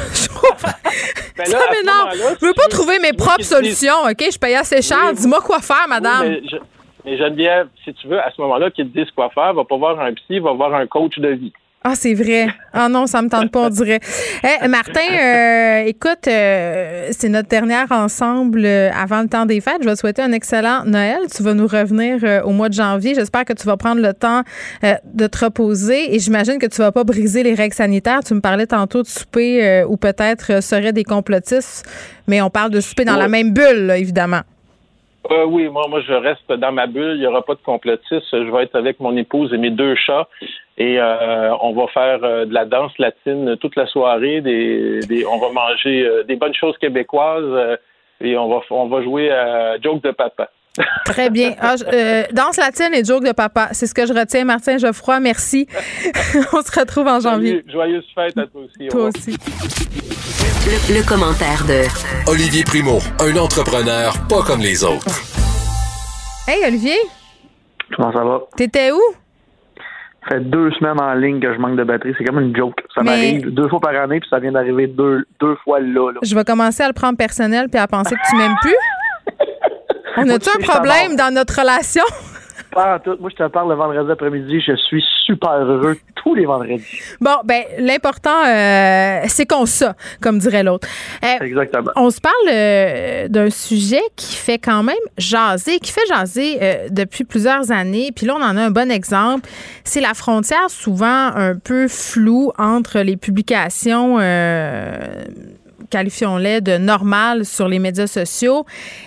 ben là, ça m'énerve. Je veux pas trouver mes propres solutions, OK? Je paye assez cher. Dis-moi quoi faire, madame. mais, mais Geneviève, si tu veux, à ce moment-là, qu'il te dise quoi faire, va pas voir un psy, va voir un coach de vie. Ah, c'est vrai. Ah non, ça me tente pas, on dirait. Eh, Martin, euh, écoute, euh, c'est notre dernière ensemble euh, avant le temps des fêtes. Je vais te souhaiter un excellent Noël. Tu vas nous revenir au mois de janvier. J'espère que tu vas prendre le temps de te reposer et j'imagine que tu vas pas briser les règles sanitaires. Tu me parlais tantôt de souper ou peut-être seraient des complotistes, mais on parle de souper dans la même bulle, évidemment. Oui, moi, moi, je reste dans ma bulle. Il n'y aura pas de complotistes. Je vais être avec mon épouse et mes deux chats. Et euh, on va faire euh, de la danse latine toute la soirée. Des, on va manger euh, des bonnes choses québécoises et on va, on va jouer à Joke de papa. Très bien. Ah, danse latine et joke de papa. C'est ce que je retiens, Martin Geoffroy. Merci. on se retrouve en janvier. Joyeuse fête à toi aussi. Toi aussi. Le, commentaire de Olivier Primo, un entrepreneur pas comme les autres. Hey, Olivier. Comment ça va? T'étais où? Ça fait deux semaines en ligne que je manque de batterie. C'est comme une joke. Ça m'arrive deux fois par année, puis ça vient d'arriver deux, deux fois là, Je vais commencer à le prendre personnel puis à penser que tu m'aimes plus. On a-tu un problème dans notre relation? Pas tout. Moi, je te parle le vendredi après-midi. Je suis super heureux tous les vendredis. Bon, ben l'important, euh, c'est qu'on ça, comme dirait l'autre. Euh, Exactement. On se parle euh, d'un sujet qui fait quand même jaser, qui fait jaser depuis plusieurs années. Puis là, on en a un bon exemple. C'est la frontière souvent un peu floue entre les publications qualifions-les de normales sur les médias sociaux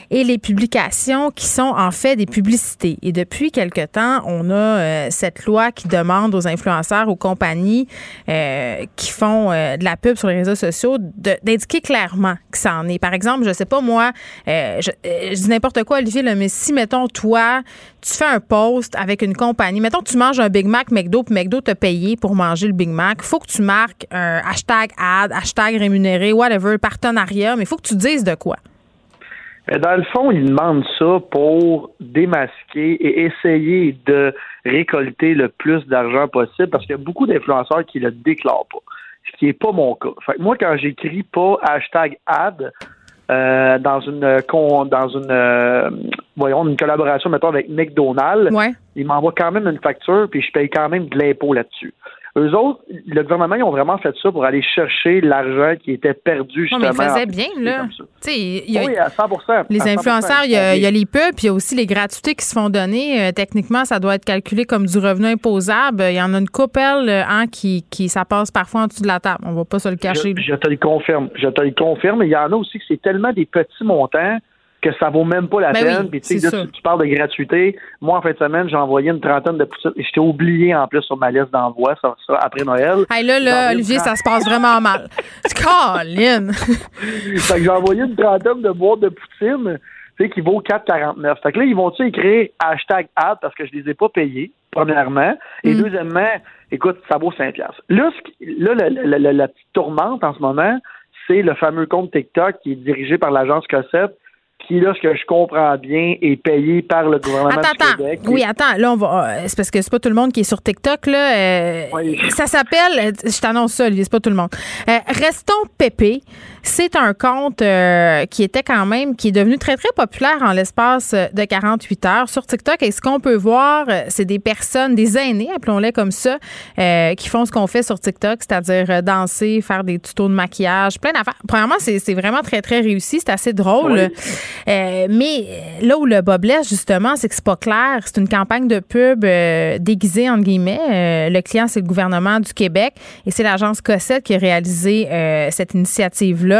et les publications qui sont en fait des publicités. Et depuis quelque temps, on a euh, cette loi qui demande aux influenceurs, aux compagnies euh, qui font euh, de la pub sur les réseaux sociaux d'indiquer clairement que ça en est. Par exemple, je sais pas moi, je, dis n'importe quoi, Olivier, mais si, mettons, toi, tu fais un post avec une compagnie, mettons tu manges un Big Mac McDo, puis McDo t'a payé pour manger le Big Mac, faut que tu marques un hashtag ad, hashtag rémunéré, whatever, partenariat, mais il faut que tu dises de quoi. Dans le fond, ils demandent ça pour démasquer et essayer de récolter le plus d'argent possible parce qu'il y a beaucoup d'influenceurs qui le déclarent pas, ce qui n'est pas mon cas. Fait moi, quand j'écris pas hashtag ad euh, dans une dans une euh, voyons une collaboration mettons avec McDonald's, ouais. ils m'envoient quand même une facture puis je paye quand même de l'impôt là-dessus. Eux autres, le gouvernement, ils ont vraiment fait ça pour aller chercher l'argent qui était perdu justement. Non, mais ils faisaient bien, là. Y a, oui, à 100 Les influenceurs, il y, a, les pubs, puis il y a aussi les gratuités qui se font donner. Euh, techniquement, ça doit être calculé comme du revenu imposable. Il y en a une couple hein, qui, qui, ça passe parfois en dessous de la table. On va pas se le cacher. Je, je te le confirme. Je te le confirme. Il y en a aussi que c'est tellement des petits montants que ça vaut même pas la ben peine. Puis tu, tu parles de gratuité. Moi, en fin de semaine, j'ai envoyé une trentaine de poutines. J'étais oublié en plus sur ma liste d'envoi, ça, ça, après Noël. Hey, là, là, Olivier, ça se passe vraiment mal. Colin! fait que j'ai envoyé une trentaine de boîtes de poutine tu sais, qui vaut 4,49. Fait que là, ils vont-tu écrire hashtag ad parce que je les ai pas payés, premièrement? Et mm. deuxièmement, écoute, ça vaut 5 Là, là la, la, la, petite tourmente en ce moment, c'est le fameux compte TikTok qui est dirigé par l'agence Cossette qui, là, ce que je comprends bien, est payé par le gouvernement attends, du Québec. Oui, attends, là, on va. Euh, c'est parce que c'est pas tout le monde qui est sur TikTok, là. Euh, ça s'appelle, euh, je t'annonce ça, Olivier, c'est pas tout le monde. Restons pépé. C'est un compte qui était quand même, qui est devenu très, très populaire en l'espace de 48 heures sur TikTok. Et ce qu'on peut voir, c'est des personnes, des aînés, appelons-les comme ça, qui font ce qu'on fait sur TikTok, c'est-à-dire danser, faire des tutos de maquillage, plein d'affaires. Premièrement, c'est vraiment très, très réussi. C'est assez drôle. Euh, mais euh, là où le bas blesse, justement, c'est que c'est pas clair. C'est une campagne de pub euh, déguisée, entre guillemets. le client, c'est le gouvernement du Québec et c'est l'agence Cossette qui a réalisé cette initiative-là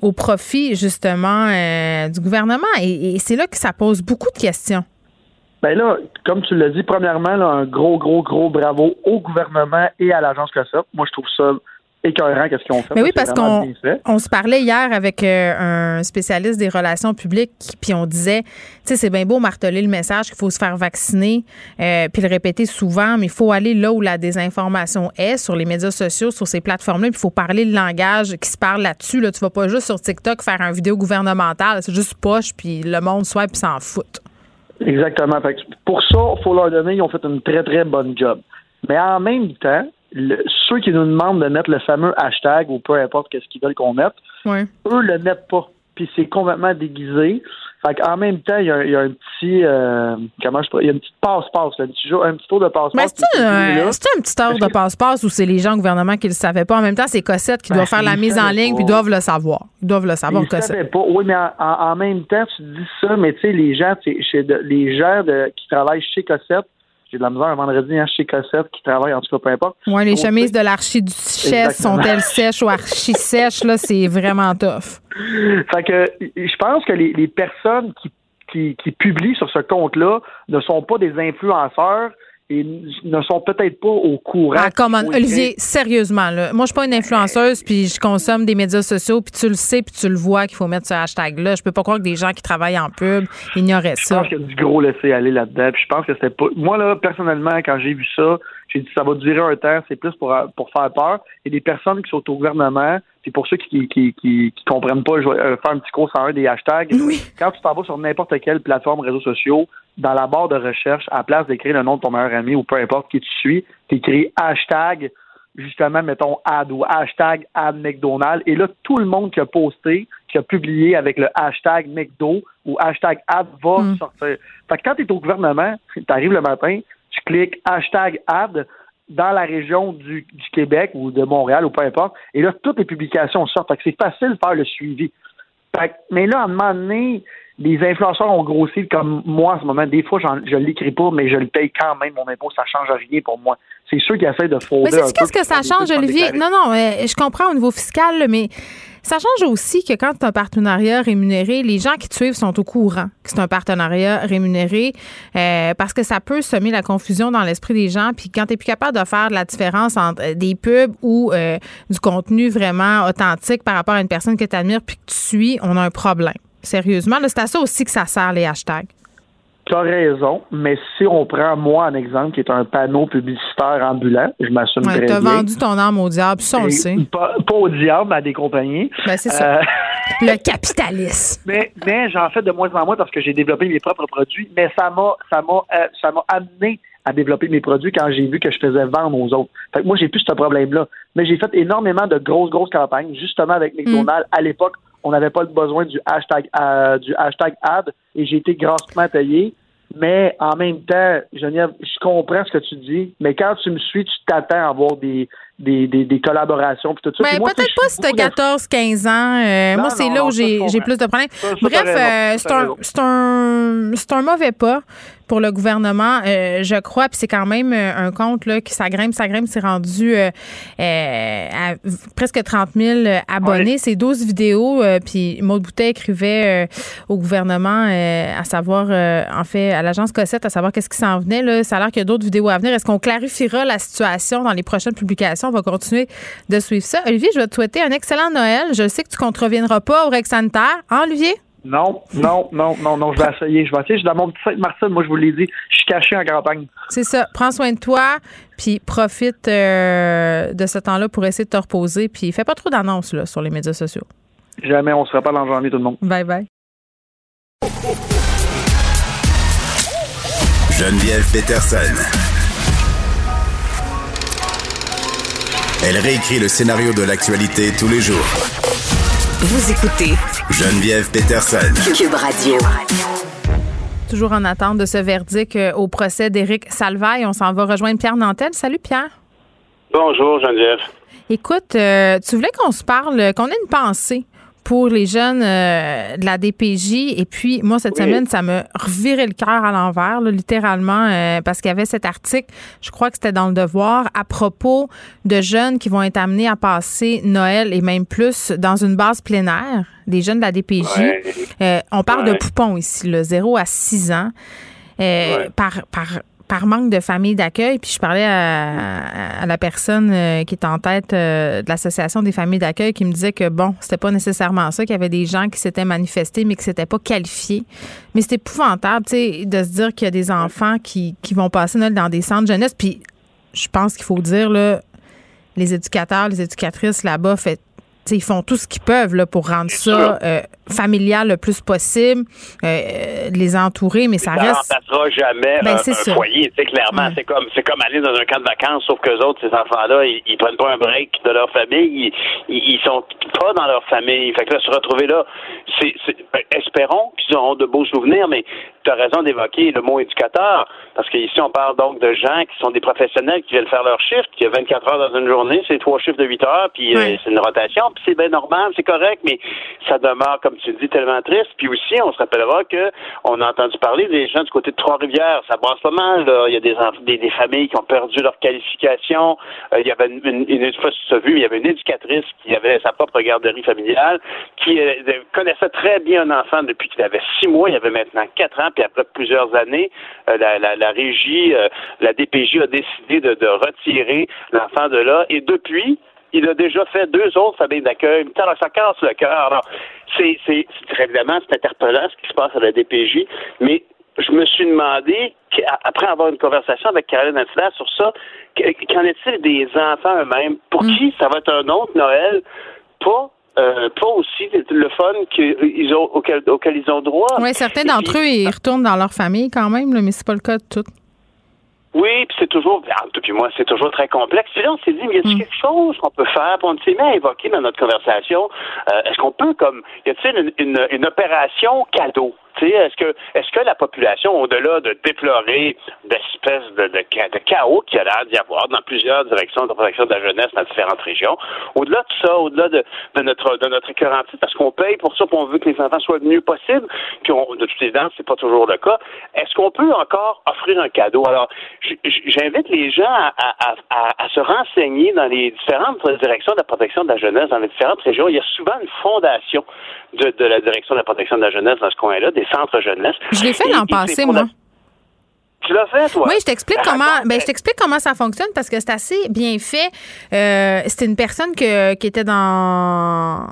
au profit, justement, du gouvernement. Et, c'est là que ça pose beaucoup de questions. Bien là, comme tu l'as dit, premièrement, un gros, gros, gros bravo au gouvernement et à l'agence Cossette. Moi, je trouve ça écœurant qu'est-ce qu'ils ont fait. Mais oui, parce qu'on on se parlait hier avec euh, un spécialiste des relations publiques, puis on disait, tu sais, c'est bien beau marteler le message qu'il faut se faire vacciner, euh, puis le répéter souvent, mais il faut aller là où la désinformation est, sur les médias sociaux, sur ces plateformes-là, puis il faut parler le langage qui se parle là-dessus. Là, tu vas pas juste sur TikTok faire un vidéo gouvernementale, c'est juste poche, puis le monde soit puis s'en fout. Exactement. pour ça, il faut leur donner, ils ont fait une très, très bonne job. Mais en même temps, ceux qui nous demandent de mettre le fameux hashtag ou peu importe qu'est-ce qu'ils veulent qu'on mette, eux le mettent pas. Puis c'est complètement déguisé. Fait qu'en même temps, il y, a, un petit euh, comment je il y a une petite passe-passe, un petit, un petit tour de passe-passe. Mais c'est un, un, petit tour de passe-passe ou c'est les gens au gouvernement qui le savaient pas? En même temps, c'est Cossette qui ben, doit faire la mise en ligne puis doivent le savoir. Ils doivent le savoir, ils Cossette. Pas. Oui, mais en, même temps, tu dis ça, mais tu sais, les gens, chez les gens de, qui travaillent chez Cossette, j'ai de la misère un vendredi hein, chez Cossette qui travaille, en tout cas, peu importe. Oui, les chemises de l'archiduchesse sont-elles sèches ou archi-sèches? Là, c'est vraiment tough. Fait que je pense que les, personnes qui, qui, qui publient sur ce compte-là ne sont pas des influenceurs et ne sont peut-être pas au courant. Ah, comment, Olivier, sérieusement, là, moi, je suis pas une influenceuse, puis je consomme des médias sociaux, puis tu le sais, puis tu le vois qu'il faut mettre ce hashtag-là. Je peux pas croire que des gens qui travaillent en pub ignoraient ça. Je pense qu'il y a du gros laisser aller là-dedans, puis je pense que c'était pas... Moi, là, personnellement, quand j'ai vu ça, j'ai dit ça va durer un temps, c'est plus pour, pour faire peur. Et des personnes qui sont au gouvernement, puis pour ceux qui qui, qui, comprennent pas, je vais euh, faire un petit cours sur un des hashtags. Quand tu t'en vas sur n'importe quelle plateforme réseaux sociaux, dans la barre de recherche, à place d'écrire le nom de ton meilleur ami ou peu importe qui tu suis, tu écris hashtag, justement, mettons ad ou hashtag ad McDonald's. Et là, tout le monde qui a posté, qui a publié avec le hashtag McDo ou hashtag ad va mm. sortir. Fait que quand tu es au gouvernement, tu arrives le matin, tu cliques hashtag ad dans la région du, Québec ou de Montréal ou peu importe, et là, toutes les publications sortent. C'est facile de faire le suivi. Mais là, à un moment donné, les influenceurs ont grossi comme moi en ce moment. Des fois, je ne l'écris pas, mais je le paye quand même, mon impôt. Ça ne change rien pour moi. C'est ceux qui essaient de frauder. Mais c'est qu'est-ce que ça change, Olivier? Non, non, je comprends au niveau fiscal, mais ça change aussi que quand tu as un partenariat rémunéré, les gens qui te suivent sont au courant que c'est un partenariat rémunéré euh, parce que ça peut semer la confusion dans l'esprit des gens. Puis quand tu n'es plus capable de faire de la différence entre des pubs ou euh, du contenu vraiment authentique par rapport à une personne que tu admires puis que tu suis, on a un problème. Sérieusement, c'est à ça aussi que ça sert les hashtags. Tu as raison, mais si on prend moi un exemple qui est un panneau publicitaire ambulant, je m'assume ouais, très bien. As vendu ton âme au diable, ça on le sait. Pas, au diable, à des compagnies. Ben, c'est ça. Euh, Le capitalisme. Mais, mais j'en fais de moins en moins parce que j'ai développé mes propres produits, mais ça m'a ça m'a euh, ça m'a amené à développer mes produits quand j'ai vu que je faisais vendre aux autres. Fait que moi, j'ai plus ce problème-là. Mais j'ai fait énormément de grosses, grosses campagnes, justement avec McDonald's. À l'époque, on n'avait pas le besoin du hashtag euh, du hashtag ad et j'ai été grassement payé. Mais en même temps, Geneviève, je comprends ce que tu dis, mais quand tu me suis, tu t'attends à avoir des, des, des, des collaborations puis tout ça. Ben, Puis moi, peut-être pas si t'as beaucoup 14, 15 ans. Euh, Non, moi, c'est là où j'ai plus de problèmes. Ça, Bref, euh, c'est un, un, mauvais pas pour le gouvernement, euh, je crois. Puis c'est quand même un compte là, qui s'agrimpe, s'agrimpe. C'est rendu à presque 30 000 abonnés. C'est 12 vidéos. puis Maud Boutet écrivait au gouvernement, à savoir, en fait, à l'agence Cossette, à savoir qu'est-ce qui s'en venait. Là. Ça a l'air qu'il y a d'autres vidéos à venir. Est-ce qu'on clarifiera la situation dans les prochaines publications? On va continuer de suivre ça. Olivier, je vais te souhaiter un excellent Noël. Je sais que tu ne contreviendras pas au règles sanitaires. Hein, Olivier? Non, non, non, non, non, je vais essayer. Je vais essayer. Je suis dans mon petit Sainte-Marcel, moi, je vous l'ai dit. Je suis caché en campagne. C'est ça. Prends soin de toi, puis profite euh, de ce temps-là pour essayer de te reposer, puis fais pas trop d'annonces là, sur les médias sociaux. Jamais on se reparle en janvier, tout le monde. Bye bye. Geneviève Peterson. Elle réécrit le scénario de l'actualité tous les jours. Vous écoutez Geneviève Peterson. Cube Radio. Toujours en attente de ce verdict euh, au procès d'Éric Salvaille. On s'en va rejoindre Pierre Nantel. Salut Pierre. Bonjour, Geneviève. Écoute, euh, tu voulais qu'on se parle, qu'on ait une pensée pour les jeunes euh, de la DPJ. Et puis, moi, cette Oui. semaine, ça me revirait le cœur à l'envers, littéralement, euh, parce qu'il y avait cet article, je crois que c'était dans le Devoir, à propos de jeunes qui vont être amenés à passer Noël et même plus dans une base plein air, des jeunes de la DPJ. Ouais. Euh, on parle de poupons ici, là, 0 à 6 ans. Euh, par, par, par manque de famille d'accueil. Puis je parlais à, à la personne euh, qui est en tête euh, de l'Association des familles d'accueil qui me disait que, bon, c'était pas nécessairement ça, qu'il y avait des gens qui s'étaient manifestés, mais qui s'étaient pas qualifiés. Mais c'est épouvantable, tu sais, de se dire qu'il y a des enfants qui, qui vont passer dans des centres jeunesse. Puis je pense qu'il faut dire, là, les éducateurs, les éducatrices là-bas, fait, ils font tout ce qu'ils peuvent là, pour rendre ça euh, familial le plus possible, euh, de les entourer, mais ça ça reste. remplacera jamais Ben, un, un ça. foyer. Tu sais, clairement, Ouais. c'est comme c'est comme aller dans un camp de vacances, sauf que autres, ces enfants-là, ils, ils prennent pas un break de leur famille, ils, ils, sont pas dans leur famille. Fait que là, se retrouver là, c'est, ben, espérons qu'ils auront de beaux souvenirs, mais tu as raison d'évoquer le mot éducateur, parce qu'ici, on parle donc de gens qui sont des professionnels qui viennent faire leur shift, qui a 24 heures dans une journée, c'est trois chiffres de 8 heures, puis euh, c'est une rotation, puis c'est bien normal, c'est correct, mais ça demeure, comme tu dis, tellement triste. Puis aussi, on se rappellera que on a entendu parler des gens du côté de Trois-Rivières. Ça brasse pas mal, là. Il y a des, des, des familles qui ont perdu leur qualification. Euh, il y avait une, une, une, si tu as vu, il y avait une éducatrice qui avait sa propre garderie familiale, qui euh, connaissait très bien un enfant depuis qu'il avait six mois. Il avait maintenant quatre ans, puis après plusieurs années, euh, la, la, la régie, euh, la DPJ a décidé de, de retirer l'enfant de là. Et depuis, il a déjà fait deux autres familles d'accueil. Alors, ça casse le cœur. Alors, c'est, c'est, c'est- évidemment, c'est interpellant ce qui se passe à la DPJ, mais je me suis demandé, après avoir une conversation avec Caroline Ansler sur ça, que- qu'en est-il des enfants eux-mêmes? Pour qui ça va être un autre Noël? Pas, euh, pas aussi le fun qu'ils ont, auquel, auquel ils ont droit. Oui, certains d'entre puis- eux, ils retournent dans leur famille quand même, là, mais c'est pas le cas de toutes. Oui, puis c'est toujours, ah, puis moi, c'est toujours très complexe. Puis là, on s'est dit, mais y a-t-il quelque chose qu'on peut faire? Puis on s'est mis à évoquer dans notre conversation, euh, est-ce qu'on peut, comme, y a-t-il une, une, une opération cadeau? Est-ce que, est-ce que la population, au-delà de déplorer d'espèces de, de, de chaos qu'il y a l'air d'y avoir dans plusieurs directions de protection de la jeunesse dans différentes régions, au-delà de ça, au-delà de, de notre de notre parce qu'on paye pour ça, puis on veut que les enfants soient le mieux possible, puis on, de toutes les dents, c'est pas toujours le cas. Est-ce qu'on peut encore offrir un cadeau? Alors, j'invite les gens à, à se renseigner dans les différentes directions de la protection de la jeunesse, dans les différentes régions. Il y a souvent une fondation de, de la direction de la protection de la jeunesse dans ce coin-là, des centres jeunesse. Je l'ai fait l'an passé, moi. Tu l'as fait, toi? Oui, je t'explique Ben, comment. raconte, Ben, je t'explique comment ça fonctionne parce que c'est assez bien fait. Euh, c'était une personne que, qui était dans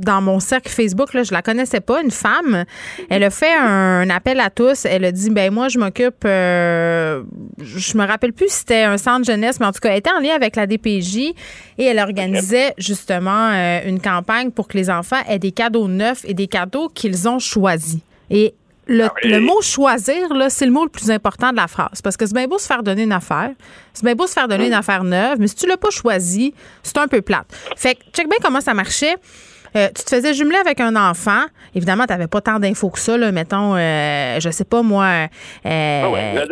dans mon cercle Facebook, là, je la connaissais pas, une femme. Elle a fait un, appel à tous. Elle a dit, ben moi, je m'occupe, euh, je me rappelle plus si c'était un centre jeunesse, mais en tout cas, elle était en lien avec la DPJ et elle organisait justement euh, une campagne pour que les enfants aient des cadeaux neufs et des cadeaux qu'ils ont choisis. Et le, ah le, mot choisir, là, c'est le mot le plus important de la phrase. Parce que c'est bien beau se faire donner une affaire. C'est bien beau se faire donner une hum. affaire neuve, mais si tu l'as pas choisi, c'est un peu plate. Fait que, check bien comment ça marchait. Euh, tu te faisais jumeler avec un enfant. Évidemment, tu n'avais pas tant d'infos que ça, là, mettons, euh, je sais pas moi. Euh, ah ouais,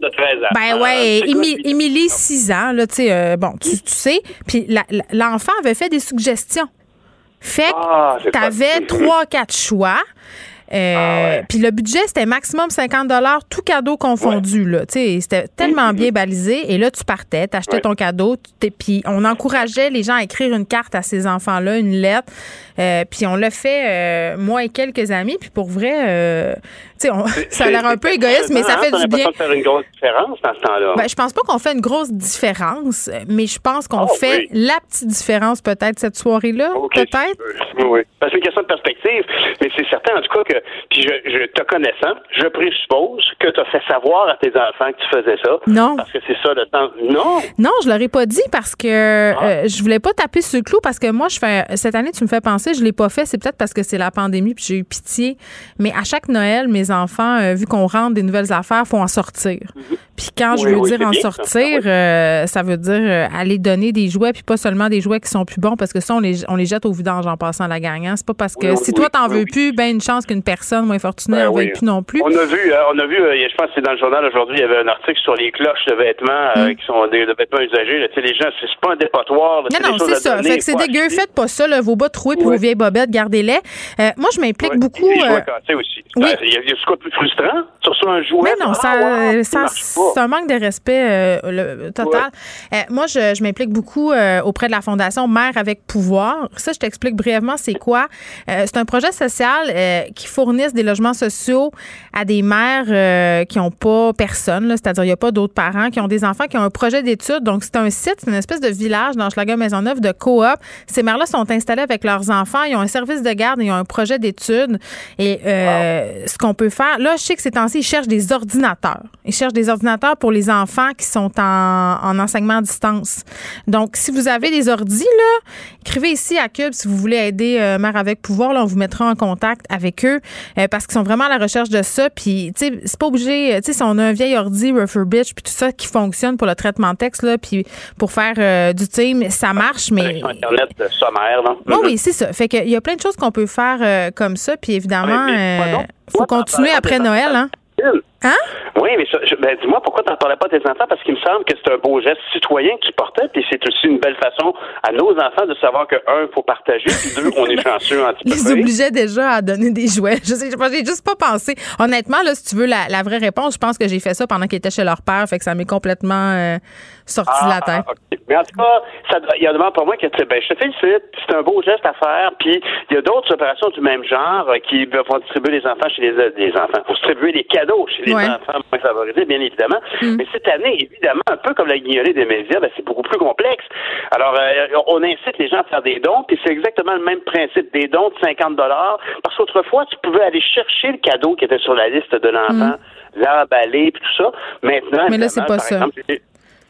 de 13 ans. Ben ouais, ah, Émilie, 6 ans, là, tu sais, euh, bon, tu, sais. Puis l'enfant avait fait des suggestions. Fait que ah, tu avais trois, quatre choix. Euh, puis le budget, c'était maximum 50 tout cadeau confondu. Là. C'était tellement bien balisé. Et là, tu partais, tu achetais ton cadeau. Puis on encourageait les gens à écrire une carte à ces enfants-là, une lettre. Euh, puis on l'a fait, euh, moi et quelques amis. Puis pour vrai, ça a l'air un peu égoïste, mais ça fait du bien. faire une grosse différence dans ce temps-là. Ben, je pense pas qu'on fait une grosse différence, mais je pense qu'on ah, fait la petite différence peut-être cette soirée-là, peut-être. Oui, oui. C'est une question de perspective, mais c'est certain en tout cas que, puis je, je te connaissant, je présuppose que tu as fait savoir à tes enfants que tu faisais ça. Non. Parce que c'est ça le temps. Non? Non, je leur ai pas dit parce que ah. euh, je voulais pas taper sur le clou parce que moi, je fais cette année, tu me fais penser, je l'ai pas fait. C'est peut-être parce que c'est la pandémie puis j'ai eu pitié. Mais à chaque Noël, mes enfants, euh, vu qu'on rentre des nouvelles affaires, faut en sortir. Mhm. Puis quand je veux dire en sortir, euh, ça. veut dire euh, aller donner des jouets, puis pas seulement des jouets qui sont plus bons, parce que ça, on les, on les jette au vidange en passant la gagnant. C'est pas parce que si toi, t'en veux plus, ben une chance qu'une personne moins fortunée ben, en veuille plus non plus. On a vu, on a vu, je pense que c'est dans le journal aujourd'hui, il y avait un article sur les cloches de vêtements mm. qui sont des vêtements usagés. Là, les gens, c'est pas un dépotoir. non, non, c'est ça. fait que c'est dégueu. Faites pas ça, là, vos bas troués puis vos vieilles bobettes, gardez-les. moi, je m'implique beaucoup. Les jouets cassés aussi. Il y a, ce quoi plus frustrant sur un jouet. Mais non, ça, ça, c'est un manque de respect euh, le, total. Euh, moi, je, je m'implique beaucoup euh, auprès de la Fondation Mère avec pouvoir. Ça, je t'explique brièvement, c'est quoi. c'est un projet social qui fournisse des logements sociaux à des mères qui n'ont pas personne, c'est-à-dire il n'y a pas d'autres parents, qui ont des enfants qui ont un projet d'études. Donc, c'est un site, c'est une espèce de village dans Schlager Maisonneuve de coop. Ces mères-là sont installées avec leurs enfants, ils ont un service de garde, ils ont un projet d'études. Et ce qu'on peut faire, là, je sais que ces temps-ci, ils cherchent des ordinateurs. Ils cherchent des ordinateurs pour les enfants qui sont en, enseignement à distance. Donc, si vous avez des ordis, là, écrivez ici à Cube si vous voulez aider euh, Mère avec pouvoir. Là, on vous mettra en contact avec eux euh, parce qu'ils sont vraiment à la recherche de ça. Puis, tu sais, c'est pas obligé. Tu sais, si on a un vieil ordi Refurbished puis tout ça qui fonctionne pour le traitement de texte, là, puis pour faire euh, du team, ça marche, mais. Internet sommaire, non? Oui, oui, c'est ça. Fait qu'il y a plein de choses qu'on peut faire comme ça. Puis évidemment, il faut continuer après Noël, hein? Hein? Oui, mais ben, dis-moi pourquoi tu n'en parlais pas à tes enfants, parce qu'il me semble que c'est un beau geste citoyen qu'ils portaient, puis c'est aussi une belle façon à nos enfants de savoir que, un, il faut partager, puis deux, on est chanceux en Ils obligeaient déjà à donner des jouets. Je sais, j'ai juste pas pensé. Honnêtement, là, si tu veux la, vraie réponse, je pense que j'ai fait ça pendant qu'ils étaient chez leur père, fait que ça m'est complètement euh, sorti de la ah, tête. Mais en tout cas, il y a devant pour moi que ben, je te félicite, c'est un beau geste à faire, puis il y a d'autres opérations du même genre euh, qui vont distribuer les enfants chez les, les enfants, pour distribuer des cadeaux chez les enfants moins favorisés, bien évidemment. Mm. Mais cette année, évidemment, un peu comme la guignolée des médias, ben, c'est beaucoup plus complexe. Alors, euh, on incite les gens à faire des dons, puis c'est exactement le même principe des dons de 50 dollars, parce qu'autrefois, tu pouvais aller chercher le cadeau qui était sur la liste de l'enfant, mm. l'emballer, puis tout ça. Maintenant, mais là, c'est pas ça.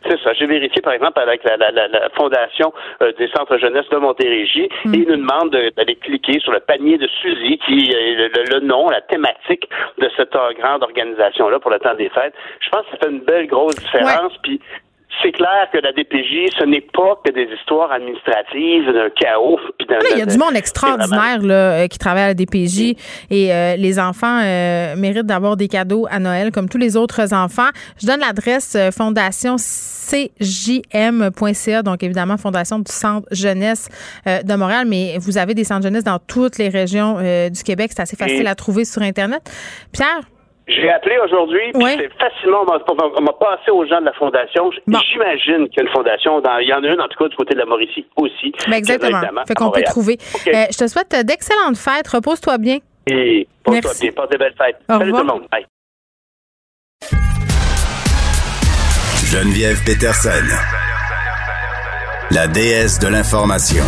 C'est ça. J'ai vérifié, par exemple, avec la, la, Fondation euh, des centres jeunesse de Montérégie mm. et ils nous demandent d'aller cliquer sur le panier de Suzy, qui est le, nom, la thématique de cette grande organisation-là pour le temps des fêtes. Je pense que ça fait une belle grosse différence. Puis c'est clair que la DPJ, ce n'est pas que des histoires administratives, d'un chaos. il y a du monde extraordinaire là, euh, qui travaille à la DPJ et euh, les enfants euh, méritent d'avoir des cadeaux à Noël comme tous les autres enfants. Je donne l'adresse fondation cjm.ca, donc évidemment Fondation du Centre Jeunesse de Montréal, mais vous avez des centres jeunesse dans toutes les régions du Québec. C'est assez facile à trouver sur Internet. Pierre, j'ai appelé aujourd'hui, puis c'est facilement, on m'a passé aux gens de la fondation. J'imagine qu'il y a une fondation, dans, il y en a une en tout cas du côté de la Mauricie aussi. Ben exactement. Fait qu'on peut trouver. Euh, je te souhaite d'excellentes fêtes. Repose-toi bien. Et pose-toi bien. Passe des belles fêtes. Salut tout le monde. Bye. Geneviève Peterson, la déesse de l'information.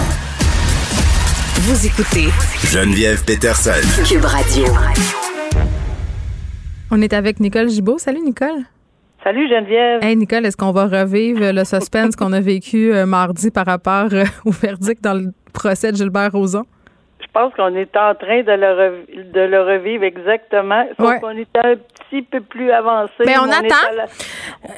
Vous écoutez Geneviève Peterson. Cube Radio. On est avec Nicole Gibault. Salut, Nicole. Salut Geneviève. Hey Nicole, est-ce qu'on va revivre le suspense qu'on a vécu euh, mardi par rapport euh, au verdict dans le procès de Gilbert Rozon? Je pense qu'on est en train de le, de le revivre exactement. Sauf qu'on est un petit peu plus avancé. Mais on, attend.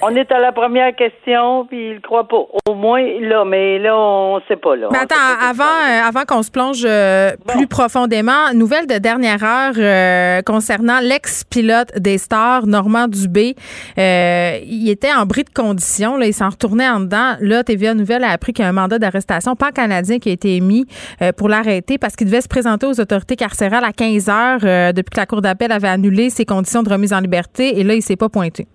on est à la première question, puis il croit pas. Au moins là, mais là, on sait pas là. Mais attends, avant, euh, avant qu'on se plonge euh, plus profondément, nouvelle de dernière heure euh, concernant l'ex-pilote des stars, Normand Dubé. il était en bris de condition. Là, il s'en retournait en dedans. Là, TVA Nouvelle a appris qu'il y a un mandat d'arrestation pan-canadien qui a été émis pour l'arrêter parce qu'il devait se présenter aux autorités carcérales à 15 heures depuis que la Cour d'appel avait annulé ses conditions de remise en liberté et là, il s'est pas pointé.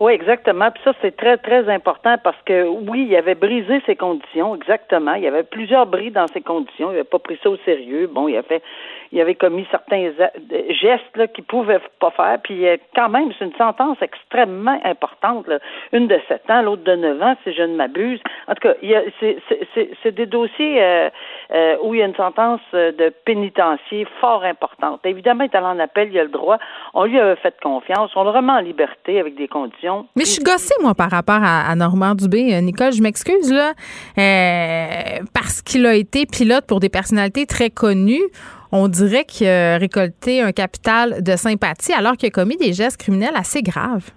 Oui, exactement. Puis ça, c'est très, très important parce que oui, il avait brisé ses conditions, exactement. Il y avait plusieurs bris dans ses conditions. Il n'avait pas pris ça au sérieux. Bon, il a fait il avait commis certains gestes là, qu'il pouvait pas faire. Puis euh, quand même, c'est une sentence extrêmement importante. Une de 7 ans, l'autre de 9 ans, si je ne m'abuse. En tout cas, c'est des dossiers euh, euh, où il y a une sentence de pénitencier fort importante. Évidemment, il est allé en appel, il a le droit. On lui a fait confiance. On le remet en liberté avec des conditions. Mais je suis gossée, moi, par rapport à, à Normand Dubé. Nicole, je m'excuse, là, parce qu'il a été pilote pour des personnalités très connues on dirait qu'il a récolté un capital de sympathie alors qu'il a commis des gestes criminels assez graves.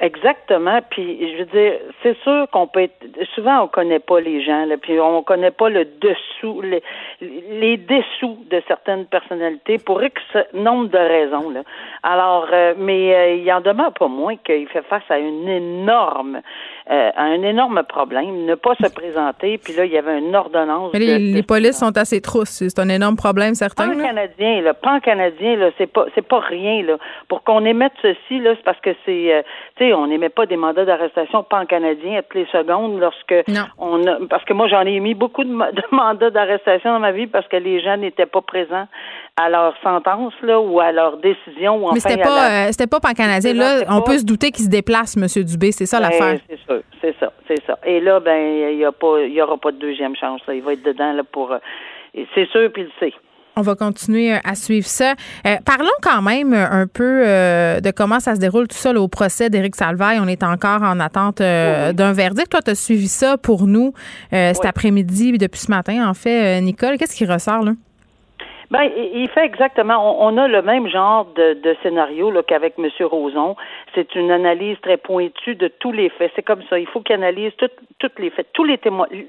Exactement. Puis je veux dire, c'est sûr qu'on peut être souvent on connaît pas les gens, là, puis on connaît pas le dessous, les, les dessous de certaines personnalités pour X nombre de raisons. Là. Alors, euh, mais euh, il en demeure pas moins qu'il fait face à une énorme euh, un énorme problème, ne pas se présenter, puis là, il y avait une ordonnance. Mais les, les polices sont assez trousses, c'est un énorme problème, certain. Pan canadien, le pan canadien, là, c'est pas, c'est pas rien, là. Pour qu'on émette ceci, là, c'est parce que c'est, euh, tu sais, on n'émet pas des mandats d'arrestation pan canadien à toutes les secondes lorsque on a, parce que moi, j'en ai émis beaucoup de, de mandats d'arrestation dans ma vie parce que les gens n'étaient pas présents à leur sentence là ou à leur décision. Ou Mais c'était pas, euh, c'était pas pan-canadien. Là, on peut se douter qu'il se déplace, M. Dubé. C'est ça ben, l'affaire. C'est ça, c'est ça, c'est ça. Et là, ben, il y a pas, il y aura pas de deuxième chance. Il va être dedans là pour. Euh, c'est sûr, puis il le sait. On va continuer euh, à suivre ça. parlons quand même un peu de comment ça se déroule tout ça au procès d'Éric Salvaille. On est encore en attente d'un verdict. Toi, tu as suivi ça pour nous cet après-midi depuis ce matin, en fait. Nicole, qu'est-ce qui ressort là? Ben, il fait exactement. On, a le même genre de, de scénario qu'avec M. Roson. C'est une analyse très pointue de tous les faits. C'est comme ça. Il faut qu'il analyse tous les faits, tous les,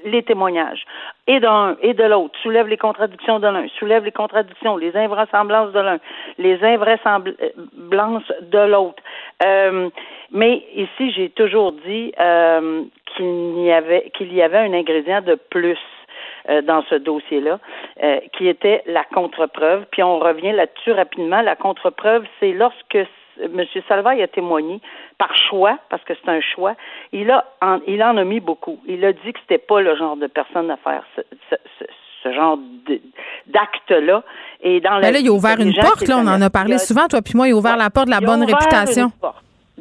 les témoignages, et d'un et de l'autre. Soulève les contradictions de l'un, soulève les contradictions, les invraisemblances de l'un, les invraisemblances de l'autre. Euh, mais ici, j'ai toujours dit euh, qu'il y avait qu'il y avait un ingrédient de plus euh, dans ce dossier-là, euh, qui était la contre-preuve. Puis on revient là-dessus rapidement. La contre-preuve, c'est lorsque M. Salvaille a témoigné par choix, parce que c'est un choix, il a en, il en a mis beaucoup. Il a dit que c'était pas le genre de personne à faire ce, genre d'acte-là. Et dans là, il a ouvert une porte, là, on en a parlé souvent, toi puis moi, il a ouvert la porte de la bonne réputation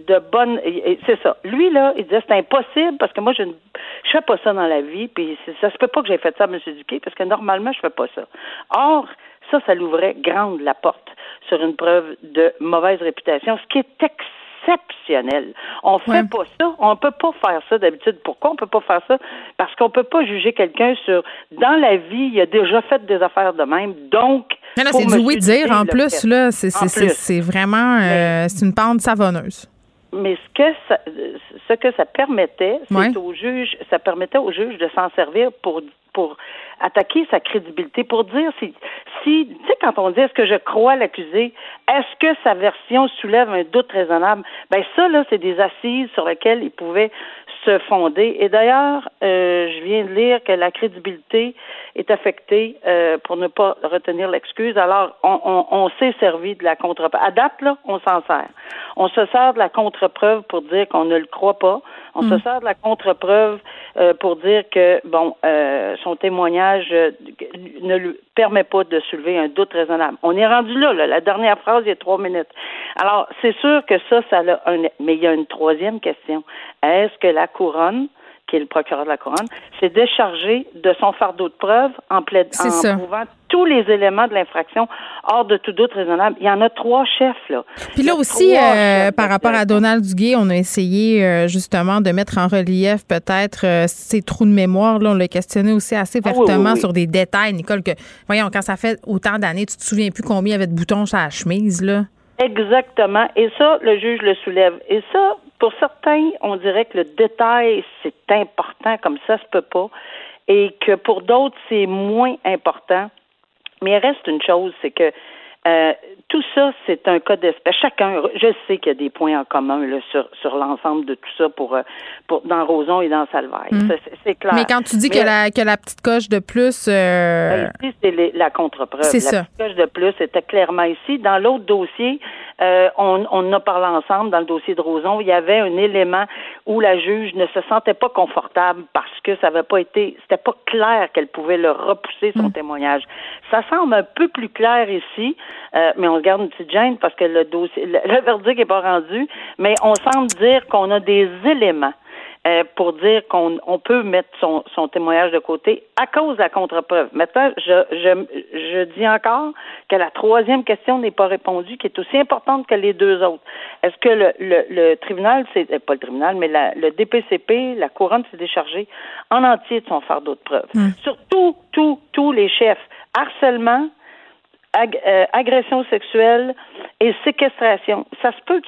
de bonne. C'est ça. Lui, là, il disait c'est impossible parce que moi, je ne je fais pas ça dans la vie, puis ça se peut pas que j'ai fait ça à M. Duquet parce que normalement, je fais pas ça. Or, ça, ça l'ouvrait grande la porte sur une preuve de mauvaise réputation, ce qui est exceptionnel. On fait pas ça. On peut pas faire ça d'habitude. Pourquoi on peut pas faire ça? Parce qu'on peut pas juger quelqu'un sur dans la vie, il a déjà fait des affaires de même. Donc, c'est du oui dire en plus, là. C'est vraiment euh, c'est une pente savonneuse mais ce que ça, ce que ça permettait, c'est au juge, ça permettait au juge de s'en servir pour pour attaquer sa crédibilité, pour dire si, si tu sais, quand on dit est-ce que je crois l'accusé, est-ce que sa version soulève un doute raisonnable, ben ça, là, c'est des assises sur lesquelles il pouvait se fonder. Et d'ailleurs, euh, je viens de lire que la crédibilité est affectée euh, pour ne pas retenir l'excuse. Alors, on, on, on s'est servi de la contre-preuve. À date, là, on s'en sert. On se sert de la contre-preuve pour dire qu'on ne le croit pas. On se mm. sert de la contre-preuve euh, pour dire que, bon, euh, son témoignage euh, ne lui permet pas de soulever un doute raisonnable. On est rendu là, là, la dernière phrase, il y a trois minutes. Alors, c'est sûr que ça, ça a un... Mais il y a une troisième question. Est-ce que la couronne qui est le procureur de la couronne, s'est déchargé de son fardeau de preuve en, plaid... en prouvant tous les éléments de l'infraction hors de tout doute raisonnable. Il y en a trois chefs, là. Puis là aussi, euh, par rapport à Donald Duguay, on a essayé euh, justement de mettre en relief peut-être euh, ses trous de mémoire. Là, on l'a questionné aussi assez ah vertement sur des détails, Nicole, que, voyons, quand ça fait autant d'années, tu te souviens plus combien il y avait de boutons sur la chemise, là? Exactement. Et ça, le juge le soulève. Et ça, pour certains, on dirait que le détail, c'est important, comme ça se peut pas. Et que pour d'autres, c'est moins important. Mais il reste une chose, c'est que euh, tout ça, c'est un cas d'espèce. Chacun, je sais qu'il y a des points en commun là, sur, sur l'ensemble de tout ça pour, euh, pour dans Roson et dans Salvaire. Mm. C'est clair. Mais quand tu dis que, la, que la petite coche de plus. Euh... Ben, ici, c'est la contre-preuve. C'est ça. La petite coche de plus était clairement ici. Dans l'autre dossier, euh, on, on a parlé ensemble dans le dossier de Roson. Il y avait un élément où la juge ne se sentait pas confortable parce que ça n'avait pas été, c'était pas clair qu'elle pouvait le repousser son mm. témoignage. Ça semble un peu plus clair ici, euh, mais on garde une petite gêne parce que le dossier, le verdict n'est pas rendu, mais on semble dire qu'on a des éléments euh, pour dire qu'on on peut mettre son, son, témoignage de côté à cause de la contre-preuve. Maintenant, je, je, je dis encore que la troisième question n'est pas répondue, qui est aussi importante que les deux autres. Est-ce que le, le, le tribunal, c'est euh, pas le tribunal, mais la, le DPCP, la couronne s'est déchargée en entier de son fardeau de preuve. Mmh. Sur tous, tous, tous les chefs. Harcèlement, euh, agression sexuelle et séquestration. Ça se peut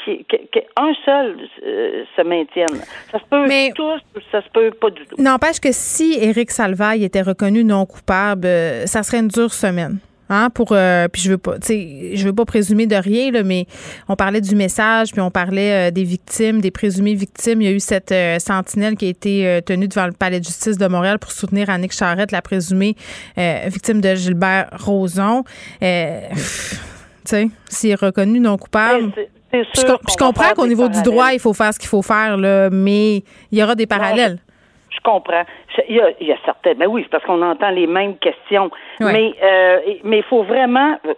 qu'un seul euh, se maintienne. Ça se peut Mais tous, ça se peut pas du tout. N'empêche que si Éric Salvaille était reconnu non coupable, euh, ça serait une dure semaine. Hein, pour euh, puis je veux pas je veux pas présumer de rien là, mais on parlait du message puis on parlait euh, des victimes des présumées victimes. Il y a eu cette euh, sentinelle qui a été tenue devant le palais de justice de Montréal pour soutenir Annick Charrette la présumée victime de Gilbert sais s'il est reconnu non coupable je, comprends qu'au niveau du droit, il faut faire ce qu'il faut faire, là, mais il y aura des parallèles je comprends. Il y a, il y a certaines, mais oui, c'est parce qu'on entend les mêmes questions. Mais euh, mais il faut vraiment, euh,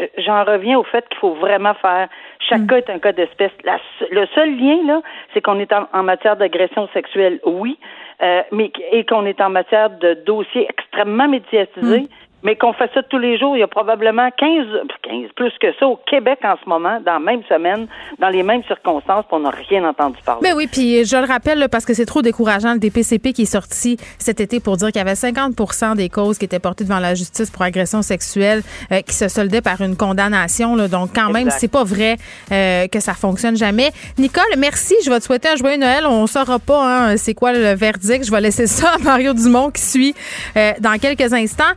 euh, j'en reviens au fait qu'il faut vraiment faire. Chaque mm. cas est un cas d'espèce. Le seul lien là, c'est qu'on est en, matière d'agression sexuelle, oui, euh, mais et qu'on est en matière de dossiers extrêmement médiatisés. Mm mais qu'on fait ça tous les jours. Il y a probablement 15, 15 plus que ça au Québec en ce moment, dans la même semaine, dans les mêmes circonstances, on n'a rien entendu parler. Mais oui, puis je le rappelle parce que c'est trop décourageant, le DPCP qui est sorti cet été pour dire qu'il y avait 50% des causes qui étaient portées devant la justice pour agression sexuelle euh, qui se soldaient par une condamnation. Là. Donc, quand même, c'est pas vrai euh, que ça fonctionne jamais. Nicole, merci. Je vais te souhaiter un joyeux Noël. On saura pas hein, c'est quoi le verdict. Je vais laisser ça à Mario Dumont qui suit euh, dans quelques instants.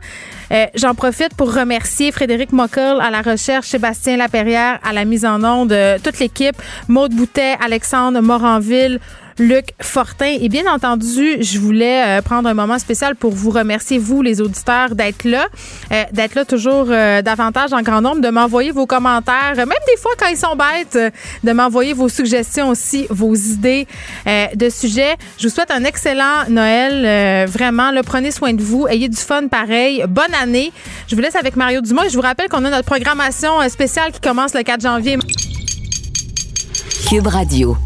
Euh, j'en profite pour remercier Frédéric Mockel à la recherche, Sébastien Laperrière à la mise en onde, euh, toute l'équipe, Maude Boutet, Alexandre Moranville, Luc Fortin. Et bien entendu, je voulais euh, prendre un moment spécial pour vous remercier, vous, les auditeurs, d'être là, euh, d'être là toujours euh, davantage en grand nombre, de m'envoyer vos commentaires, même des fois quand ils sont bêtes, de m'envoyer vos suggestions aussi, vos idées de sujets. Je vous souhaite un excellent Noël. vraiment, là, prenez soin de vous. Ayez du fun pareil. Bonne année. Je vous laisse avec Mario Dumas je vous rappelle qu'on a notre programmation spéciale qui commence le 4 janvier. Cube Radio.